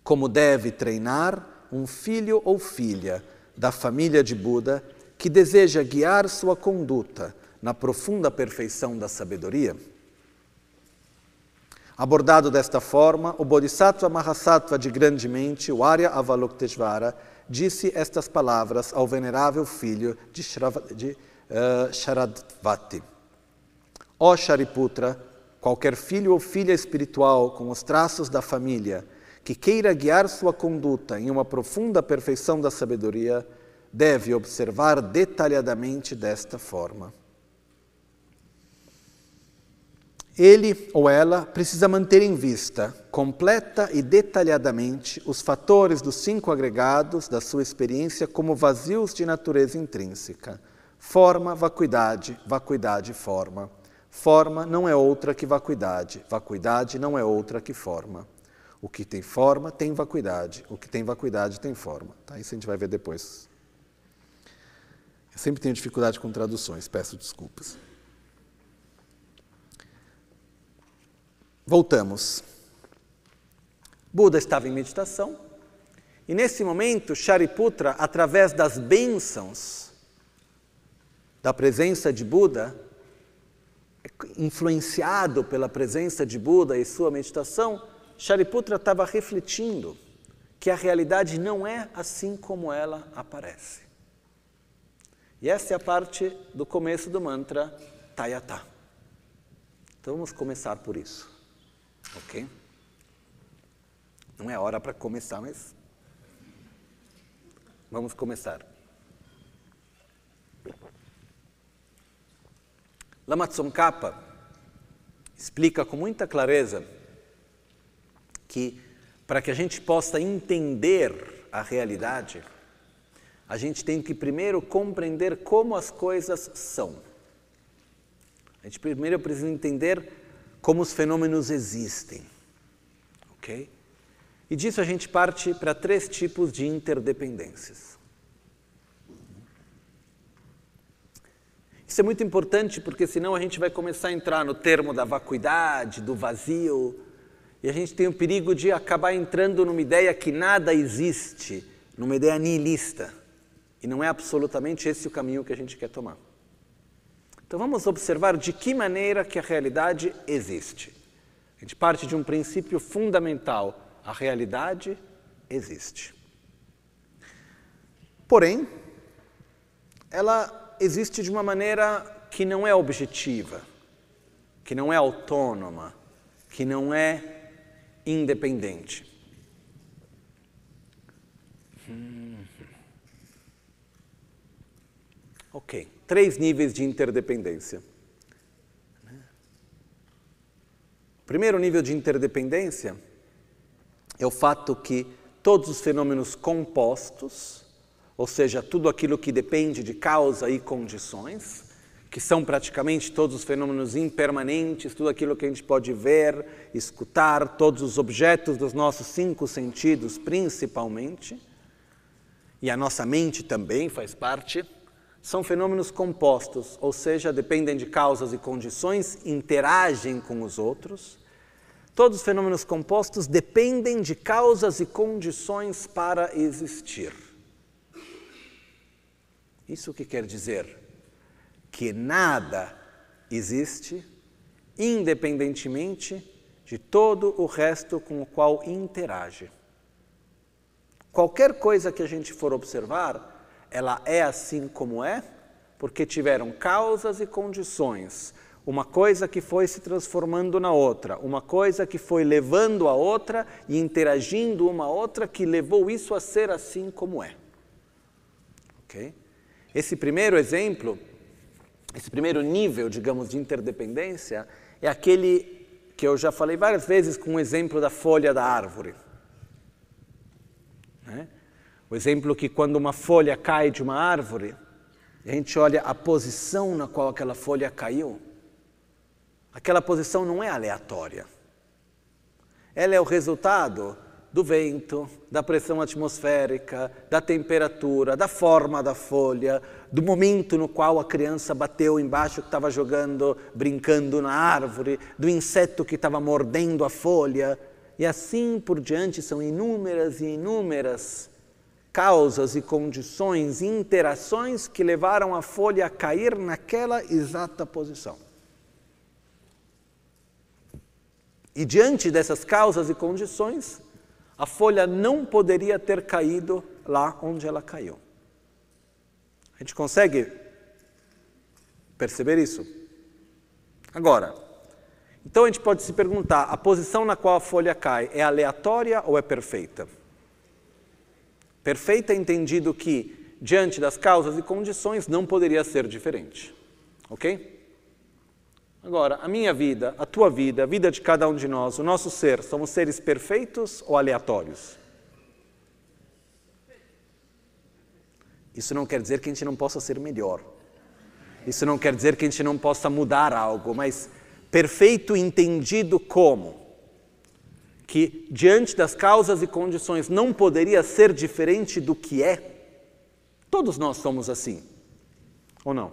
Como deve treinar um filho ou filha da família de Buda que deseja guiar sua conduta na profunda perfeição da sabedoria? Abordado desta forma, o Bodhisattva Mahasattva de grande mente, o Arya Avalokteshvara, disse estas palavras ao venerável filho de, de uh, Sharadvati. Ó oh Shariputra, qualquer filho ou filha espiritual com os traços da família que queira guiar sua conduta em uma profunda perfeição da sabedoria, deve observar detalhadamente desta forma. Ele ou ela precisa manter em vista, completa e detalhadamente, os fatores dos cinco agregados da sua experiência como vazios de natureza intrínseca. Forma, vacuidade, vacuidade, forma. Forma não é outra que vacuidade, vacuidade não é outra que forma. O que tem forma tem vacuidade, o que tem vacuidade tem forma. Tá? Isso a gente vai ver depois. Eu sempre tenho dificuldade com traduções, peço desculpas. Voltamos. Buda estava em meditação e nesse momento Shariputra, através das bênçãos da presença de Buda, influenciado pela presença de Buda e sua meditação, Shariputra estava refletindo que a realidade não é assim como ela aparece. E essa é a parte do começo do mantra Tayata. Então vamos começar por isso. Ok? Não é hora para começar, mas vamos começar. Lama Tsongkhapa explica com muita clareza que para que a gente possa entender a realidade, a gente tem que primeiro compreender como as coisas são. A gente primeiro precisa entender como os fenômenos existem. Ok? E disso a gente parte para três tipos de interdependências. Isso é muito importante porque senão a gente vai começar a entrar no termo da vacuidade, do vazio, e a gente tem o perigo de acabar entrando numa ideia que nada existe, numa ideia nihilista. E não é absolutamente esse o caminho que a gente quer tomar. Então vamos observar de que maneira que a realidade existe. A gente parte de um princípio fundamental: a realidade existe. Porém, ela existe de uma maneira que não é objetiva, que não é autônoma, que não é independente. Hum. Ok, três níveis de interdependência. O primeiro nível de interdependência é o fato que todos os fenômenos compostos, ou seja, tudo aquilo que depende de causa e condições, que são praticamente todos os fenômenos impermanentes, tudo aquilo que a gente pode ver, escutar, todos os objetos dos nossos cinco sentidos, principalmente, e a nossa mente também faz parte, são fenômenos compostos, ou seja, dependem de causas e condições, interagem com os outros. Todos os fenômenos compostos dependem de causas e condições para existir. Isso o que quer dizer? Que nada existe independentemente de todo o resto com o qual interage. Qualquer coisa que a gente for observar, ela é assim como é, porque tiveram causas e condições. Uma coisa que foi se transformando na outra, uma coisa que foi levando a outra e interagindo uma outra que levou isso a ser assim como é. Ok? Esse primeiro exemplo, esse primeiro nível, digamos, de interdependência, é aquele que eu já falei várias vezes com o exemplo da folha da árvore. O exemplo que quando uma folha cai de uma árvore, a gente olha a posição na qual aquela folha caiu, aquela posição não é aleatória. Ela é o resultado do vento, da pressão atmosférica, da temperatura, da forma da folha, do momento no qual a criança bateu embaixo que estava jogando, brincando na árvore, do inseto que estava mordendo a folha, e assim por diante são inúmeras e inúmeras causas e condições, interações que levaram a folha a cair naquela exata posição. E diante dessas causas e condições, a folha não poderia ter caído lá onde ela caiu. A gente consegue perceber isso? Agora, então a gente pode se perguntar: a posição na qual a folha cai é aleatória ou é perfeita? Perfeita é entendido que, diante das causas e condições, não poderia ser diferente. Ok? Agora, a minha vida, a tua vida, a vida de cada um de nós, o nosso ser, somos seres perfeitos ou aleatórios? Isso não quer dizer que a gente não possa ser melhor. Isso não quer dizer que a gente não possa mudar algo, mas perfeito entendido como que diante das causas e condições não poderia ser diferente do que é. Todos nós somos assim. Ou não?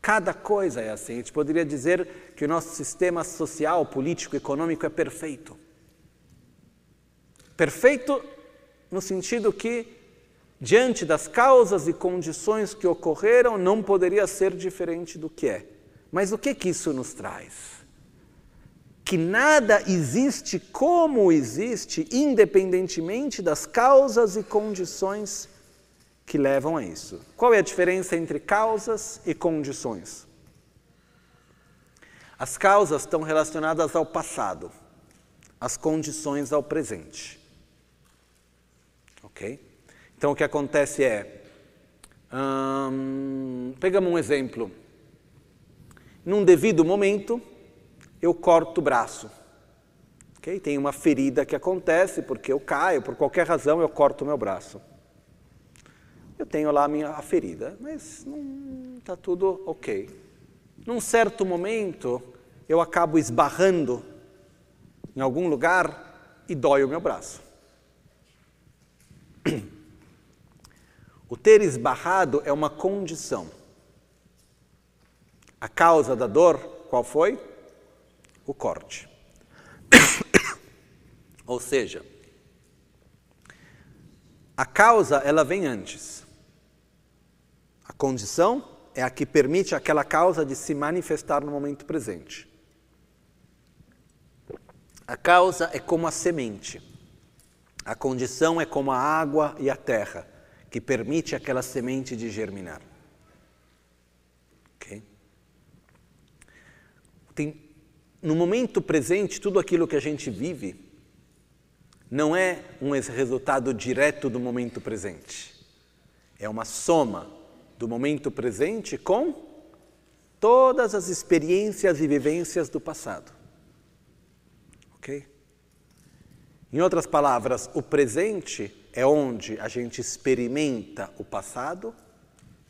Cada coisa é assim. A gente poderia dizer que o nosso sistema social, político, econômico é perfeito. Perfeito no sentido que, diante das causas e condições que ocorreram, não poderia ser diferente do que é. Mas o que, que isso nos traz? Que nada existe como existe, independentemente das causas e condições que levam a isso. Qual é a diferença entre causas e condições? As causas estão relacionadas ao passado, as condições ao presente. Ok? Então o que acontece é. Hum, pegamos um exemplo. Num devido momento, eu corto o braço. Okay? Tem uma ferida que acontece porque eu caio, por qualquer razão eu corto o meu braço eu tenho lá a minha a ferida, mas está tudo ok. Num certo momento, eu acabo esbarrando em algum lugar e dói o meu braço. [clears throat] O ter esbarrado é uma condição. A causa da dor, qual foi? O corte. [coughs] Ou seja, a causa ela vem antes. A condição é a que permite aquela causa de se manifestar no momento presente. A causa é como a semente. A condição é como a água e a terra, que permite aquela semente de germinar. Okay? Tem, no momento presente, tudo aquilo que a gente vive não é um resultado direto do momento presente. É uma soma do momento presente com todas as experiências e vivências do passado. Ok? Em outras palavras, o presente é onde a gente experimenta o passado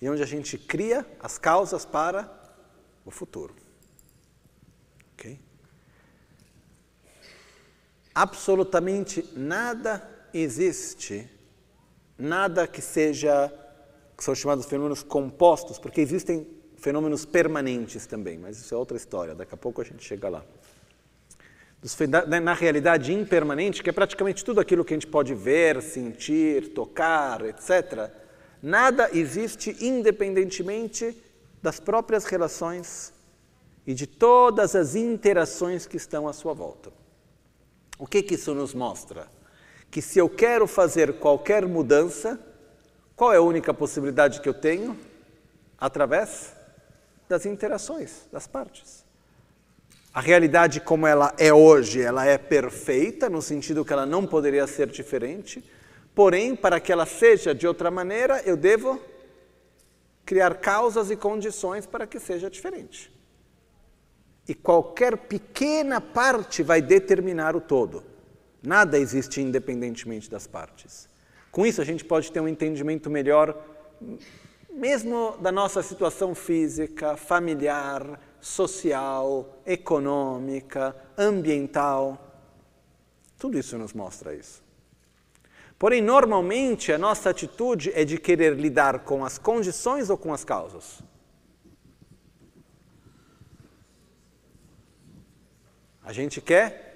e onde a gente cria as causas para o futuro. Ok? Absolutamente nada existe, nada que seja que são chamados fenômenos compostos, porque existem fenômenos permanentes também, mas isso é outra história, daqui a pouco a gente chega lá. Na realidade impermanente, que é praticamente tudo aquilo que a gente pode ver, sentir, tocar, etc., nada existe independentemente das próprias relações e de todas as interações que estão à sua volta. O que, que isso nos mostra? Que se eu quero fazer qualquer mudança, qual é a única possibilidade que eu tenho? Através das interações das partes. A realidade como ela é hoje, ela é perfeita, no sentido que ela não poderia ser diferente, porém, para que ela seja de outra maneira, eu devo criar causas e condições para que seja diferente. E qualquer pequena parte vai determinar o todo. Nada existe independentemente das partes. Com isso, a gente pode ter um entendimento melhor, mesmo da nossa situação física, familiar, social, econômica, ambiental. Tudo isso nos mostra isso. Porém, normalmente, a nossa atitude é de querer lidar com as condições ou com as causas. A gente quer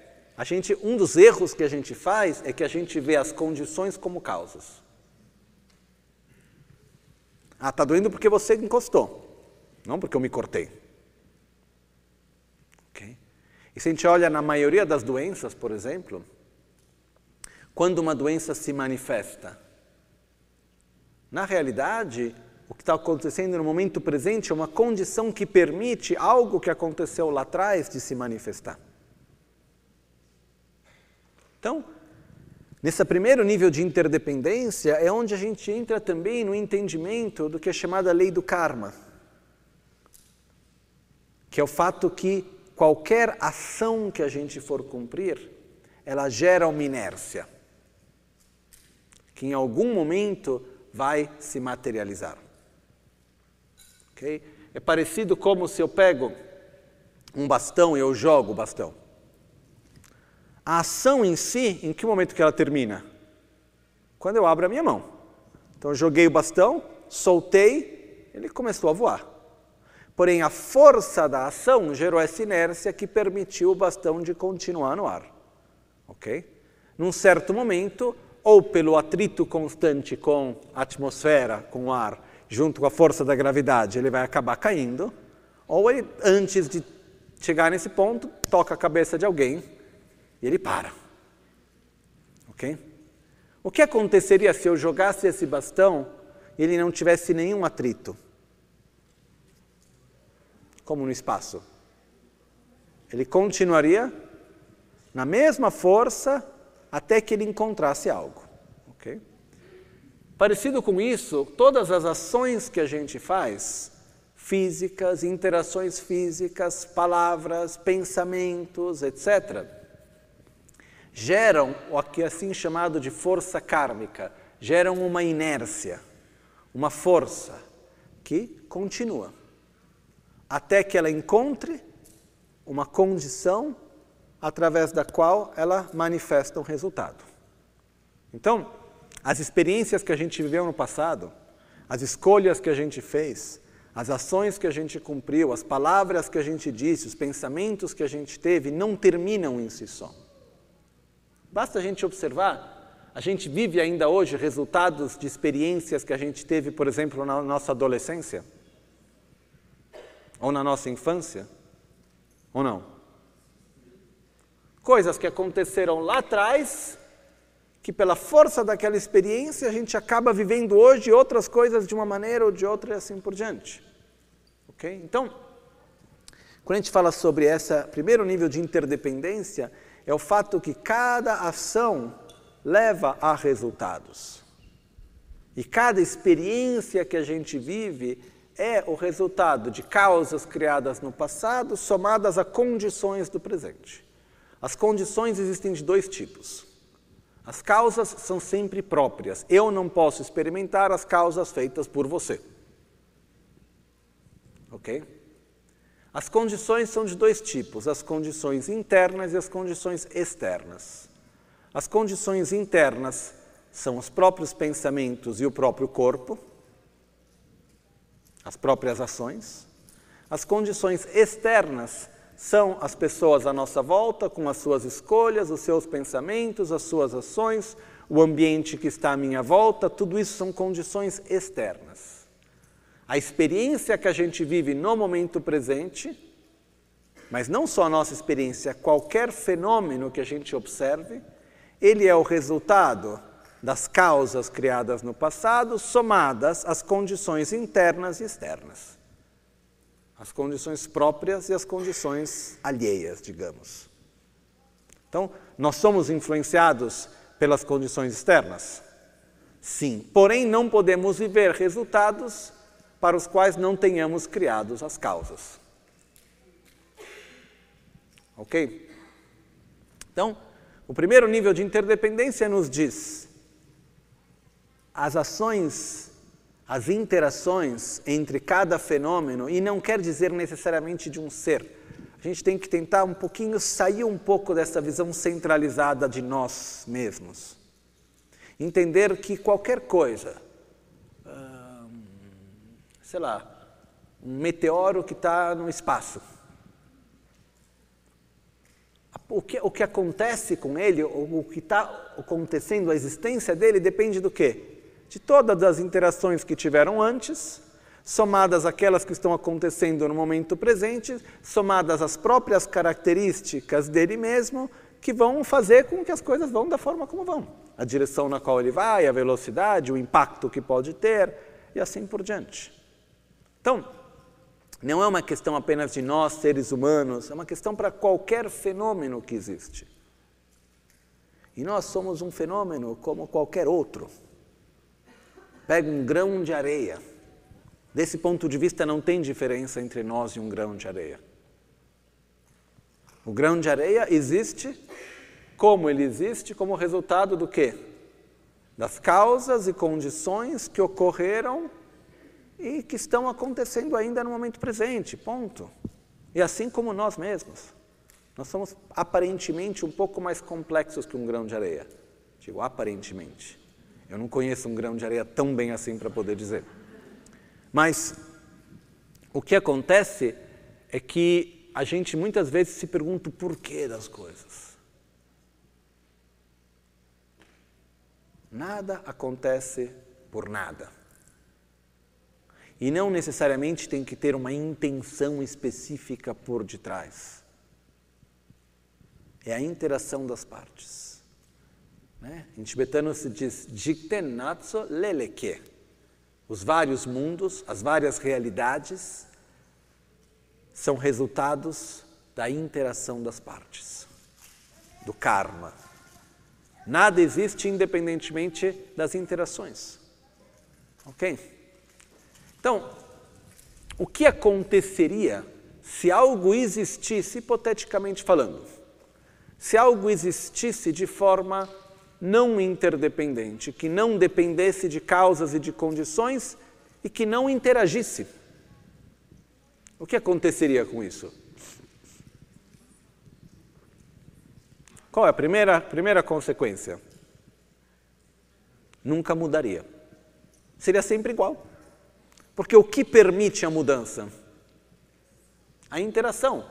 a gente, um dos erros que a gente faz é que a gente vê as condições como causas. Ah, está doendo porque você encostou, não porque eu me cortei. Okay? E se a gente olha na maioria das doenças, por exemplo, quando uma doença se manifesta, na realidade, o que está acontecendo no momento presente é uma condição que permite algo que aconteceu lá atrás de se manifestar. Então, nesse primeiro nível de interdependência é onde a gente entra também no entendimento do que é chamada lei do karma, que é o fato que qualquer ação que a gente for cumprir, ela gera uma inércia, que em algum momento vai se materializar. Okay? É parecido como se eu pego um bastão e eu jogo o bastão. A ação em si, em que momento que ela termina? Quando eu abro a minha mão. Então eu joguei o bastão, soltei, ele começou a voar. Porém, a força da ação gerou essa inércia que permitiu o bastão de continuar no ar. Ok? Num certo momento, ou pelo atrito constante com a atmosfera, com o ar, junto com a força da gravidade, ele vai acabar caindo, ou ele, antes de chegar nesse ponto, toca a cabeça de alguém e ele para. Ok? O que aconteceria se eu jogasse esse bastão e ele não tivesse nenhum atrito? Como no espaço. Ele continuaria na mesma força até que ele encontrasse algo. Ok? Parecido com isso, todas as ações que a gente faz, físicas, interações físicas, palavras, pensamentos, etc., geram o que é assim chamado de força kármica, geram uma inércia, uma força que continua até que ela encontre uma condição através da qual ela manifesta um resultado. Então, as experiências que a gente viveu no passado, as escolhas que a gente fez, as ações que a gente cumpriu, as palavras que a gente disse, os pensamentos que a gente teve não terminam em si só. Basta a gente observar, a gente vive ainda hoje resultados de experiências que a gente teve, por exemplo, na nossa adolescência ou na nossa infância, ou não? Coisas que aconteceram lá atrás, que pela força daquela experiência a gente acaba vivendo hoje outras coisas de uma maneira ou de outra e assim por diante. Ok? Então, quando a gente fala sobre esse primeiro nível de interdependência, é o fato que cada ação leva a resultados. E cada experiência que a gente vive é o resultado de causas criadas no passado somadas a condições do presente. As condições existem de dois tipos. As causas são sempre próprias. Eu não posso experimentar as causas feitas por você. Ok? As condições são de dois tipos: as condições internas e as condições externas. As condições internas são os próprios pensamentos e o próprio corpo, as próprias ações. As condições externas são as pessoas à nossa volta, com as suas escolhas, os seus pensamentos, as suas ações, o ambiente que está à minha volta, tudo isso são condições externas. A experiência que a gente vive no momento presente, mas não só a nossa experiência, qualquer fenômeno que a gente observe, ele é o resultado das causas criadas no passado, somadas às condições internas e externas. As condições próprias e as condições alheias, digamos. Então, nós somos influenciados pelas condições externas? Sim. Porém, não podemos viver resultados para os quais não tenhamos criados as causas. Ok? Então, o primeiro nível de interdependência nos diz as ações, as interações entre cada fenômeno, e não quer dizer necessariamente de um ser. A gente tem que tentar um pouquinho sair um pouco dessa visão centralizada de nós mesmos. Entender que qualquer coisa, sei lá, um meteoro que está no espaço. O que, o que acontece com ele, o, o que está acontecendo, a existência dele, depende do quê? De todas as interações que tiveram antes, somadas aquelas que estão acontecendo no momento presente, somadas às próprias características dele mesmo, que vão fazer com que as coisas vão da forma como vão. A direção na qual ele vai, a velocidade, o impacto que pode ter e assim por diante. Então, não é uma questão apenas de nós, seres humanos, é uma questão para qualquer fenômeno que existe. E nós somos um fenômeno como qualquer outro. Pega um grão de areia. Desse ponto de vista, não tem diferença entre nós e um grão de areia. O grão de areia existe como ele existe, como resultado do quê? Das causas e condições que ocorreram e que estão acontecendo ainda no momento presente, ponto. E assim como nós mesmos. Nós somos aparentemente um pouco mais complexos que um grão de areia. Digo aparentemente. Eu não conheço um grão de areia tão bem assim para poder dizer. Mas o que acontece é que a gente muitas vezes se pergunta o porquê das coisas. Nada acontece por nada. E não necessariamente tem que ter uma intenção específica por detrás. É a interação das partes. Né? Em tibetano se diz Jiktenatso Leleke. Os vários mundos, as várias realidades são resultados da interação das partes, do karma. Nada existe independentemente das interações. Ok? Então, o que aconteceria se algo existisse, hipoteticamente falando, se algo existisse de forma não interdependente, que não dependesse de causas e de condições e que não interagisse? O que aconteceria com isso? Qual é a primeira, primeira consequência? Nunca mudaria. Seria sempre igual. Porque o que permite a mudança? A interação.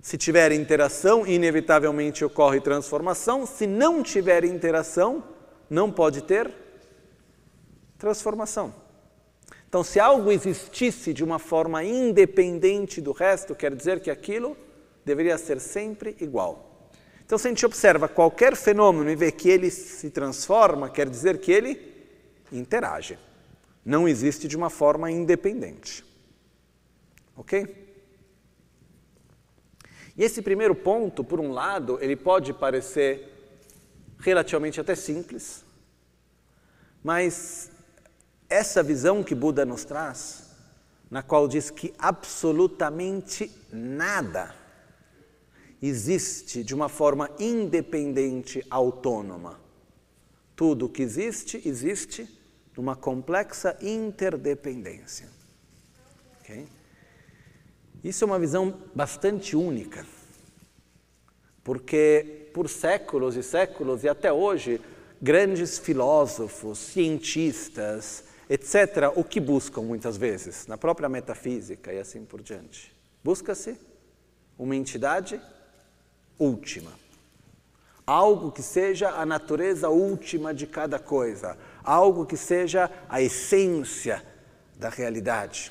Se tiver interação, inevitavelmente ocorre transformação. Se não tiver interação, não pode ter transformação. Então, se algo existisse de uma forma independente do resto, quer dizer que aquilo deveria ser sempre igual. Então, se a gente observa qualquer fenômeno e vê que ele se transforma, quer dizer que ele interage. Não existe de uma forma independente. Ok? E esse primeiro ponto, por um lado, ele pode parecer relativamente até simples, mas essa visão que Buda nos traz, na qual diz que absolutamente nada existe de uma forma independente, autônoma. Tudo que existe, existe numa complexa interdependência. Okay? Isso é uma visão bastante única, porque por séculos e séculos e até hoje, grandes filósofos, cientistas, etc., o que buscam muitas vezes? Na própria metafísica e assim por diante. Busca-se uma entidade última. Algo que seja a natureza última de cada coisa, algo que seja a essência da realidade.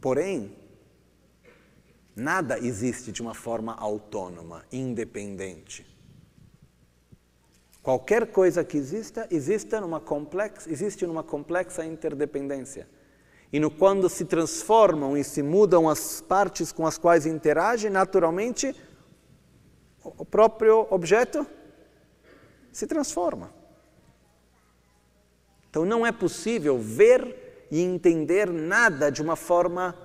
Porém, nada existe de uma forma autônoma, independente. Qualquer coisa que exista, exista numa complexa, existe numa complexa interdependência. E no quando se transformam e se mudam as partes com as quais interage, naturalmente o próprio objeto se transforma. Então não é possível ver e entender nada de uma forma,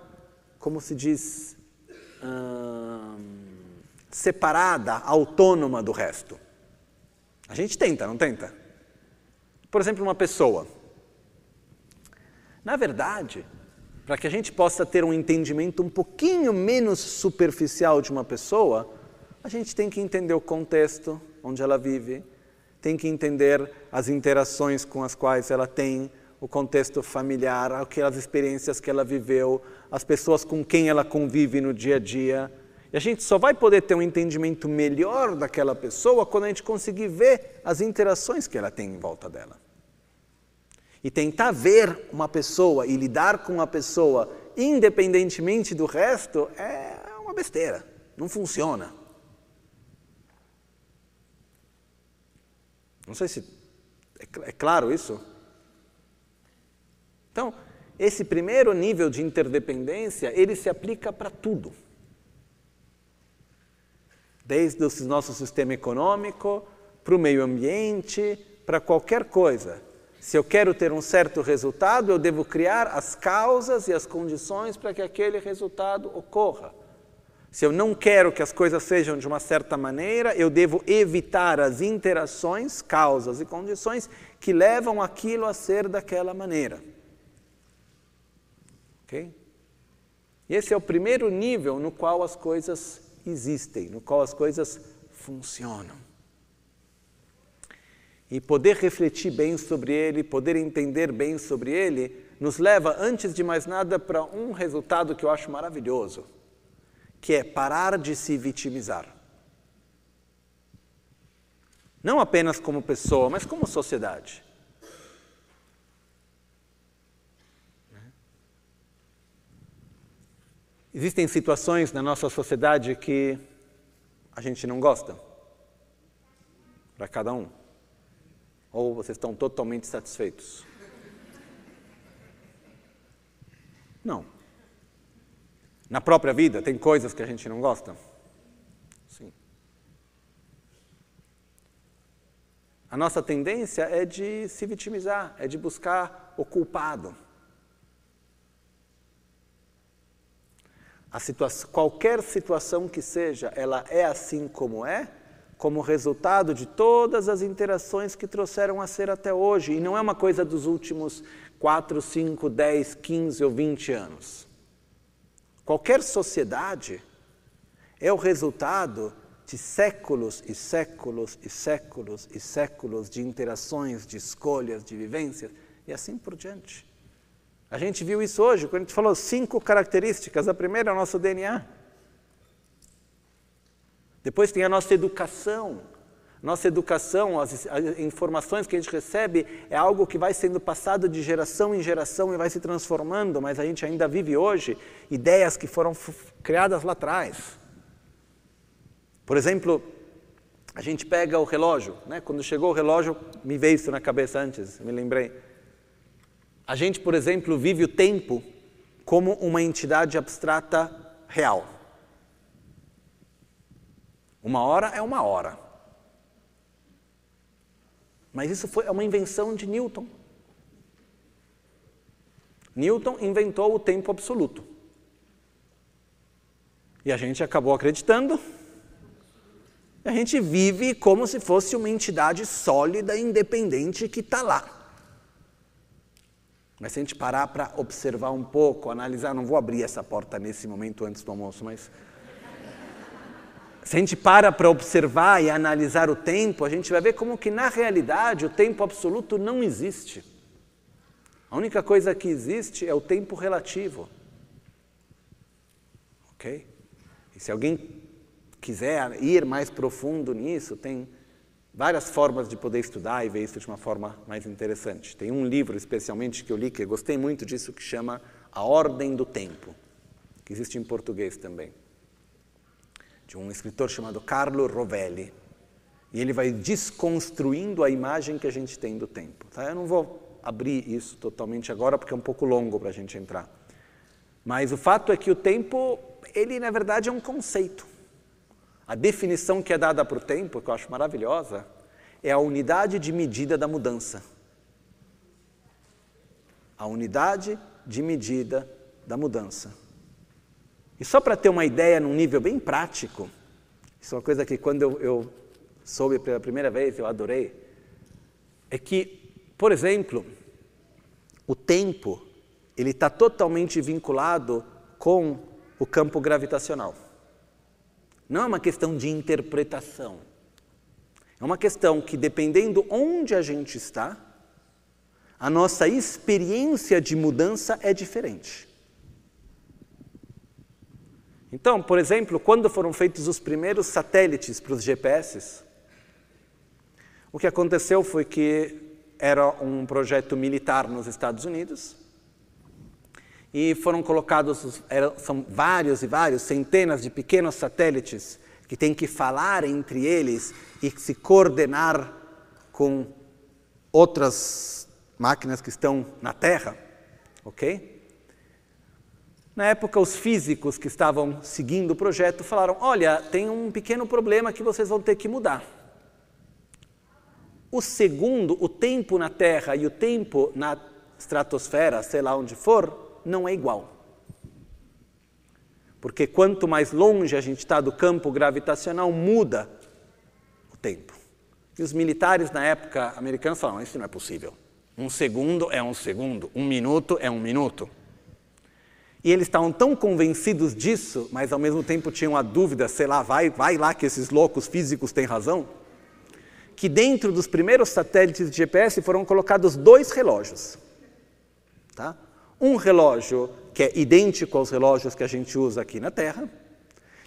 como se diz, hum, separada, autônoma do resto. A gente tenta, não tenta? Por exemplo, uma pessoa. Na verdade, para que a gente possa ter um entendimento um pouquinho menos superficial de uma pessoa, a gente tem que entender o contexto onde ela vive, tem que entender as interações com as quais ela tem, o contexto familiar, aquelas experiências que ela viveu, as pessoas com quem ela convive no dia a dia. E a gente só vai poder ter um entendimento melhor daquela pessoa quando a gente conseguir ver as interações que ela tem em volta dela. E tentar ver uma pessoa e lidar com uma pessoa independentemente do resto é uma besteira, não funciona. Não sei se é, é claro isso. Então, esse primeiro nível de interdependência, ele se aplica para tudo. Desde o nosso sistema econômico, para o meio ambiente, para qualquer coisa. Se eu quero ter um certo resultado, eu devo criar as causas e as condições para que aquele resultado ocorra. Se eu não quero que as coisas sejam de uma certa maneira, eu devo evitar as interações, causas e condições que levam aquilo a ser daquela maneira. Ok? E esse é o primeiro nível no qual as coisas existem, no qual as coisas funcionam. E poder refletir bem sobre ele, poder entender bem sobre ele, nos leva, antes de mais nada, para um resultado que eu acho maravilhoso, que é parar de se vitimizar. Não apenas como pessoa, mas como sociedade. Existem situações na nossa sociedade que a gente não gosta? Para cada um? Ou vocês estão totalmente satisfeitos? Não. Na própria vida, tem coisas que a gente não gosta? Sim. A nossa tendência é de se vitimizar, é de buscar o culpado. Situação, qualquer situação que seja, ela é assim como é, como resultado de todas as interações que trouxeram a ser até hoje. E não é uma coisa dos últimos 4, 5, 10, 15 ou 20 anos. Qualquer sociedade é o resultado de séculos e séculos e séculos e séculos de interações, de escolhas, de vivências e assim por diante. A gente viu isso hoje, quando a gente falou cinco características. A primeira é o nosso DNA. Depois tem a nossa educação. Nossa educação, as, as, informações que a gente recebe é algo que vai sendo passado de geração em geração e vai se transformando, mas a gente ainda vive hoje ideias que foram criadas lá atrás. Por exemplo, a gente pega o relógio, né? quando chegou o relógio, me veio isso na cabeça antes, me lembrei. A gente, por exemplo, vive o tempo como uma entidade abstrata real. Uma hora é uma hora. Mas isso foi é uma invenção de Newton. Newton inventou o tempo absoluto. E a gente acabou acreditando. A gente vive como se fosse uma entidade sólida, independente que está lá. Mas se a gente parar para observar um pouco, analisar, não vou abrir essa porta nesse momento antes do almoço, mas se a gente para para observar e analisar o tempo, a gente vai ver como que na realidade o tempo absoluto não existe. A única coisa que existe é o tempo relativo. Ok? E se alguém quiser ir mais profundo nisso, tem várias formas de poder estudar e ver isso de uma forma mais interessante. Tem um livro especialmente que eu li que eu gostei muito disso que chama A Ordem do Tempo, que existe em português também de um escritor chamado Carlo Rovelli. E ele vai desconstruindo a imagem que a gente tem do tempo. Tá? Eu não vou abrir isso totalmente agora, porque é um pouco longo para a gente entrar. Mas o fato é que o tempo, ele na verdade é um conceito. A definição que é dada para o tempo, que eu acho maravilhosa, é a unidade de medida da mudança. A unidade de medida da mudança. E só para ter uma ideia num nível bem prático, isso é uma coisa que quando eu, eu soube pela primeira vez eu adorei, é que, por exemplo, o tempo ele está totalmente vinculado com o campo gravitacional. Não é uma questão de interpretação. É uma questão que, dependendo onde a gente está, a nossa experiência de mudança é diferente. Então, por exemplo, quando foram feitos os primeiros satélites para os GPS, o que aconteceu foi que era um projeto militar nos Estados Unidos e foram colocados, eram, são vários e vários, centenas de pequenos satélites que têm que falar entre eles e se coordenar com outras máquinas que estão na Terra, ok? Na época, os físicos que estavam seguindo o projeto falaram: Olha, tem um pequeno problema que vocês vão ter que mudar. O segundo, o tempo na Terra e o tempo na estratosfera, sei lá onde for, não é igual. Porque quanto mais longe a gente está do campo gravitacional, muda o tempo. E os militares na época americanos falaram: Isso não é possível. Um segundo é um segundo, um minuto é um minuto. E eles estavam tão convencidos disso, mas ao mesmo tempo tinham a dúvida, sei lá, vai, vai lá que esses loucos físicos têm razão, que dentro dos primeiros satélites de GPS foram colocados dois relógios. Tá? Um relógio que é idêntico aos relógios que a gente usa aqui na Terra,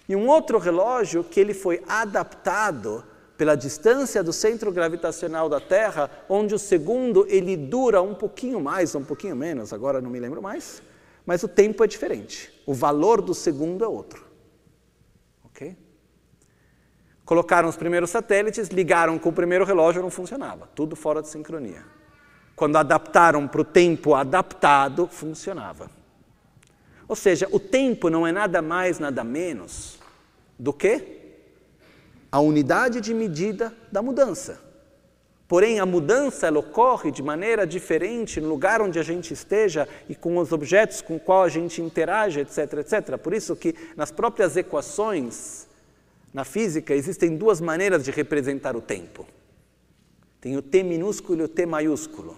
e um outro relógio que ele foi adaptado pela distância do centro gravitacional da Terra, onde o segundo ele dura um pouquinho mais, um pouquinho menos, agora não me lembro mais, mas o tempo é diferente. O valor do segundo é outro. Ok? Colocaram os primeiros satélites, ligaram com o primeiro relógio, não funcionava. Tudo fora de sincronia. Quando adaptaram para o tempo adaptado, funcionava. Ou seja, o tempo não é nada mais, nada menos do que a unidade de medida da mudança. Porém, a mudança ela ocorre de maneira diferente no lugar onde a gente esteja e com os objetos com quais a gente interage, etc, etc. Por isso que nas próprias equações na física existem duas maneiras de representar o tempo. Tem o t minúsculo e o t maiúsculo.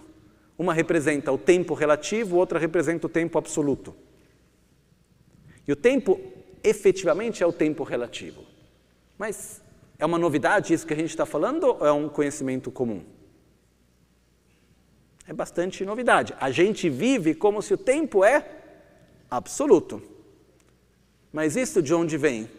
Uma representa o tempo relativo, outra representa o tempo absoluto. E o tempo efetivamente é o tempo relativo. Mas É uma novidade isso que a gente está falando ou é um conhecimento comum? É bastante novidade. A gente vive como se o tempo é absoluto. Mas isso de onde vem?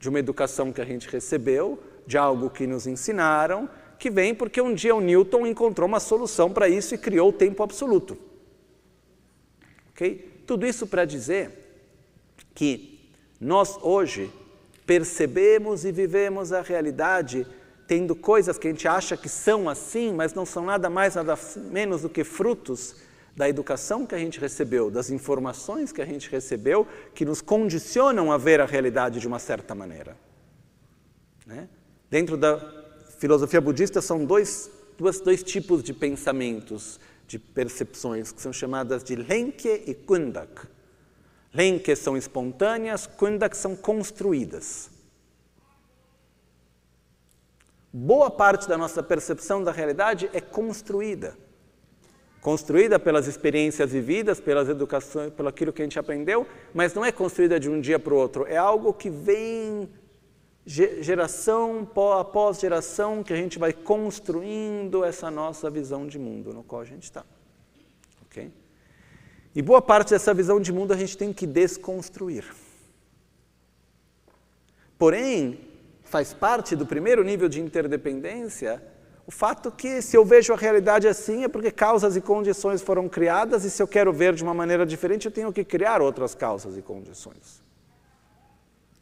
De uma educação que a gente recebeu, de algo que nos ensinaram, que vem porque um dia o Newton encontrou uma solução para isso e criou o tempo absoluto. Ok? Tudo isso para dizer que nós hoje percebemos e vivemos a realidade tendo coisas que a gente acha que são assim, mas não são nada mais, nada menos do que frutos da educação que a gente recebeu, das informações que a gente recebeu, que nos condicionam a ver a realidade de uma certa maneira. Né? Dentro da filosofia budista são dois, dois, dois tipos de pensamentos, de percepções, que são chamadas de Lenke e Kundak. Lenke são espontâneas, Kundak são construídas. Boa parte da nossa percepção da realidade é construída. Construída pelas experiências vividas, pelas educações, pelo aquilo que a gente aprendeu, mas não é construída de um dia para o outro. É algo que vem geração após geração que a gente vai construindo essa nossa visão de mundo no qual a gente está. Ok? E boa parte dessa visão de mundo a gente tem que desconstruir. Porém, faz parte do primeiro nível de interdependência o fato que se eu vejo a realidade assim é porque causas e condições foram criadas e se eu quero ver de uma maneira diferente eu tenho que criar outras causas e condições.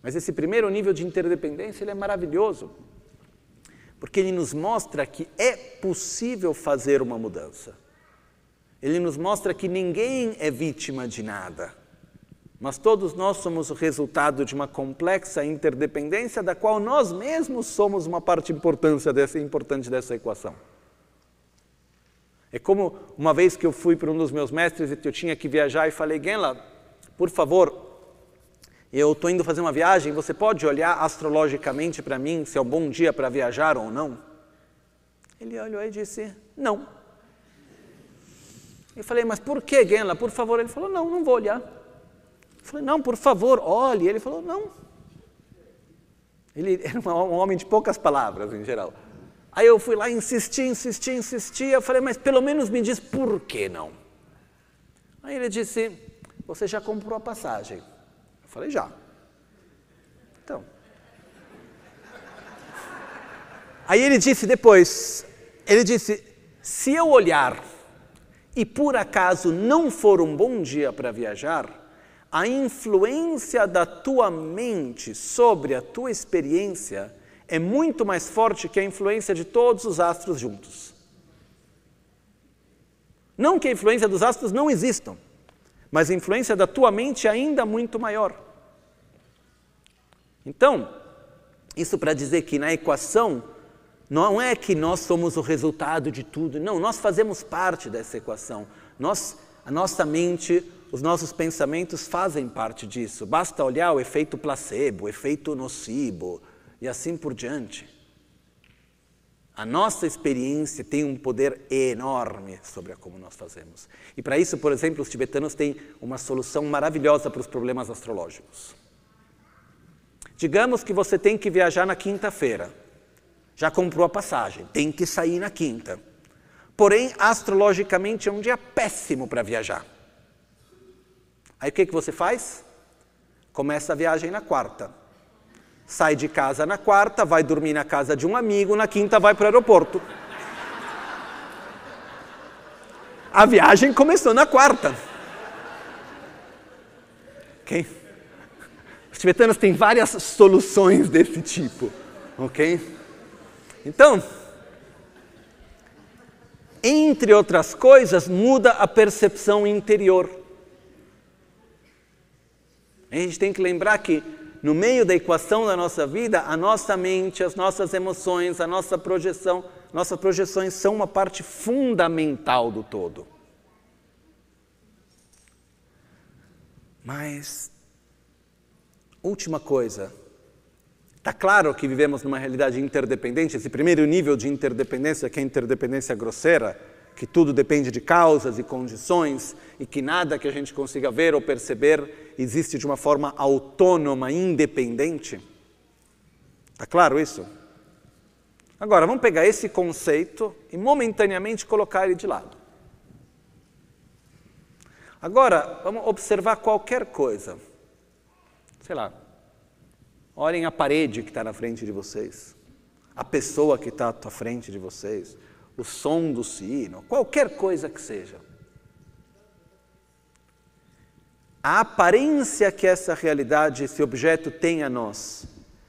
Mas esse primeiro nível de interdependência ele é maravilhoso, porque ele nos mostra que é possível fazer uma mudança. Ele nos mostra que ninguém é vítima de nada. Mas todos nós somos o resultado de uma complexa interdependência da qual nós mesmos somos uma parte importante dessa, importante dessa equação. É como uma vez que eu fui para um dos meus mestres e eu tinha que viajar e falei, Genla, por favor, eu estou indo fazer uma viagem, você pode olhar astrologicamente para mim se é um bom dia para viajar ou não? Ele olhou e disse, não. Eu falei, mas por que, Genla? Por favor. Ele falou, não, não vou olhar. Eu falei, não, por favor, olhe. Ele falou, não. Ele [laughs] era um homem de poucas palavras, em geral. Aí eu fui lá, insisti, insisti, insisti. Eu falei, mas pelo menos me diz por que não. Aí ele disse, você já comprou a passagem? Eu falei, já. Então. Aí ele disse depois, ele disse, se eu olhar e por acaso não for um bom dia para viajar, a influência da tua mente sobre a tua experiência é muito mais forte que a influência de todos os astros juntos. Não que a influência dos astros não existam, mas a influência da tua mente é ainda muito maior. Então, isso para dizer que na equação não é que nós somos o resultado de tudo, não, nós fazemos parte dessa equação. Nós, a nossa mente os nossos pensamentos fazem parte disso. Basta olhar o efeito placebo, o efeito nocebo e assim por diante. A nossa experiência tem um poder enorme sobre como nós fazemos. E para isso, por exemplo, os tibetanos têm uma solução maravilhosa para os problemas astrológicos. Digamos que você tem que viajar na quinta-feira. Já comprou a passagem, tem que sair na quinta. Porém, astrologicamente é um dia péssimo para viajar. Aí o que, que você faz? Começa a viagem na quarta. Sai de casa na quarta, vai dormir na casa de um amigo, na quinta vai para o aeroporto. A viagem começou na quarta. Ok? Os tibetanos têm várias soluções desse tipo. Ok? Então, entre outras coisas, muda a percepção interior. A gente tem que lembrar que no meio da equação da nossa vida, a nossa mente, as nossas emoções, a nossa projeção, nossas projeções são uma parte fundamental do todo. Mas, última coisa, está claro que vivemos numa realidade interdependente, esse primeiro nível de interdependência, que é a interdependência grosseira, que tudo depende de causas e condições e que nada que a gente consiga ver ou perceber existe de uma forma autônoma, independente. Está claro isso? Agora, vamos pegar esse conceito e momentaneamente colocar ele de lado. Agora, vamos observar qualquer coisa. Sei lá, olhem a parede que está na frente de vocês, a pessoa que está à frente de vocês, o som do sino, qualquer coisa que seja. A aparência que essa realidade, esse objeto tem a nós,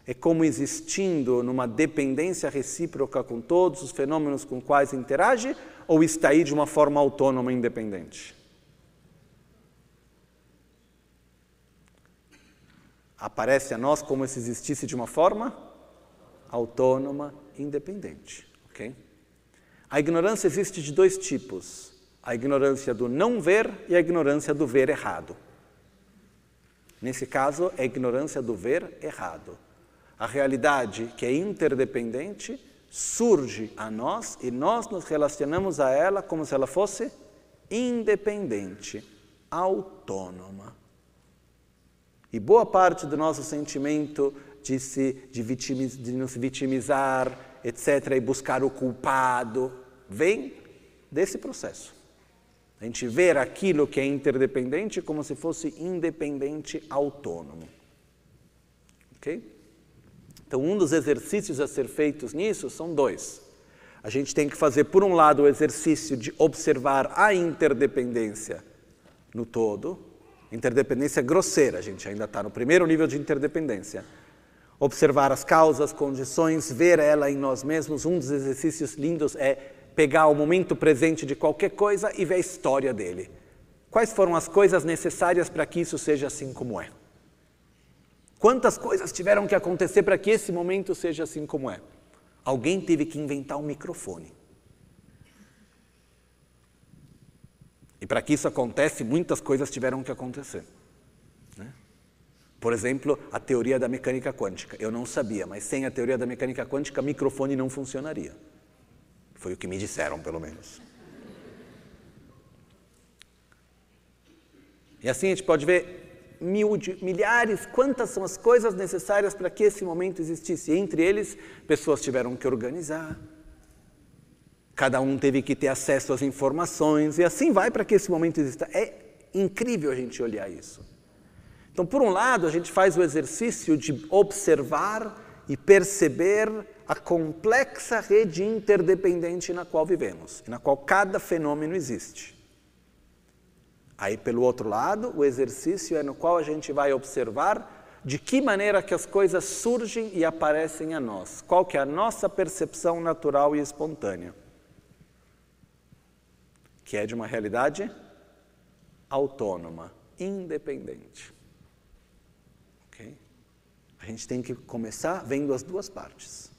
é como existindo numa dependência recíproca com todos os fenômenos com quais interage ou está aí de uma forma autônoma e independente? Aparece a nós como se existisse de uma forma autônoma independente, ok? A ignorância existe de dois tipos: a ignorância do não ver e a ignorância do ver errado. Nesse caso, é a ignorância do ver errado. A realidade que é interdependente surge a nós e nós nos relacionamos a ela como se ela fosse independente, autônoma. E boa parte do nosso sentimento de, se, de, vitimiz, de nos vitimizar, etc., e buscar o culpado, vem desse processo. A gente ver aquilo que é interdependente como se fosse independente autônomo. Ok? Então, um dos exercícios a ser feitos nisso são dois. A gente tem que fazer, por um lado, o exercício de observar a interdependência no todo. Interdependência grosseira, a gente ainda está no primeiro nível de interdependência. Observar as causas, condições, ver ela em nós mesmos. Um dos exercícios lindos é pegar o momento presente de qualquer coisa e ver a história dele. Quais foram as coisas necessárias para que isso seja assim como é? Quantas coisas tiveram que acontecer para que esse momento seja assim como é? Alguém teve que inventar um microfone. E para que isso acontece, muitas coisas tiveram que acontecer. Né? Por exemplo, a teoria da mecânica quântica. Eu não sabia, mas sem a teoria da mecânica quântica, microfone não funcionaria. Foi o que me disseram, pelo menos. E assim a gente pode ver mil, milhares, quantas são as coisas necessárias para que esse momento existisse. Entre eles, pessoas tiveram que organizar, cada um teve que ter acesso às informações, e assim vai para que esse momento exista. É incrível a gente olhar isso. Então, por um lado, a gente faz o exercício de observar e perceber a complexa rede interdependente na qual vivemos, na qual cada fenômeno existe. Aí, pelo outro lado, o exercício é no qual a gente vai observar de que maneira que as coisas surgem e aparecem a nós. Qual que é a nossa percepção natural e espontânea? Que é de uma realidade autônoma, independente. Okay? A gente tem que começar vendo as duas partes.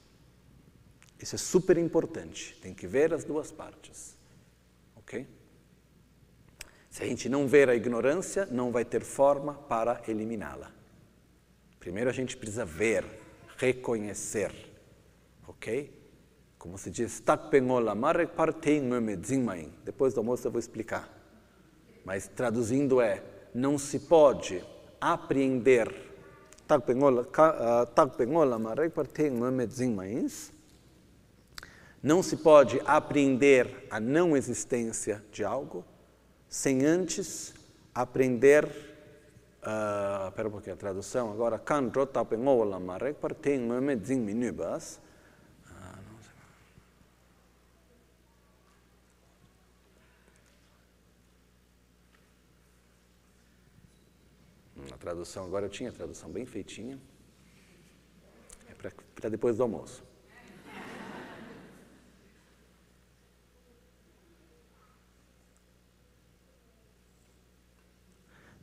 Isso é super importante. Tem que ver as duas partes. Ok? Se a gente não ver a ignorância, não vai ter forma para eliminá-la. Primeiro a gente precisa ver, reconhecer, ok? Como se diz, depois do almoço eu vou explicar. Mas traduzindo é, não se pode apreender não se pode apreender a não existência de algo sem antes aprender. Uh, espera um pouquinho, a tradução agora. Kan rotapengola marek parteng meme dzing tradução, agora eu tinha a tradução bem feitinha. É para depois do almoço.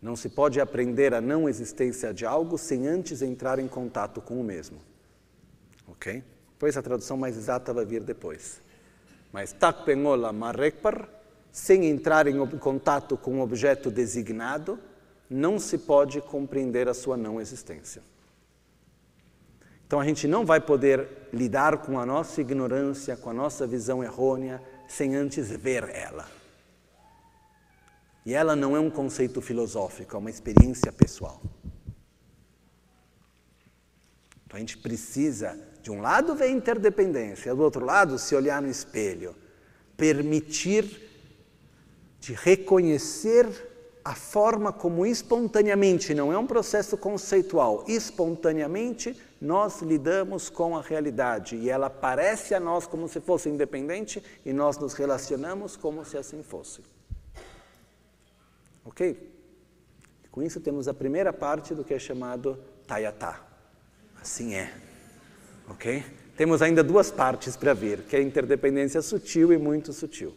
Não se pode aprender a não existência de algo sem antes entrar em contato com o mesmo. Ok? Pois a tradução mais exata vai vir depois. Mas takpengola marekpar, sem entrar em contato com um objeto designado, não se pode compreender a sua não existência. Então a gente não vai poder lidar com a nossa ignorância, com a nossa visão errônea, sem antes ver ela. E ela não é um conceito filosófico, é uma experiência pessoal. Então a gente precisa, de um lado, ver interdependência, do outro lado, se olhar no espelho, permitir de reconhecer a forma como espontaneamente, não é um processo conceitual, espontaneamente nós lidamos com a realidade e ela parece a nós como se fosse independente e nós nos relacionamos como se assim fosse. Ok? Com isso temos a primeira parte do que é chamado Tayatá. Assim é. Ok? Temos ainda duas partes para ver, que é a interdependência sutil e muito sutil.